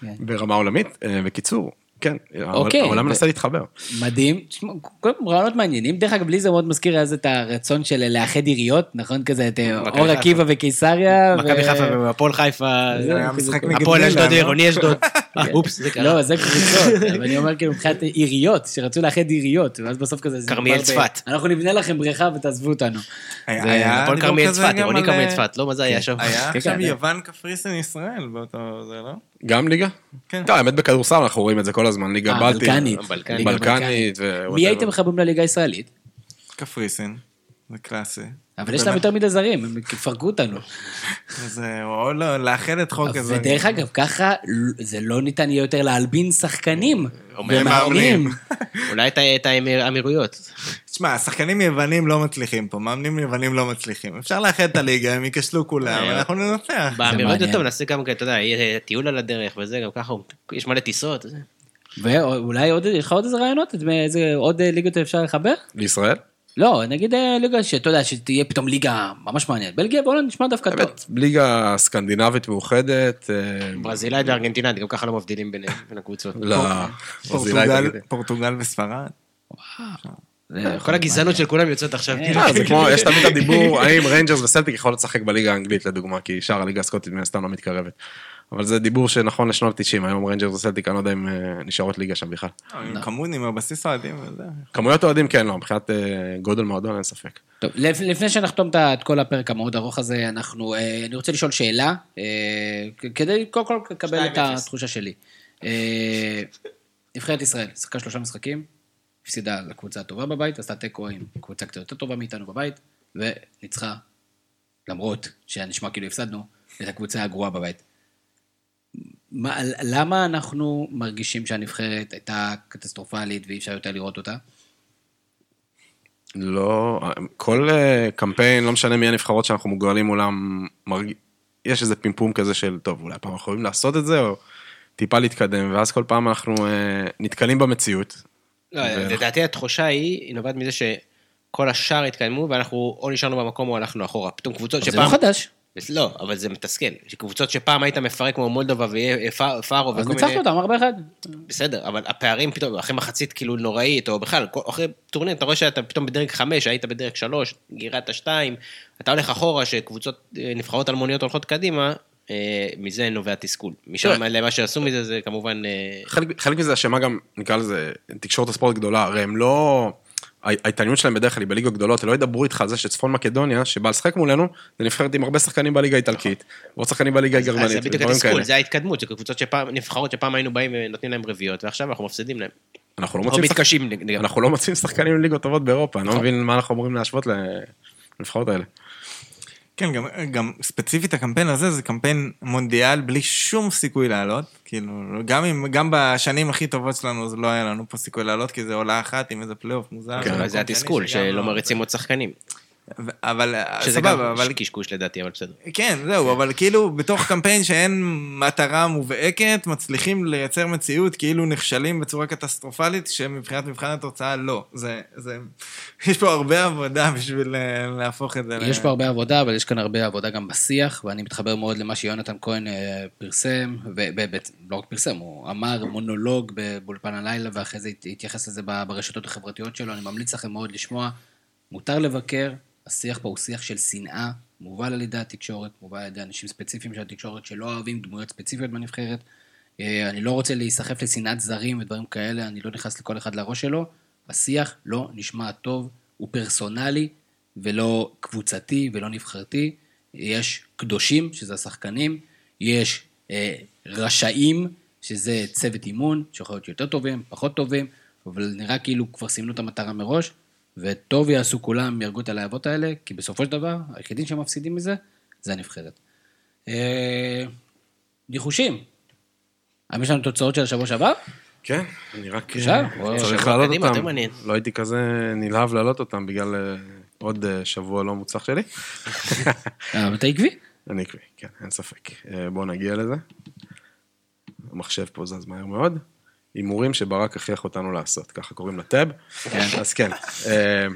ברמה עולמית. בקיצור, כן, אוקיי, העולם ו- מנסה להתחבר. מדהים. תשמע, קודם כל רעיונות מעניינים. דרך אגב, לי זה מאוד מזכיר אז את הרצון של לאחד עיריות, נכון? כזה את אה, אור חיפה. עקיבא וקיסריה. מכבי חיפה והפועל חיפה, זה היה משחק נגד הפועל אשדוד לא? עירוני אשדוד. אה, אופס, זה קרה. לא, זה קבוצות, אבל אני אומר כאילו מבחינת עיריות, שרצו לאחד עיריות, ואז בסוף כזה... זה כרמיאל צפת. אנחנו נבנה לכם בריכה ותעזבו אותנו. היה- הפועל כרמיאל כזה צפת, עירוני כרמיאל צפת, לא? מה זה היה שם? היה כן, עכשיו כן. יוון קפריסין ישראל באותו זה, לא? גם ליגה? כן. טוב, האמת בכדורסל אנחנו רואים את זה כל הזמן, ליגה אה, בלטית. בלקנית. בלקנית. מי הייתם מחברים לליגה הישראלית? קפריסין, זה קלאסי. אבל יש להם יותר מדי זרים, הם יפרקו אותנו. זה, או לא, לאחד את חוק הזה. ודרך אגב, ככה זה לא ניתן יהיה יותר להלבין שחקנים. ומאמנים. אולי את האמירויות. תשמע, שחקנים יוונים לא מצליחים פה, מאמנים יוונים לא מצליחים. אפשר לאחד את הליגה, הם ייכשלו כולם, אה, אנחנו ננצח. באמירויות. זה טוב, נעשה גם, אתה יודע, טיול על הדרך וזה, גם ככה, יש מלא טיסות. ואולי עוד, יש לך עוד איזה רעיונות? איזה עוד אה, ליגות אפשר לחבר? לישראל? לא, נגיד אה, ליגה שאתה יודע, שתהיה פתאום ליגה ממש מעניינת. בלגיה, בואו נשמע דווקא טוב. באמת, ליגה סקנדינבית מאוחדת. אה, ברזילאית וארגנטינאית, גם ככה לא מבדילים ביניהם, בין הקבוצות. לא, פורטוגל- וספרד. כל הגזענות של כולם יוצאת עכשיו. כאילו. אה, זה כמו, יש תמיד את הדיבור, האם ריינג'רס וסלטיק יכולות לשחק בליגה האנגלית לדוגמה, כי שאר הליגה הסקוטית מן הסתם לא מתקרבת. אבל זה דיבור שנכון לשנות 90, היום ריינג'רס וסלטיק, אני לא יודע אם אה, נשארות ליגה שם בכלל. עם כמות, עם הבסיס אוהדים וזה. כמויות אוהדים כן, לא, מבחינת אה, גודל מועדון אין ספק. טוב, לפ- לפני שנחתום את כל הפרק המאוד ארוך הזה, אנחנו, אה, אני רוצה לשאול שאלה, אה, כדי קודם כל לקבל את 2-0. התחושה שלי. אה, נבחרת ישראל, שיחקה שלושה משחקים, הפסידה לקבוצה הטובה בבית, עשתה תיקו עם קבוצה קצת יותר טובה מאיתנו בבית, וניצחה, למרות שנשמע כאילו הפסדנו, את הקבוצה הגרועה בבית. מה, למה אנחנו מרגישים שהנבחרת הייתה קטסטרופלית ואי אפשר יותר לראות אותה? לא, כל אה, קמפיין, לא משנה מי הנבחרות שאנחנו מגועלים מולם, מרג... יש איזה פימפום כזה של, טוב, אולי פעם אנחנו יכולים לעשות את זה, או טיפה להתקדם, ואז כל פעם אנחנו אה, נתקלים במציאות. לא, ו- לדעתי התחושה היא, היא נובעת מזה שכל השאר התקדמו, ואנחנו או נשארנו במקום או הלכנו אחורה. פתאום קבוצות אבל זה לא שפעם... חדש. לא, אבל זה מתסכל. שקבוצות שפעם היית מפרק כמו מולדובה ופארו אז וכל ניצחת מיני... אותם 4-1. בסדר, אבל הפערים פתאום, אחרי מחצית כאילו נוראית, או בכלל, כל- אחרי טורניר, אתה רואה שאתה פתאום בדרג חמש, היית בדרג שלוש, גירדת שתיים, אתה הולך אחורה, שקבוצות, אה, נבחרות אלמוניות הולכות קדימה, אה, מזה נובע תסכול. משם. למה שעשו מזה, זה כמובן... אה, חלק מזה אשמה גם, נקרא לזה, תקשורת הספורט גדולה, הרי הם לא... ההתעניינות שלהם בדרך כלל היא בליגות גדולות, לא ידברו איתך על זה שצפון מקדוניה, שבא לשחק מולנו, זה נבחרת עם הרבה שחקנים בליגה האיטלקית, ועוד שחקנים בליגה אז זה הגרמנית, בדיוק התסכול. זה ההתקדמות, זה קבוצות שפעם, נבחרות שפעם היינו באים ונותנים להם רביעיות, ועכשיו אנחנו מפסידים להם. אנחנו לא מוצאים מתקשים. אנחנו לא מוצאים שחקנים לליגות טובות באירופה, אני לא נכון. מבין מה אנחנו אמורים להשוות לנבחרות האלה. כן, גם, גם ספציפית הקמפיין הזה זה קמפיין מונדיאל בלי שום סיכוי לעלות. כאילו, גם, אם, גם בשנים הכי טובות שלנו זה לא היה לנו פה סיכוי לעלות, כי זה עולה אחת עם איזה פלייאוף מוזר. כן, זה התסכול, שלא לא- מריצים עוד שחקנים. אבל שזה גם סבבה, אבל קשקוש לדעתי, אבל בסדר. כן, זהו, אבל כאילו בתוך קמפיין שאין מטרה מובהקת, מצליחים לייצר מציאות כאילו נכשלים בצורה קטסטרופלית, שמבחינת מבחן התוצאה לא. זה, זה, יש פה הרבה עבודה בשביל אה, להפוך את זה יש פה הרבה עבודה, אבל יש כאן הרבה עבודה גם בשיח, ואני מתחבר מאוד למה שיונתן כהן אה, פרסם, ולא רק פרסם, הוא אמר מונולוג באולפן הלילה, ואחרי זה הת- התייחס לזה ברשתות החברתיות שלו, אני ממליץ לכם מאוד לשמוע. מותר לבקר, השיח פה הוא שיח של שנאה, מובל על ידי התקשורת, מובל על ידי אנשים ספציפיים של התקשורת שלא אוהבים דמויות ספציפיות בנבחרת. אה, אני לא רוצה להיסחף לשנאת זרים ודברים כאלה, אני לא נכנס לכל אחד לראש שלו. השיח לא נשמע טוב, הוא פרסונלי ולא קבוצתי ולא נבחרתי. יש קדושים, שזה השחקנים, יש אה, רשעים, שזה צוות אימון, שיכול להיות יותר טובים, פחות טובים, אבל נראה כאילו כבר סימנו את המטרה מראש, וטוב יעשו כולם, יהרגו את הלהבות האלה, כי בסופו של דבר, היחידים שמפסידים מזה, זה הנבחרת. אה, ניחושים. האם יש לנו תוצאות של השבוע שעבר? כן, אני רק? אה, צריך להעלות אותם. לא הייתי כזה נלהב להעלות אותם בגלל אה, עוד שבוע לא מוצלח שלי. אה, אתה עקבי? אני עקבי, כן, אין ספק. בואו נגיע לזה. המחשב פה זז מהר מאוד. הימורים שברק הכריח אותנו לעשות, ככה קוראים לטאב. כן. אז כן. אה,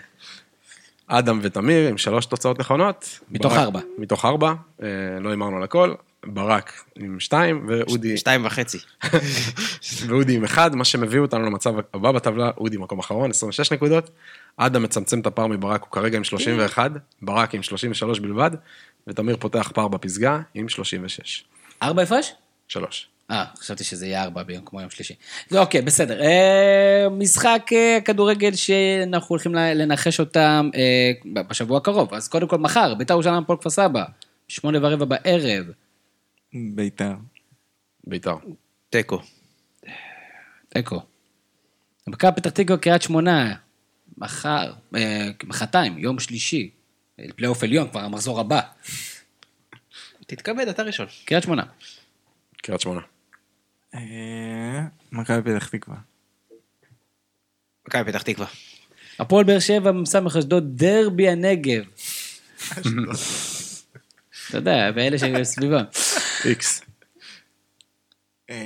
אדם ותמיר עם שלוש תוצאות נכונות. מתוך ברק- ארבע. מתוך ארבע, אה, לא הימרנו על הכל. ברק עם שתיים, ואודי שתיים וחצי. ואודי עם אחד, מה שמביא אותנו למצב הבא בטבלה, אודי מקום אחרון, 26 נקודות. אדם מצמצם את הפער מברק, הוא כרגע עם 31, ברק עם 33 בלבד, ותמיר פותח פער בפסגה עם 36. ארבע הפרש? שלוש. אה, חשבתי שזה יהיה ארבע ביום כמו יום שלישי. לא, אוקיי, בסדר. אה, משחק אה, כדורגל שאנחנו הולכים לנחש אותם אה, בשבוע הקרוב. אז קודם כל מחר, בית"ר ירושלים הפועל כפר סבא, שמונה ורבע בערב. בית"ר. בית"ר. תיקו. תיקו. מכבי פתח תקווה, קריית שמונה, מחר, אה, מחרתיים, יום שלישי, אה, פלייאוף עליון, כבר המחזור הבא. תתכבד, אתה ראשון. קריית שמונה. קריית שמונה. אה, מכבי פתח תקווה. מכבי פתח תקווה. הפועל באר שבע, מ"ס אשדוד, דרבי הנגב. אתה יודע, ואלה שסביבם. איקס. אה,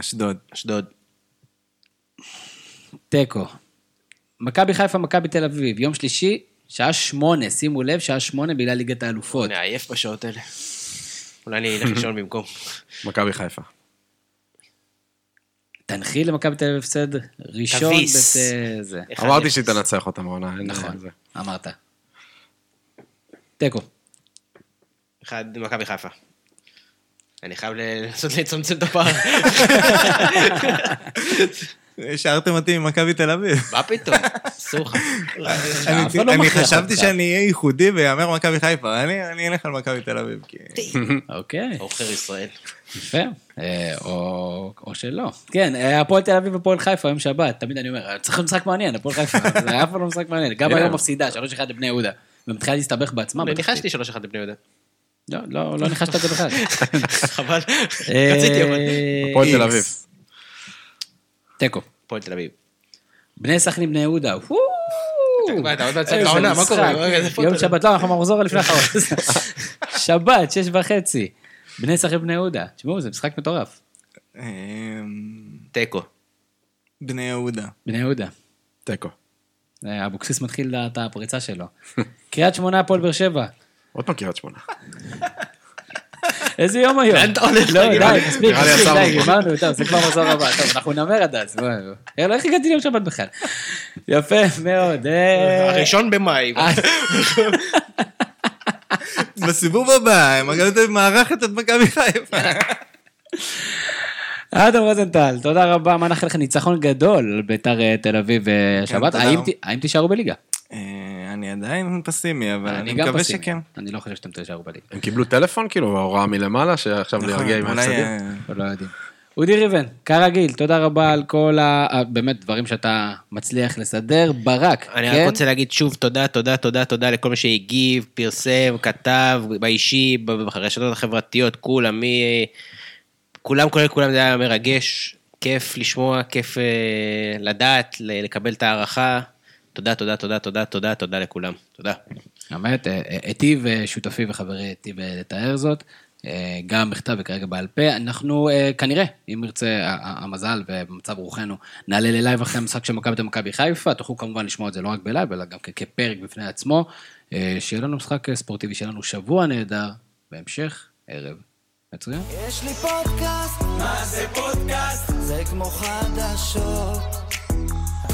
אשדוד. אשדוד. תיקו. מכבי חיפה, מכבי תל אביב, יום שלישי, שעה שמונה, שימו לב, שעה שמונה בגלל ליגת האלופות. אני עייף בשעות האלה. אולי אני אלך לישון במקום. מכבי חיפה. תנחי למכבי תל אביב הפסד ראשון. תביס. בת- זה. אחד אמרתי. שהיא תנצח אותם העונה. נכון. אמרת. תיקו. אחד, מכבי חיפה. אני חייב לנסות לצמצם את הפער. השארתם אותי ממכבי תל אביב. מה פתאום? אסור לך. אני- לא חשבתי. שאני אהיה ייחודי ויאמר מכבי חיפה, אני אני אלך על מכבי תל אביב. כי- אוקיי, עוכר ישראל. יפה. אה, או או שלא. כן, אה, הפועל תל אביב ופועל חיפה, יום שבת, תמיד אני אומר, צריך להיות משחק מעניין, הפועל חיפה, זה אף פעם לא משחק מעניין. גם. היום מפסידה, 3-1 לבני יהודה. ומתחילה להסתבך בעצמה. אני. ניחשתי שלוש אחת לבני יהודה. לא, לא, לא ניחשת את זה בכלל. חבל. אה, רציתי אבל. הפועל תל. אביב. תיקו. הפועל תל אביב. בני סכנין בני יהודה. איפה יום אתה? שבת, לא, אנחנו במחזור לפני האחרון. שבת, שש וחצי. בני סכנין בני יהודה. תשמעו, זה משחק מטורף. תיקו. בני יהודה. בני יהודה. תיקו. אבוקסיס מתחיל את הפריצה שלו. קריית שמונה, הפועל באר שבע. עוד פעם קריית שמונה. איזה יום היום? לאן אתה הולך? לא, די, מספיק, די. גמרנו, טוב, זה כבר מחזור הבא. טוב, אנחנו נאמר עד אז. לא, איך הגעתי ליום שבת בכלל? יפה מאוד. אה, הראשון במאי. אה, בסיבוב הבא, תל אביב מארחת את מכבי חיפה. אדם רוזנטל, תודה רבה, מה נאחל לך ניצחון גדול על ביתר אה, תל אביב אה, שבת. האם תישארו בליגה? אה, אני עדיין פסימי, אבל אני מקווה. שכן. אני לא חושב שאתם תישארו בליגה. הם קיבלו טלפון, כאילו, הוראה מלמעלה, שעכשיו נכון, להרגיע עם אולי, ההפסדים? אה, לא יודעים. אודי ריבן, כרגיל, תודה רבה על כל ה... ה- באמת, דברים שאתה מצליח לסדר. ברק, אני כן? רק רוצה להגיד שוב תודה, תודה, תודה, תודה לכל מי שהגיב, פרסם, כתב, באישי, ברשתות החברתיות, כולם, מי... כולם, כולל כולם, זה היה מרגש, כיף לשמוע, כיף אה, לדעת, לקבל את ההערכה. תודה, תודה, תודה, תודה, תודה, תודה לכולם. תודה. באמת, אה, אה, היטיב אה, שותפי וחברי היטיב אה, לתאר זאת, אה, גם בכתב וכרגע בעל פה. אנחנו אה, כנראה, אם ירצה המזל ובמצב רוחנו, נעלה ללייב אחרי המשחק של מכבי תל מכבי חיפה. תוכלו כמובן לשמוע את זה לא רק בלייב, אלא גם כפרק בפני עצמו. אה, שיהיה לנו משחק אה, ספורטיבי, שיהיה לנו שבוע נהדר, בהמשך, ערב. מצוין. יש לי פודקאסט, מה זה פודקאסט? זה כמו חדשות.